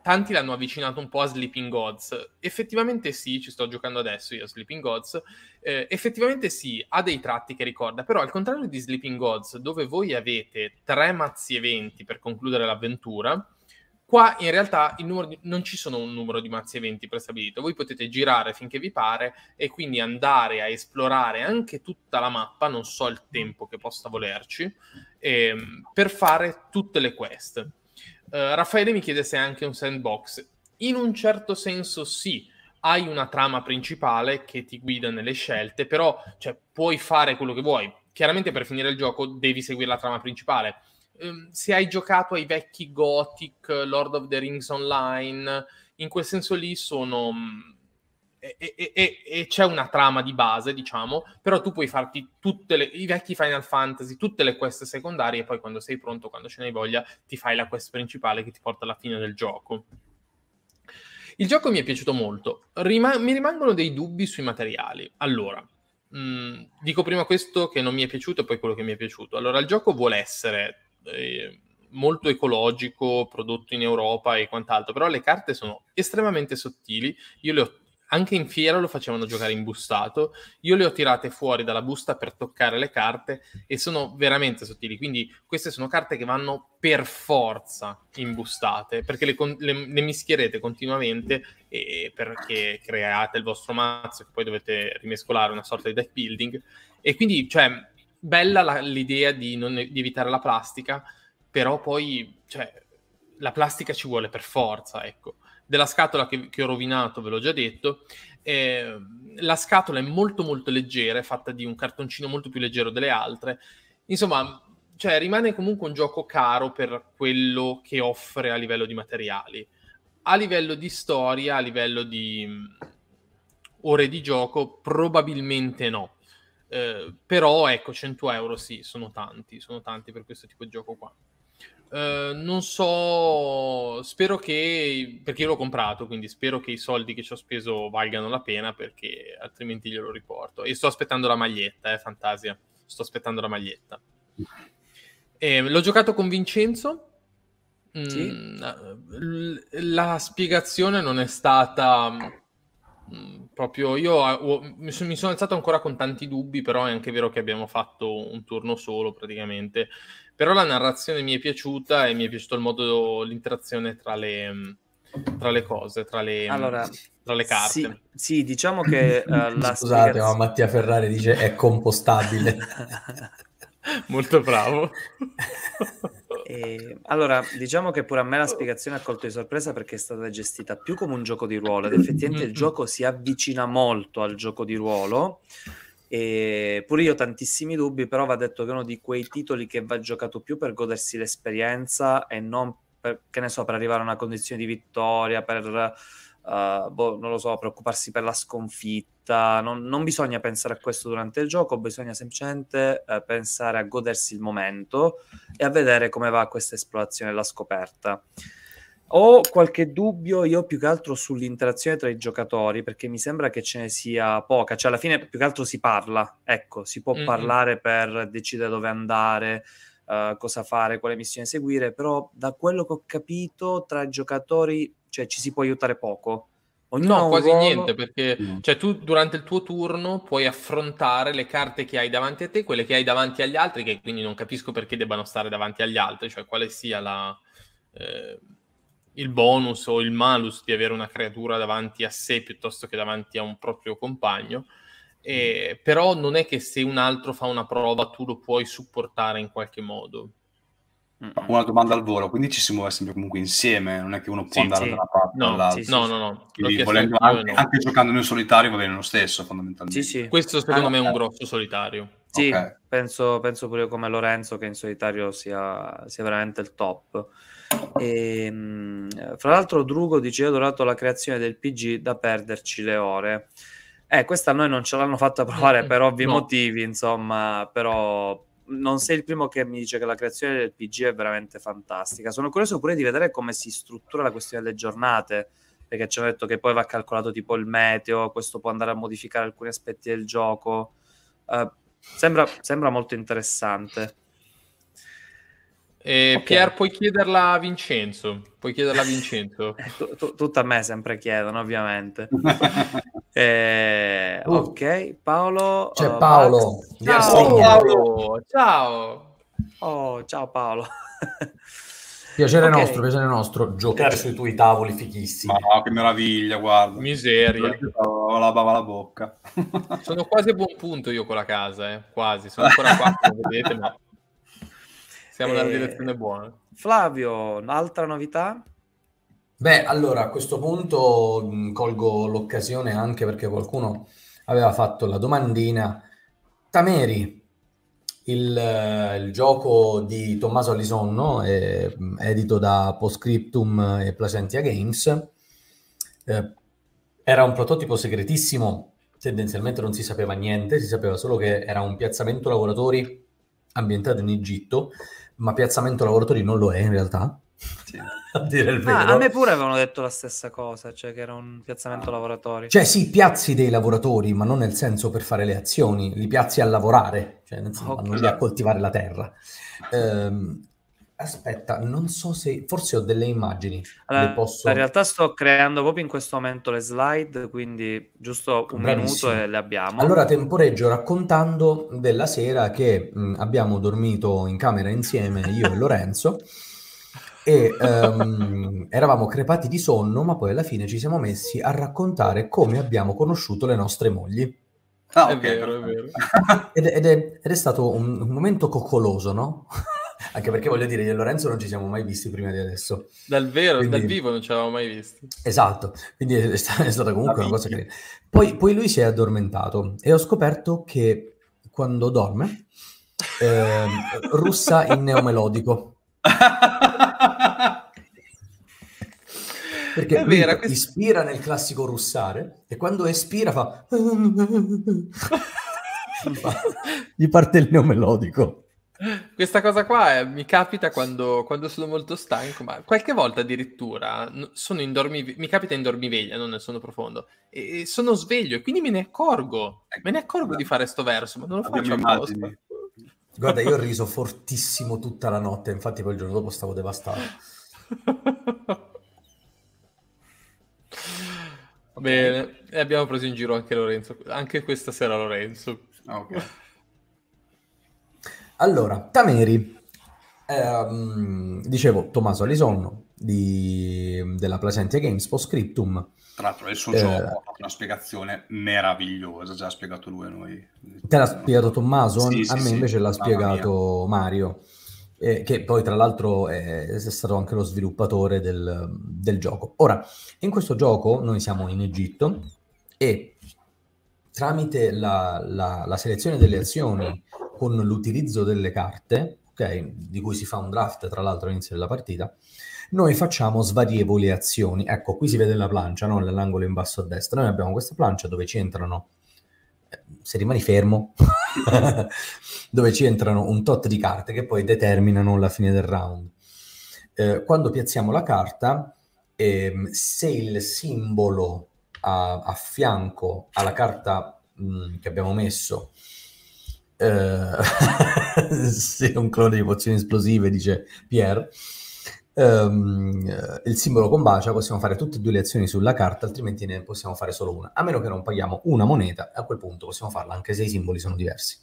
tanti l'hanno avvicinato un po' a Sleeping Gods. Effettivamente sì, ci sto giocando adesso io a Sleeping Gods. Eh, effettivamente sì, ha dei tratti che ricorda, però al contrario di Sleeping Gods, dove voi avete tre mazzi eventi per concludere l'avventura, qua in realtà di, non ci sono un numero di mazzi eventi prestabilito. Voi potete girare finché vi pare e quindi andare a esplorare anche tutta la mappa, non so il tempo che possa volerci, ehm, per fare tutte le quest Uh, Raffaele mi chiede se è anche un sandbox. In un certo senso sì, hai una trama principale che ti guida nelle scelte, però cioè, puoi fare quello che vuoi. Chiaramente per finire il gioco devi seguire la trama principale. Um, se hai giocato ai vecchi Gothic, Lord of the Rings Online, in quel senso lì sono... Um, e, e, e, e, c'è una trama di base, diciamo, però tu puoi farti tutte le, i vecchi Final Fantasy, tutte le quest secondarie e poi quando sei pronto, quando ce n'hai voglia, ti fai la quest principale che ti porta alla fine del gioco. Il gioco mi è piaciuto molto. Rima- mi rimangono dei dubbi sui materiali. Allora, mh, mm, dico prima questo che non mi è piaciuto e poi quello che mi è piaciuto. Allora, il gioco vuole essere... Eh, molto ecologico, prodotto in Europa e quant'altro, però le carte sono estremamente sottili. Io le ho anche in fiera lo facevano giocare imbustato. Io le ho tirate fuori dalla busta per toccare le carte e sono veramente sottili. Quindi queste sono carte che vanno per forza imbustate perché le, le, le mischierete continuamente e perché create il vostro mazzo che poi dovete rimescolare una sorta di deck building. E quindi, cioè, bella la, l'idea di, non, di evitare la plastica, però poi, cioè, la plastica ci vuole per forza, ecco della scatola che, che ho rovinato, ve l'ho già detto. Eh, la scatola è molto molto leggera, è fatta di un cartoncino molto più leggero delle altre. Insomma, cioè, rimane comunque un gioco caro per quello che offre a livello di materiali. A livello di storia, a livello di mm, ore di gioco, probabilmente no. Eh, però ecco, 100 euro sì, sono tanti, sono tanti per questo tipo di gioco qua. Uh, non so, spero che, perché io l'ho comprato, quindi spero che i soldi che ci ho speso valgano la pena, perché altrimenti glielo riporto. E sto aspettando la maglietta, eh, Fantasia, sto aspettando la maglietta. Eh, l'ho giocato con Vincenzo. Sì. Mm, la spiegazione non è stata mm, proprio io mi sono alzato ancora con tanti dubbi, però è anche vero che abbiamo fatto un turno solo praticamente però la narrazione mi è piaciuta e mi è piaciuto il modo, l'interazione tra le, tra le cose, tra le, allora, tra le carte. Sì, sì diciamo che uh, [laughs] la Scusate, spiegaz... ma Mattia Ferrari dice è compostabile. [laughs] Molto bravo. [laughs] E, allora, diciamo che pure a me la spiegazione ha colto di sorpresa perché è stata gestita più come un gioco di ruolo ed effettivamente il gioco si avvicina molto al gioco di ruolo e pure io ho tantissimi dubbi, però va detto che è uno di quei titoli che va giocato più per godersi l'esperienza e non per, che ne so, per arrivare a una condizione di vittoria, per, uh, boh, non lo so, preoccuparsi per la sconfitta. Non, non, bisogna pensare a questo durante il gioco, bisogna semplicemente uh, pensare a godersi il momento e a vedere come va questa esplorazione e la scoperta. Ho qualche dubbio io più che altro sull'interazione tra i giocatori, perché mi sembra che ce ne sia poca, cioè alla fine più che altro si parla, ecco, si può mm-hmm. parlare per decidere dove andare, uh, cosa fare, quale missione seguire, però da quello che ho capito tra i giocatori, cioè ci si può aiutare poco. Ognuno no, quasi ruolo... niente, perché mm. cioè, tu durante il tuo turno puoi affrontare le carte che hai davanti a te, quelle che hai davanti agli altri, che quindi non capisco perché debbano stare davanti agli altri, cioè quale sia la... Eh il bonus o il malus di avere una creatura davanti a sé piuttosto che davanti a un proprio compagno. E, però non è che se un altro fa una prova tu lo puoi supportare in qualche modo. Una domanda al volo, quindi ci si muove sempre comunque insieme, non è che uno può sì, andare sì. da una parte no, all'altra. Sì, no, no, no. Quindi, volendo, anche, no. anche, giocando in solitario va bene lo stesso, fondamentalmente. Sì, sì. Questo secondo ah, me è un grosso solitario. Sì, okay. penso, penso, pure come Lorenzo che in solitario sia, sia veramente il top. E, ehm, fra l'altro, Drugo dice: Io ho adorato la creazione del PG da perderci le ore. Eh, questa a noi non ce l'hanno fatta provare [laughs] per ovvi no. motivi, insomma, però non sei il primo che mi dice che la creazione del PG è veramente fantastica. Sono curioso pure di vedere come si struttura la questione delle giornate, perché ci hanno detto che poi va calcolato tipo il meteo, questo può andare a modificare alcuni aspetti del gioco. Uh, sembra, sembra molto interessante. Eh, okay. Pier, puoi chiederla a Vincenzo. Puoi chiederla a Vincenzo. [laughs] tu, tu, tutto a me sempre chiedono, ovviamente. [laughs] eh, uh. Ok, Paolo. C'è uh, Paolo. Ciao, Paolo. Ciao. Oh, ciao Paolo. [laughs] Piacere okay. nostro, piacere nostro, giocare sui tuoi tavoli fichissimi. Ma che meraviglia, guarda. Miseria. Ho la bava alla bocca. Sono quasi a buon punto io con la casa, eh. quasi. Sono ancora qua, vedete, ma siamo nella direzione buona. Flavio, altra novità? Beh, allora a questo punto mh, colgo l'occasione anche perché qualcuno aveva fatto la domandina. Tameri, il, il gioco di Tommaso Alisonno, è, edito da Postscriptum e Placentia Games, eh, era un prototipo segretissimo, tendenzialmente non si sapeva niente, si sapeva solo che era un piazzamento lavoratori ambientato in Egitto ma piazzamento lavoratori non lo è in realtà. Sì. [laughs] a dire il vero. Ah, a me pure avevano detto la stessa cosa, cioè che era un piazzamento ah. lavoratori. Cioè sì, piazzi dei lavoratori, ma non nel senso per fare le azioni, li piazzi a lavorare, cioè nel senso okay. vanno lì a coltivare la terra. Ehm, Aspetta, non so se forse ho delle immagini. Allora, posso... In realtà sto creando proprio in questo momento le slide, quindi giusto un Bravissimo. minuto e le abbiamo. Allora temporeggio raccontando della sera che mh, abbiamo dormito in camera insieme io e Lorenzo e um, eravamo crepati di sonno, ma poi alla fine ci siamo messi a raccontare come abbiamo conosciuto le nostre mogli. Ah, è okay. vero, è vero. Ed, ed, è, ed è stato un, un momento coccoloso, no? Anche perché voglio dire, io e Lorenzo non ci siamo mai visti prima di adesso. Dal vero, quindi... dal vivo non ci avevamo mai visti. Esatto, quindi è, sta- è stata comunque una cosa che... Poi, poi, lui si è addormentato e ho scoperto che quando dorme eh, russa in neomelodico. Perché è vera, questo... ispira nel classico russare e quando espira fa... [laughs] gli parte il neomelodico. Questa cosa qua è, mi capita quando, quando, sono molto stanco, ma qualche volta addirittura sono in dormi, mi capita in dormiveglia, non nel sonno profondo, e sono sveglio e quindi me ne accorgo, me ne accorgo di fare sto verso, ma non lo faccio apposta. Guarda, io ho riso fortissimo tutta la notte, infatti poi il giorno dopo stavo devastato. [laughs] Bene, e abbiamo preso in giro anche Lorenzo, anche questa sera Lorenzo. Ok. Allora, Tameri, ehm, dicevo Tommaso Alisonno di, della Placentia Games Post Scriptum. Tra l'altro il suo eh, gioco ha una spiegazione meravigliosa, già l'ha spiegato lui a noi. Te l'ha spiegato Tommaso? Sì, a sì, me sì, invece l'ha spiegato Mario, eh, che poi tra l'altro è, è, stato anche lo sviluppatore del, del gioco. Ora, in questo gioco noi siamo in Egitto e tramite la, la, la selezione delle azioni con l'utilizzo delle carte, okay, di cui si fa un draft tra l'altro all'inizio della partita, noi facciamo svarievoli azioni. Ecco, qui si vede la plancia, no? nell'angolo in basso a destra. Noi abbiamo questa plancia dove ci entrano, eh, se rimani fermo, [laughs] dove ci entrano un tot di carte che poi determinano la fine del round. Eh, quando piazziamo la carta, ehm, se il simbolo a, a fianco alla carta mh, mm, che abbiamo messo eh, [laughs] se un clone di pozioni esplosive, dice Pierre, um, il simbolo combacia, possiamo fare tutte e due le azioni sulla carta, altrimenti ne possiamo fare solo una, a meno che non paghiamo una moneta, a quel punto possiamo farla anche se i simboli sono diversi.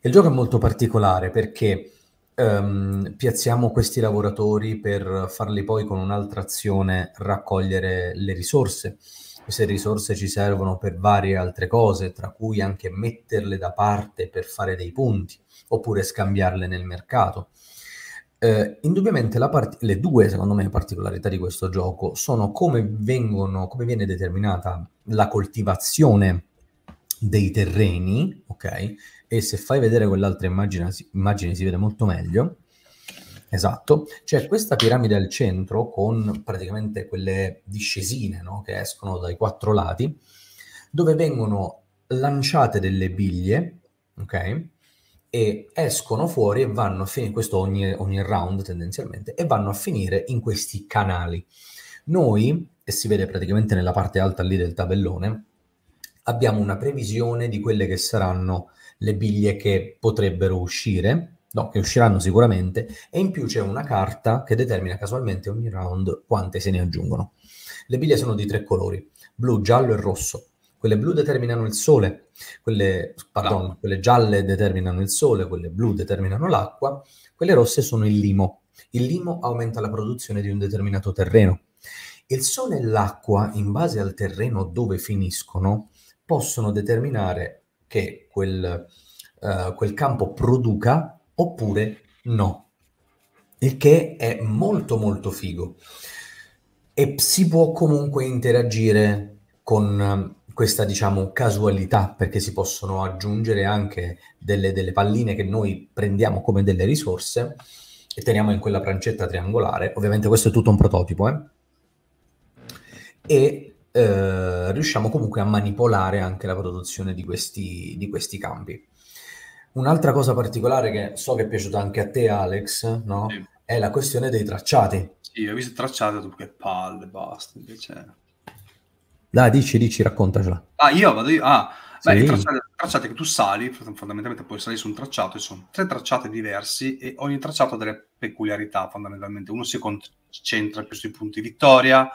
Il gioco è molto particolare perché um, piazziamo questi lavoratori per farli poi con un'altra azione raccogliere le risorse. Queste risorse ci servono per varie altre cose, tra cui anche metterle da parte per fare dei punti, oppure scambiarle nel mercato. Eh, indubbiamente part- le due, secondo me, particolarità di questo gioco sono come, vengono, come viene determinata la coltivazione dei terreni, ok? E se fai vedere quell'altra immagine, immagine si vede molto meglio. Esatto, c'è questa piramide al centro con praticamente quelle discesine no? che escono dai quattro lati, dove vengono lanciate delle biglie, ok? e escono fuori e vanno a finire, questo ogni, ogni round tendenzialmente, e vanno a finire in questi canali. Noi, e si vede praticamente nella parte alta lì del tabellone, abbiamo una previsione di quelle che saranno le biglie che potrebbero uscire, no, che usciranno sicuramente, e in più c'è una carta che determina casualmente ogni round quante se ne aggiungono. Le biglie sono di tre colori, blu, giallo e rosso. Quelle blu determinano il sole, quelle, pardon, quelle gialle determinano il sole, quelle blu determinano l'acqua, quelle rosse sono il limo. Il limo aumenta la produzione di un determinato terreno. Il sole e l'acqua, in base al terreno dove finiscono, possono determinare che quel, uh, quel campo produca oppure no. Il che è molto molto figo. E si può comunque interagire con questa diciamo casualità perché si possono aggiungere anche delle, delle, palline che noi prendiamo come delle risorse e teniamo in quella prancetta triangolare ovviamente questo è tutto un prototipo eh? e eh, riusciamo comunque a manipolare anche la produzione di questi, di questi campi un'altra cosa particolare che so che è piaciuta anche a te Alex no? sì. è la questione dei tracciati sì ho visto tracciati tu che palle basta invece dai, dici, dici, raccontacela. Ah, io vado io. Ah, beh, sì. i tracciati, tracciati, che tu sali, fondamentalmente puoi salire su un tracciato, ci sono tre tracciati diversi e ogni tracciato ha delle peculiarità, fondamentalmente. Uno si concentra più sui punti vittoria,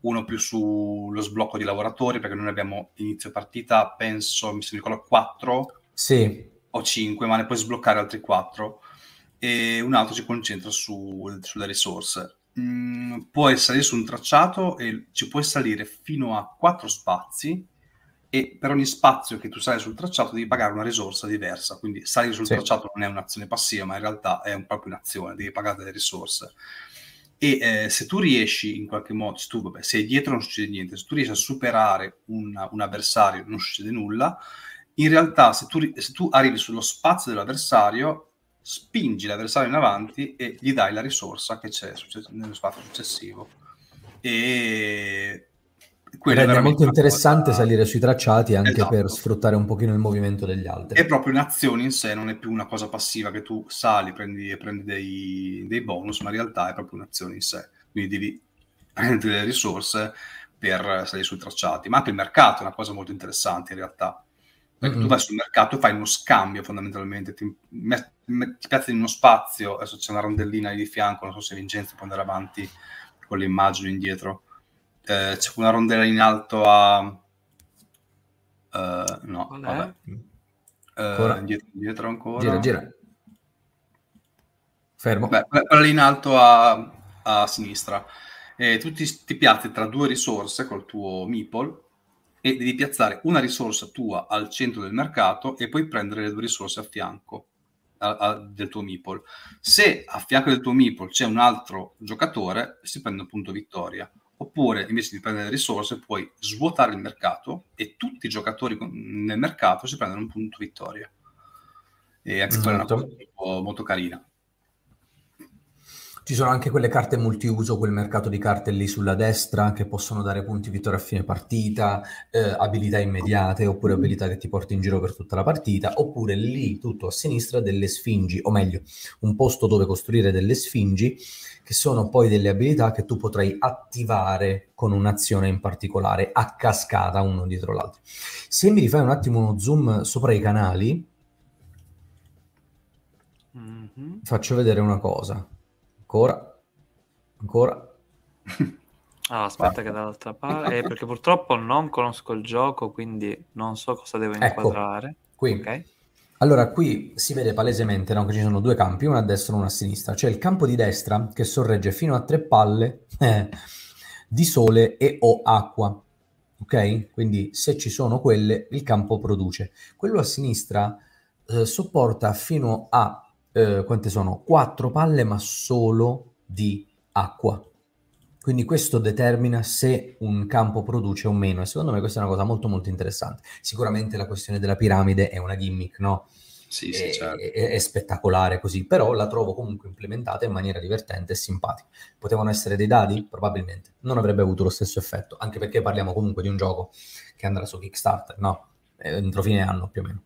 uno più sullo sblocco di lavoratori, perché noi abbiamo inizio partita, penso, mi ricorda, 4 sì. O 5, ma ne puoi sbloccare altri 4. E un altro si concentra su, sulle risorse mh, puoi salire su un tracciato e ci puoi salire fino a quattro spazi e per ogni spazio che tu sali sul tracciato devi pagare una risorsa diversa, quindi salire sul sì. tracciato non è un'azione passiva, ma in realtà è un, proprio un'azione, devi pagare delle risorse. E eh, se tu riesci in qualche modo, se tu vabbè, sei dietro non succede niente, se tu riesci a superare una, un avversario non succede nulla, in realtà se tu, se tu arrivi sullo spazio dell'avversario spingi l'avversario in avanti e gli dai la risorsa che c'è nello spazio successivo. E quello è molto interessante cosa... salire sui tracciati anche esatto. per sfruttare un pochino il movimento degli altri. È proprio un'azione in sé, non è più una cosa passiva che tu sali prendi, e prendi dei, dei bonus, ma in realtà è proprio un'azione in sé. Quindi devi [laughs] prendere delle risorse per salire sui tracciati. Ma anche il mercato è una cosa molto interessante in realtà perché mm-hmm. tu vai sul mercato e fai uno scambio fondamentalmente, ti, met, met, ti piazzi in uno spazio, adesso c'è una rondellina lì di fianco, non so se Vincenzo può andare avanti con le immagini indietro, eh, c'è una rondella in alto a... Uh, no, Qual vabbè. Uh, indietro, indietro, ancora. Gira, gira. Fermo. Beh, quella lì in alto a, a sinistra. E tu ti, ti piazzi tra due risorse col tuo meeple e devi piazzare una risorsa tua al centro del mercato e poi prendere le due risorse a fianco a, a, del tuo meeple. Se a fianco del tuo meeple c'è un altro giocatore, si prende un punto vittoria. Oppure invece di prendere le risorse puoi svuotare il mercato e tutti i giocatori nel mercato si prendono un punto vittoria. E anche esatto. quella è una cosa molto, molto carina. Ci sono anche quelle carte multiuso, quel mercato di carte lì sulla destra che possono dare punti vittoria a fine partita, eh, abilità immediate oppure abilità che ti porti in giro per tutta la partita, oppure lì tutto a sinistra delle sfingi, o meglio, un posto dove costruire delle sfingi che sono poi delle abilità che tu potrai attivare con un'azione in particolare a cascata uno dietro l'altro. Se mi rifai un attimo uno zoom sopra i canali, mm-hmm. faccio vedere una cosa. Ancora. Ancora. [laughs] Ah, aspetta che dall'altra parte, eh, perché purtroppo non conosco il gioco, quindi non so cosa devo ecco, inquadrare. Ecco, qui. Okay. Allora, qui si vede palesemente no, che ci sono due campi, uno a destra e uno a sinistra. C'è il campo di destra che sorregge fino a tre palle [laughs] eh, di sole e o acqua. Ok? Quindi se ci sono quelle, il campo produce. Quello a sinistra eh, sopporta fino a eh, quante sono? Quattro palle, ma solo di acqua. Quindi questo determina se un campo produce o meno e secondo me questa è una cosa molto molto interessante. Sicuramente la questione della piramide è una gimmick, no? Sì, sì, è, certo. è, è, spettacolare così, però la trovo comunque implementata in maniera divertente e simpatica. Potevano essere dei dadi? Probabilmente. Non avrebbe avuto lo stesso effetto, anche perché parliamo comunque di un gioco che andrà su Kickstarter, no? Entro fine anno più o meno.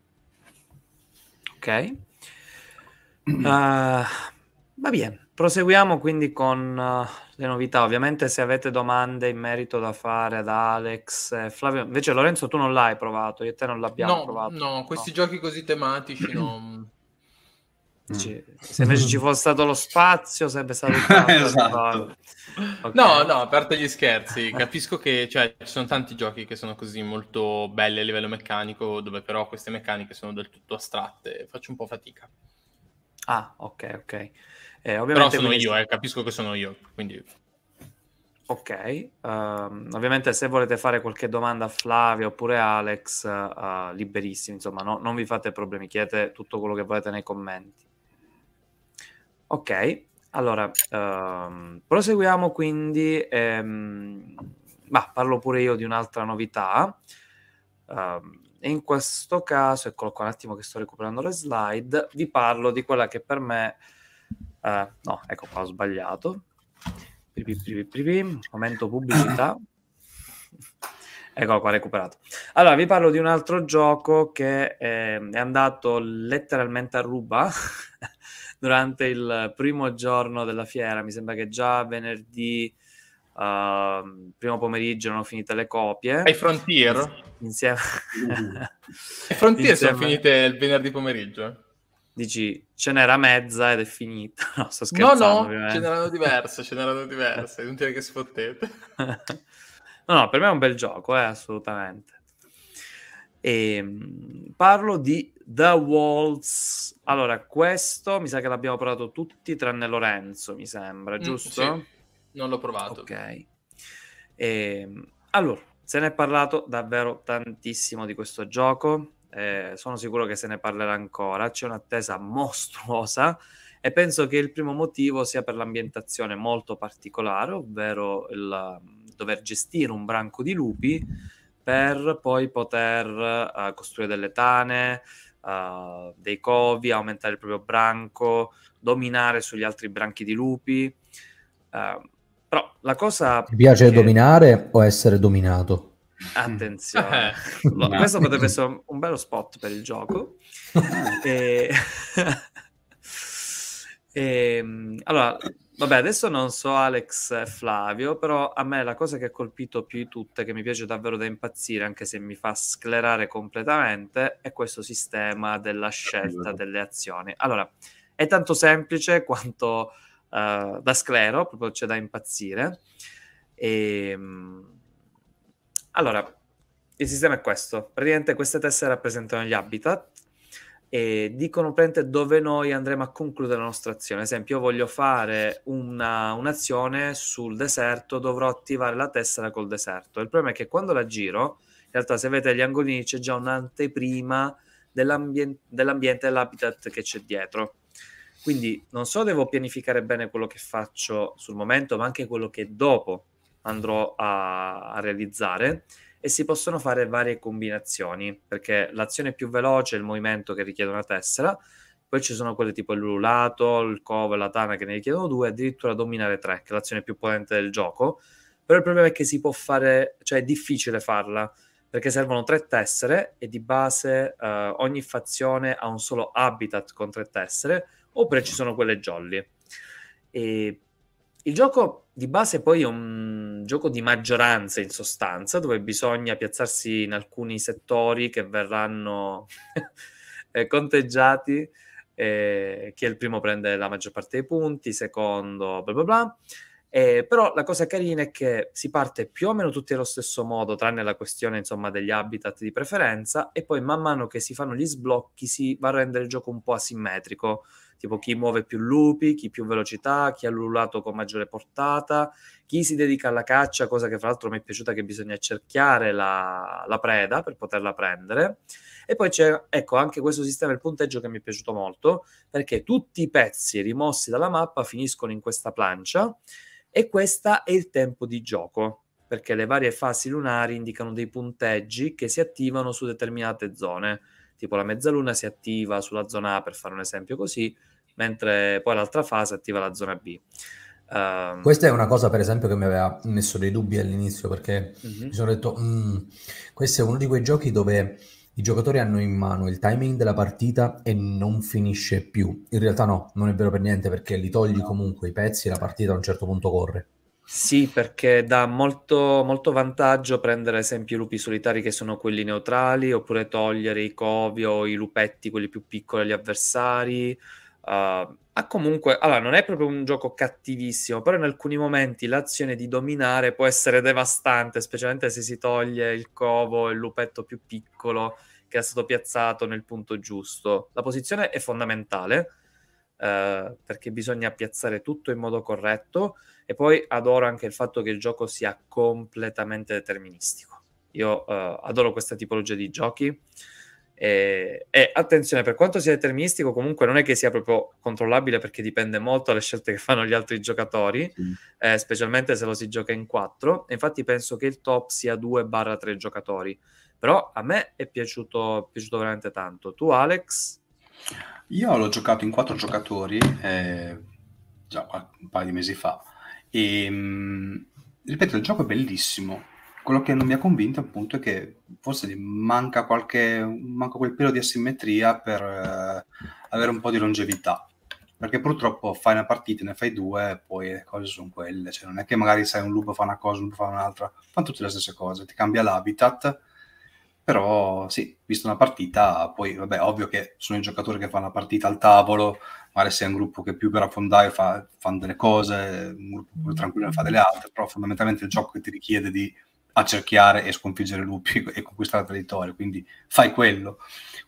Ok. Uh, va bene, proseguiamo quindi con uh, le novità. Ovviamente se avete domande in merito da fare ad Alex e Flavio, invece Lorenzo tu non l'hai provato, io e te non l'abbiamo no, provato. No, questi no. giochi così tematici non... Ci, se invece ci fosse stato lo spazio sarebbe stato [laughs] esatto. okay. no no a parte gli scherzi capisco che cioè, ci sono tanti giochi che sono così molto belli a livello meccanico dove però queste meccaniche sono del tutto astratte faccio un po' fatica Ah, ok, ok. Eh, ovviamente Però sono quindi... io, eh, capisco che sono io, quindi... Ok, uh, ovviamente se volete fare qualche domanda a Flavio oppure Alex, uh, liberissimi, insomma, no, non vi fate problemi, chiedete tutto quello che volete nei commenti. Ok, allora, uh, proseguiamo quindi, ehm, ma parlo pure io di un'altra novità. Uh, e in questo caso, eccolo qua un attimo che sto recuperando le slide, vi parlo di quella che per me... Eh, no, ecco qua, ho sbagliato. Pripi, pripi, pripi, momento pubblicità. [coughs] Eccolo qua, recuperato. Allora, vi parlo di un altro gioco che eh, è andato letteralmente a ruba [laughs] durante il primo giorno della fiera. Mi sembra che già venerdì Uh, primo pomeriggio erano finite le copie. Ai Frontier? Insieme... [laughs] Ai Frontier insieme... sono finite il venerdì pomeriggio? Dici, ce n'era mezza ed è finita. [laughs] No, sto scherzando. No, no, ce n'erano diverse, ce n'erano [laughs] diverse. È inutile che si fottete. no, no, per me è un bel gioco, eh, assolutamente. E, ehm, parlo di The Walls. Allora, questo mi sa che l'abbiamo provato tutti tranne Lorenzo, mi sembra, giusto? Mm, sì. Non l'ho provato. Ok. E, ehm, allora, se ne è parlato davvero tantissimo di questo gioco. Eh, sono sicuro che se ne parlerà ancora. C'è un'attesa mostruosa e penso che il primo motivo sia per l'ambientazione molto particolare, ovvero il dover gestire un branco di lupi per poi poter uh, costruire delle tane, uh, dei covi, aumentare il proprio branco, dominare sugli altri branchi di lupi. Uh, però la cosa... Ti piace che... dominare o essere dominato? Attenzione, no, questo potrebbe essere un bello spot per il gioco. [laughs] e... e... [laughs] Ehm, allora, vabbè, adesso non so Alex e Flavio, però a me la cosa che ha colpito più di tutte, che mi piace davvero da impazzire, anche se mi fa sclerare completamente, è questo sistema della scelta delle azioni. Allora, è tanto semplice quanto uh, da sclero, proprio c'è da impazzire. E, ehm, allora, il sistema è questo. Praticamente queste teste rappresentano gli habitat e dicono praticamente dove noi andremo a concludere la nostra azione. Ad esempio, io voglio fare una, un'azione sul deserto, dovrò attivare la tessera col deserto. Il problema è che quando la giro, in realtà se vedete gli angolini c'è già un'anteprima dell'ambien- dell'ambiente dell'habitat che c'è dietro. Quindi non solo devo pianificare bene quello che faccio sul momento, ma anche quello che dopo andrò a, a realizzare e si possono fare varie combinazioni, perché l'azione più veloce è il movimento che richiede una tessera, poi ci sono quelle tipo l'ululato, il covo la tana che ne richiedono due, addirittura dominare tre, che è l'azione più potente del gioco. Però il problema è che si può fare, cioè è difficile farla, perché servono tre tessere e di base uh, ogni fazione ha un solo habitat con tre tessere, oppure ci sono quelle jolly. E il gioco di base poi è un gioco di maggioranza in sostanza, dove bisogna piazzarsi in alcuni settori che verranno [laughs] conteggiati eh, chi è il primo prende la maggior parte dei punti, secondo, bla bla bla. Eh, però la cosa carina è che si parte più o meno tutti allo stesso modo, tranne la questione insomma degli habitat di preferenza, e poi man mano che si fanno gli sblocchi si va a rendere il gioco un po' asimmetrico, tipo chi muove più lupi, chi più velocità, chi ha l'ululato con maggiore portata, chi si dedica alla caccia, cosa che fra l'altro mi è piaciuta che bisogna cerchiare la, la preda per poterla prendere. E poi c'è, ecco, anche questo sistema del punteggio che mi è piaciuto molto, perché tutti i pezzi rimossi dalla mappa finiscono in questa plancia e questo è il tempo di gioco, perché le varie fasi lunari indicano dei punteggi che si attivano su determinate zone, tipo la mezzaluna si attiva sulla zona A, per fare un esempio così, mentre poi l'altra fase attiva la zona B. Um, Questa è una cosa, per esempio, che mi aveva messo dei dubbi all'inizio perché uh-huh. mi sono detto: mm, questo è uno di quei giochi dove i giocatori hanno in mano il timing della partita e non finisce più. In realtà no, non è vero per niente perché li togli comunque i pezzi e la partita a un certo punto corre. Sì, perché dà molto, molto vantaggio prendere ad esempio i lupi solitari che sono quelli neutrali, oppure togliere i covi o i lupetti, quelli più piccoli agli avversari. Uh, ha comunque, allora non è proprio un gioco cattivissimo, però in alcuni momenti l'azione di dominare può essere devastante, specialmente se si toglie il covo, il lupetto più piccolo che è stato piazzato nel punto giusto. La posizione è fondamentale eh, perché bisogna piazzare tutto in modo corretto e poi adoro anche il fatto che il gioco sia completamente deterministico. Io eh, adoro questa tipologia di giochi e, e, attenzione, per quanto sia deterministico, comunque non è che sia proprio controllabile perché dipende molto dalle scelte che fanno gli altri giocatori, mm. eh, specialmente se lo si gioca in 4. Infatti penso che il top sia 2-3 giocatori. Però a me è piaciuto, piaciuto veramente tanto. Tu, Alex? Io l'ho giocato in 4 giocatori eh, già un paio di mesi fa. E mm, ripeto, il gioco è bellissimo quello che non mi ha convinto appunto è che forse manca qualche manca quel pelo di asimmetria per eh, avere un po' di longevità. Perché purtroppo fai una partita ne fai due e poi le cose sono quelle. Cioè non è che magari sai un lupo fa una cosa un lupo fa un'altra. Fanno tutte le stesse cose ti cambia l'habitat. Però sì, visto una partita, poi vabbè, ovvio che sono i giocatori che fanno la partita al tavolo, magari se è un gruppo che più per affondare fa, fanno delle cose, un gruppo più tranquillo ne fa delle altre, però fondamentalmente il gioco che ti richiede di accerchiare e sconfiggere lupi [laughs] e conquistare il territorio, quindi fai quello.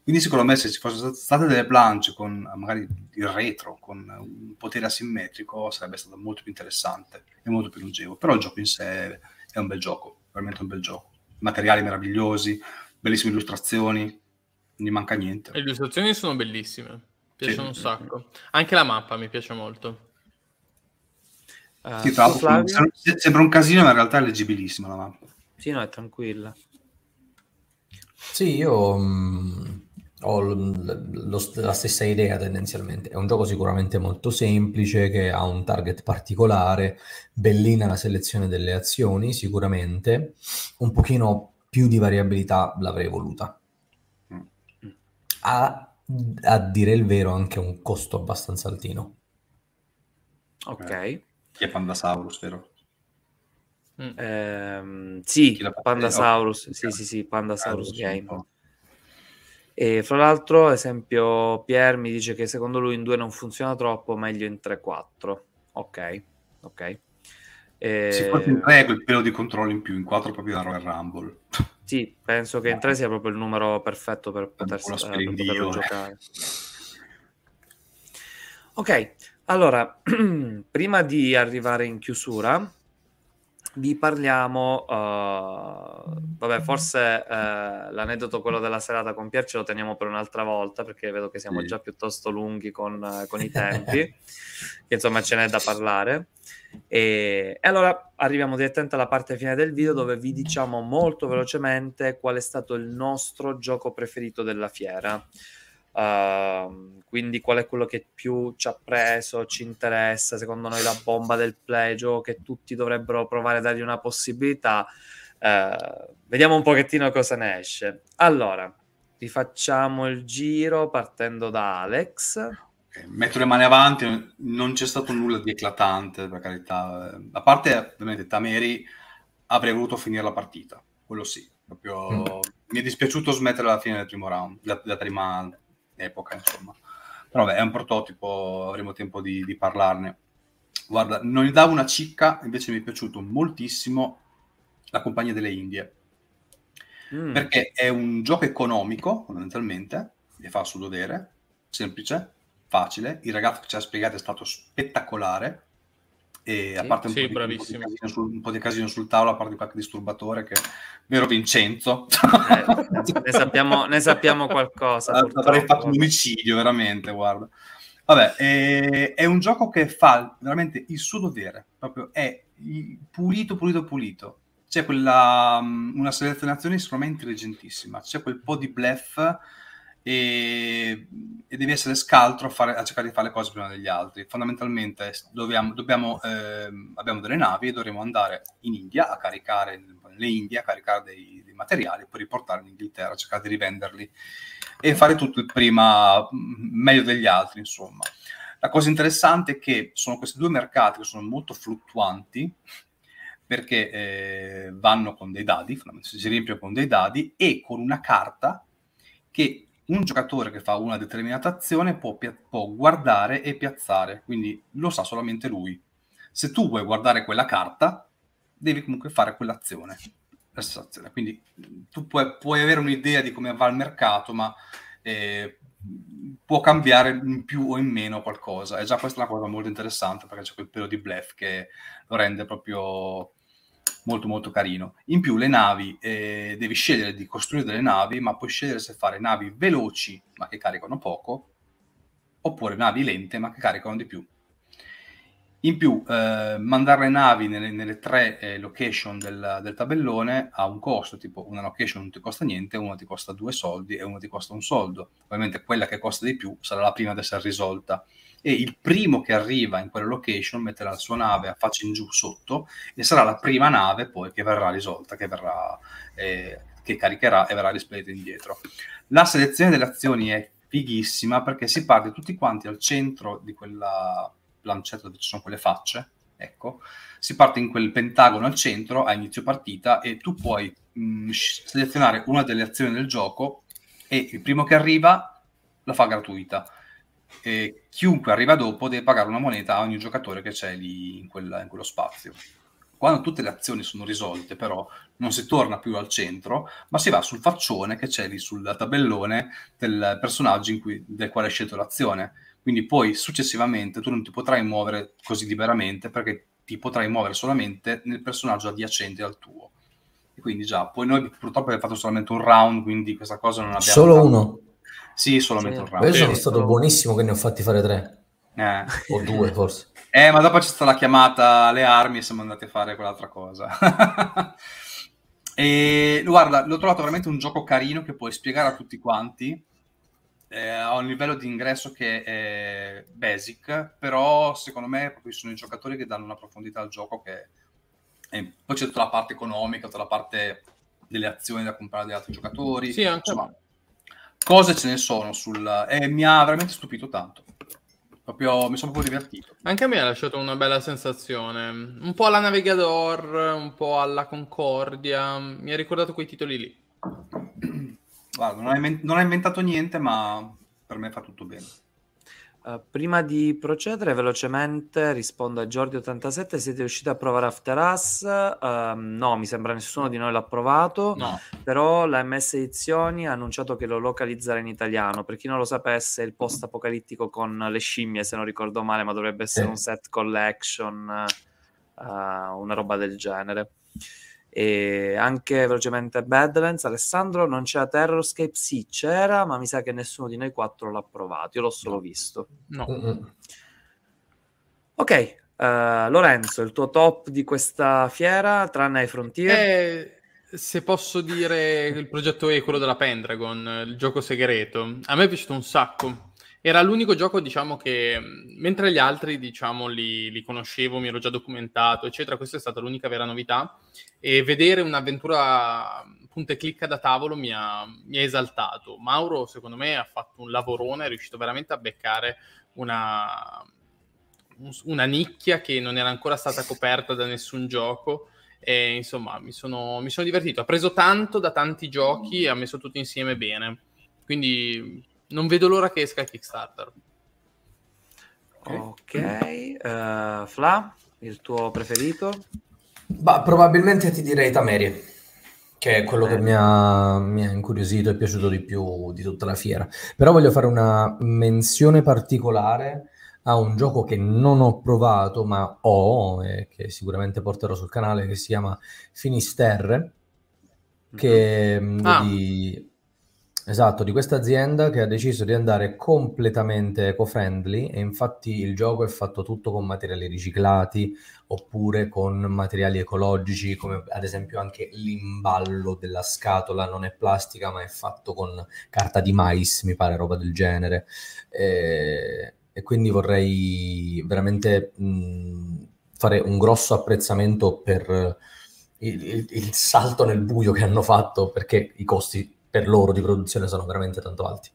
Quindi secondo me se ci fossero state delle planche con magari il retro, con un potere asimmetrico, sarebbe stato molto più interessante e molto più longevo. Però il gioco in sé è un bel gioco, veramente un bel gioco. Materiali meravigliosi, bellissime illustrazioni, non gli manca niente. Le illustrazioni sono bellissime, piacciono sì. un sacco. Anche la mappa mi piace molto. Uh, sì, tra l'altro sembra un casino, ma in realtà è leggibilissima la mappa. Sì, no, è tranquilla. Sì, io mh, mm, ho l- lo, la stessa idea tendenzialmente. È un gioco sicuramente molto semplice, che ha un target particolare, bellina la selezione delle azioni, sicuramente. Un pochino più di variabilità l'avrei voluta. Ha, a dire il vero, anche un costo abbastanza altino. Ok. Che è Pandasaurus, vero? Mm. Ehm, sì, Pandasaurus, sì, sì, sì, Pandasaurus Game. E fra l'altro, ad esempio, Pier mi dice che secondo lui in 2 non funziona troppo, meglio in 3-4. Ok, ok. E... Si può in 3 quel pelo di controllo in più, in 4 proprio da Royal Rumble. [laughs] Sì, penso che in 3 sia proprio il numero perfetto per, poter, eh, per poterlo giocare. Ok, allora, [clears throat] prima di arrivare in chiusura, vi parliamo, uh, vabbè, forse uh, l'aneddoto quello della serata con Pier ce lo teniamo per un'altra volta perché vedo che siamo sì. già piuttosto lunghi con, uh, con i [laughs] tempi, che insomma ce n'è da parlare. E, e, allora arriviamo direttamente alla parte fine del video dove vi diciamo molto velocemente qual è stato il nostro gioco preferito della fiera. Uh, quindi qual è quello che più ci ha preso, ci interessa, secondo noi la bomba del gioco che tutti dovrebbero provare a dargli una possibilità. Uh, vediamo un pochettino cosa ne esce. Allora, rifacciamo il giro partendo da Alex. Metto le mani avanti, non c'è stato nulla di eclatante, per carità. A parte, ovviamente, Tameri avrei voluto finire la partita, quello sì. Proprio... Mm. Mi è dispiaciuto smettere alla fine del primo round, della prima epoca, insomma. Però vabbè, è un prototipo, avremo tempo di, di parlarne. Guarda, non gli davo una cicca, invece mi è piaciuto moltissimo la compagnia delle Indie. Mm. Perché è un gioco economico, fondamentalmente, e fa sudodere, semplice, facile. Il ragazzo che ci ha spiegato è stato spettacolare. E a parte un, sì, po di, un, po sul, un, po di, casino sul tavolo, a parte qualche disturbatore che vero Vincenzo. Eh, ne, sappiamo, ne, sappiamo, qualcosa. Avrei fatto un omicidio, veramente, guarda. Vabbè, è, è, un gioco che fa veramente il suo dovere, proprio è pulito, pulito, pulito. C'è quella, mm, una selezionazione sicuramente intelligentissima, c'è quel po' di bluff e, e devi essere scaltro a, fare, a, cercare di fare le cose prima degli altri. Fondamentalmente dobbiamo, dobbiamo, eh, abbiamo delle navi e dovremo andare in India a caricare le Indie, a caricare dei, dei materiali, poi riportarli in Inghilterra, cercare di rivenderli e fare tutto il prima meglio degli altri, insomma. La cosa interessante è che sono questi due mercati che sono molto fluttuanti perché eh, vanno con dei dadi, si riempiono con dei dadi e con una carta che un giocatore che fa una determinata azione può, può, guardare e piazzare, quindi lo sa solamente lui. Se tu vuoi guardare quella carta, devi comunque fare quell'azione. azione. Quindi tu puoi, puoi, avere un'idea di come va il mercato, ma eh, può cambiare in più o in meno qualcosa. E già questa è una cosa molto interessante perché c'è quel pelo di bluff che lo rende proprio molto molto carino. In più le navi, eh, devi scegliere di costruire delle navi, ma puoi scegliere se fare navi veloci ma che caricano poco, oppure navi lente ma che caricano di più. In più, eh, mandare le navi nelle, nelle tre eh, location del, del, tabellone ha un costo, tipo una location non ti costa niente, una ti costa due soldi e una ti costa un soldo. Ovviamente quella che costa di più sarà la prima ad essere risolta e il primo che arriva in quella location metterà la sua nave a faccia in giù sotto e sarà la prima nave poi che verrà risolta, che, verrà, eh, che caricherà e verrà rispedita indietro. La selezione delle azioni è fighissima perché si parte tutti quanti al centro di quella lancetta dove ci sono quelle facce, ecco, si parte in quel pentagono al centro a inizio partita e tu puoi mh, selezionare una delle azioni del gioco e il primo che arriva la fa gratuita e chiunque arriva dopo deve pagare una moneta a ogni giocatore che c'è lì in, quella, in quello spazio. Quando tutte le azioni sono risolte, però, non si torna più al centro, ma si va sul faccione che c'è lì sul tabellone del personaggio cui, del quale hai scelto l'azione. Quindi poi successivamente tu non ti potrai muovere così liberamente perché ti potrai muovere solamente nel personaggio adiacente al tuo. E quindi già, poi noi purtroppo abbiamo fatto solamente un round, quindi questa cosa non abbiamo... Solo fatto. uno? Sì, solamente sì. un round. Io sono stato buonissimo che ne ho fatti fare tre. Eh. O due, forse. [laughs] Eh, ma dopo c'è stata la chiamata alle armi e siamo andati a fare quell'altra cosa. [laughs] e guarda, l'ho trovato veramente un gioco carino che puoi spiegare a tutti quanti. Eh, ha un livello di ingresso che è basic, però secondo me proprio sono i giocatori che danno una profondità al gioco che... E poi c'è tutta la parte economica, tutta la parte delle azioni da comprare dagli altri giocatori. Sì, anche Insomma, cose ce ne sono sul... e mi ha veramente stupito tanto. Proprio, mi sono proprio divertito. Anche a me ha lasciato una bella sensazione. Un po' alla Navigador, un po' alla Concordia. Mi ha ricordato quei titoli lì. Guarda, non ha, non ha inventato niente, ma per me fa tutto bene. Uh, prima di procedere velocemente rispondo a Giordi87, siete riusciti a provare After Us? Uh, no, mi sembra nessuno di noi l'ha provato, no. però la MS Edizioni ha annunciato che lo localizzerà in italiano. Per chi non lo sapesse, il post apocalittico con le scimmie, se non ricordo male, ma dovrebbe essere un set collection, uh, una roba del genere. E anche velocemente Badlands, Alessandro, non c'era Terrorscape? Sì, c'era, ma mi sa che nessuno di noi quattro l'ha provato. Io l'ho solo visto. No. Mm-hmm. Ok, uh, Lorenzo, il tuo top di questa fiera, tranne ai Frontier? Eh, Se posso dire il progetto E, quello della Pendragon, il gioco segreto, a me è piaciuto un sacco. Era l'unico gioco, diciamo, che mentre gli altri, diciamo, li, li conoscevo, mi ero già documentato, eccetera, questa è stata l'unica vera novità. E vedere un'avventura punta e clicca da tavolo mi ha, mi ha esaltato. Mauro, secondo me, ha fatto un lavorone, è riuscito veramente a beccare una, una nicchia che non era ancora stata coperta da nessun gioco. E insomma, mi sono, mi sono divertito. Ha preso tanto da tanti giochi e ha messo tutto insieme bene. Quindi non vedo l'ora che esca il Kickstarter. Ok, uh, Fla, il tuo preferito? Bah, probabilmente ti direi Tameri, che è quello eh. che mi ha, mi ha, incuriosito e piaciuto di più di tutta la fiera. Però voglio fare una menzione particolare a un gioco che non ho provato, ma ho, e che sicuramente porterò sul canale, che si chiama Finisterre, che mm-hmm. ah. di Esatto, di questa azienda che ha deciso di andare completamente eco-friendly e infatti il gioco è fatto tutto con materiali riciclati oppure con materiali ecologici, come ad esempio anche l'imballo della scatola non è plastica ma è fatto con carta di mais, mi pare, roba del genere. E, e quindi vorrei veramente mh, fare un grosso apprezzamento per il, il, il salto nel buio che hanno fatto perché i costi per loro di produzione sono veramente tanto alti.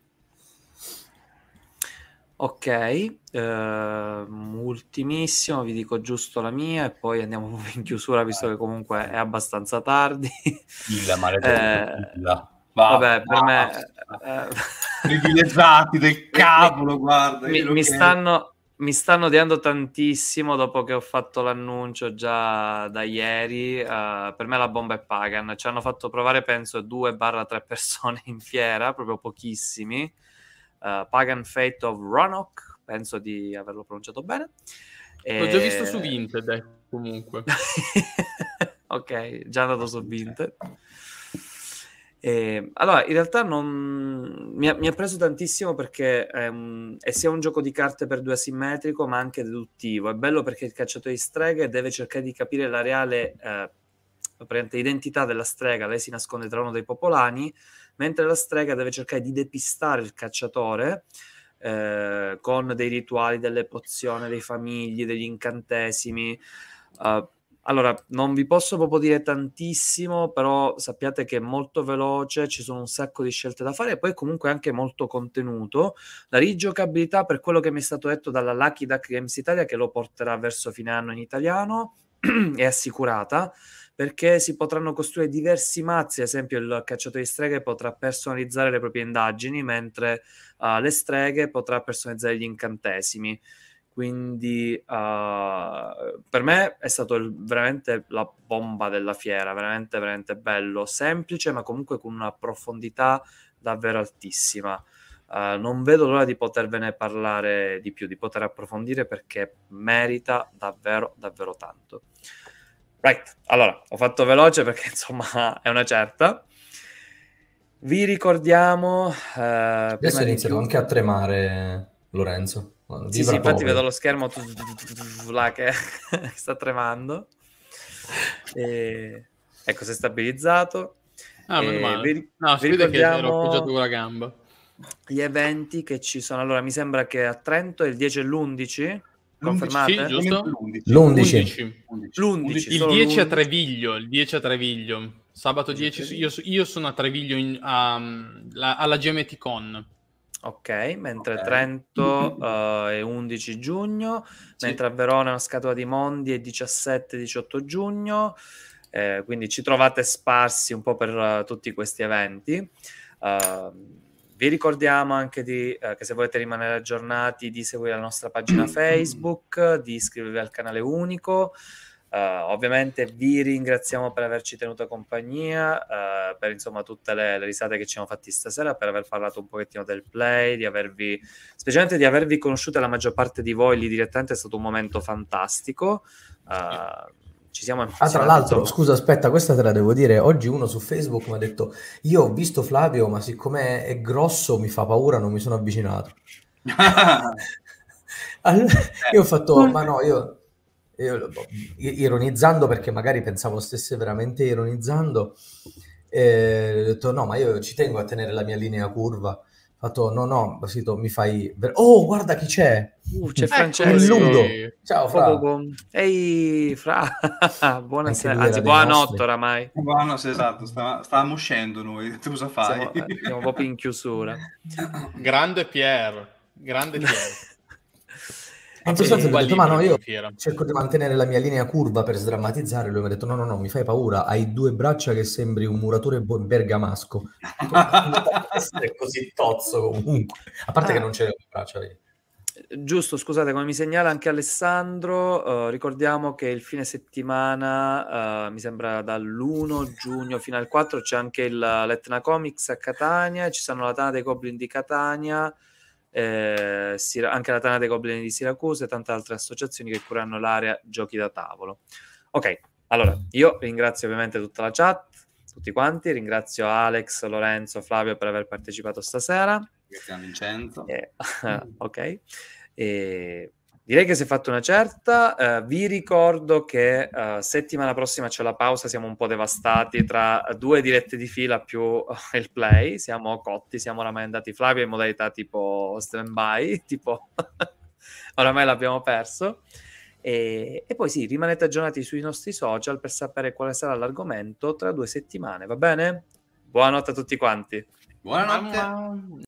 Ok, eh, ultimissimo, vi dico giusto la mia e poi andiamo [laughs] in chiusura visto che comunque è abbastanza tardi. Il maledetto. Eh, va, vabbè, per va, me... Eh, privilegiati del [laughs] cavolo, guarda. Mi, mi stanno, mi stanno odiando tantissimo dopo che ho fatto l'annuncio già da ieri. Uh, per me la bomba è Pagan. Ci hanno fatto provare, penso, 2-3 persone in fiera, proprio pochissimi. Uh, Pagan Fate of Ronok, penso di averlo pronunciato bene. L'ho già visto su Vinted, eh, comunque. [laughs] ok, già andato su Vinted. E, allora, in realtà non... mi, ha, mi, ha, preso tantissimo perché è, un, è, sia un gioco di carte per due asimmetrico, ma anche deduttivo. È bello perché il cacciatore di streghe deve cercare di capire la reale eh, identità della strega. Lei si nasconde tra uno dei popolani, mentre la strega deve cercare di depistare il cacciatore eh, con dei rituali, delle pozioni, dei famigli, degli incantesimi. Uh, allora, non vi posso proprio dire tantissimo, però sappiate che è molto veloce, ci sono un sacco di scelte da fare e poi comunque anche molto contenuto. La rigiocabilità, per quello che mi è stato detto dalla Lucky Duck Games Italia, che lo porterà verso fine anno in italiano, [clears throat] è assicurata perché si potranno costruire diversi mazzi, ad esempio il cacciatore di streghe potrà personalizzare le proprie indagini, mentre uh, le streghe potrà personalizzare gli incantesimi. Quindi uh, per me è stato il, veramente la bomba della fiera, veramente, veramente bello, semplice, ma comunque con una profondità davvero altissima. Uh, non vedo l'ora di potervene parlare di più, di poter approfondire perché merita davvero, davvero tanto. Right, allora ho fatto veloce perché [laughs] insomma è una certa. Vi ricordiamo. Uh, Adesso iniziano anche a tremare, Lorenzo. Sì, sì, infatti vedo lo schermo là che [laughs] sta tremando. E... Ecco, si è stabilizzato. Ah, meno male. Vi, no, vi ricordiamo... che ero appoggiato con la gamba. Gli eventi che ci sono. Allora, mi sembra che a Trento è il 10 e l'11. Confermate? Sì, giusto? L'11. L'11. Il 10 a Treviglio, il 10 a Treviglio. Sabato 10, io, io sono a Treviglio in, um, la, alla GMT Con. Ok, mentre okay. Trento uh, [clears throat] è 11 giugno, sì. mentre a Verona una scatola di Mondi è 17-18 giugno, eh, quindi ci trovate sparsi un po' per uh, tutti questi eventi. Uh, vi ricordiamo anche di, che se volete rimanere aggiornati di seguire la nostra pagina [clears throat] Facebook, di iscrivervi al canale unico. Uh, ovviamente vi ringraziamo per averci tenuto compagnia, uh, per insomma tutte le, le, risate che ci siamo fatti stasera, per aver parlato un pochettino del play, di avervi, specialmente di avervi conosciuto la maggior parte di voi lì direttamente, è stato un momento fantastico. Uh, ci siamo Ah, tra l'altro, scusa, aspetta, questa te la devo dire. Oggi uno su Facebook mi ha detto: Io ho visto Flavio, ma siccome è grosso mi fa paura, non mi sono avvicinato. [laughs] allora, io ho fatto, ma no, io ironizzando perché magari pensavo stesse veramente ironizzando, e ho detto no, ma io ci tengo a tenere la mia linea curva. Fatto no no Basito mi fai oh guarda chi c'è. Uh, c'è Francesco. Ludo. ciao Fra. Ehi Fra. [laughs] Buonasera anzi buonanotte oramai. Buonanotte esatto stavamo uscendo noi [laughs] tu cosa fai? siamo, eh, siamo proprio in chiusura. [laughs] Grande Pier grande Pier Anche se ho detto, ma no, io cerco di mantenere la mia linea curva per sdrammatizzare. Lui mi ha detto: No, no, no, mi fai paura. Hai due braccia che sembri un muratore bergamasco. Essere così tozzo comunque. A parte ah. che non c'è le braccia. Vedi. Giusto, scusate, come mi segnala anche Alessandro, uh, ricordiamo che il fine settimana, uh, mi sembra dall'1 giugno fino al 4, c'è anche il Letna Comics a Catania, ci sono la Tana dei Goblin di Catania, eh, anche la Tana dei Goblin di Siracusa e tante altre associazioni che curano l'area giochi da tavolo. Ok, allora io ringrazio ovviamente tutta la chat, tutti quanti, ringrazio Alex, Lorenzo, Flavio per aver partecipato stasera. Grazie a Vincenzo. Eh, [laughs] ok. E Direi che si è fatta una certa. Uh, vi ricordo che uh, settimana prossima c'è la pausa, siamo un po' devastati tra due dirette di fila più uh, il play. Siamo cotti, siamo oramai andati Flavio in modalità tipo stand-by, [laughs] tipo oramai l'abbiamo perso. E, e, poi sì, rimanete aggiornati sui nostri social per sapere quale sarà l'argomento tra due settimane, va bene? Buonanotte a tutti quanti. Buonanotte.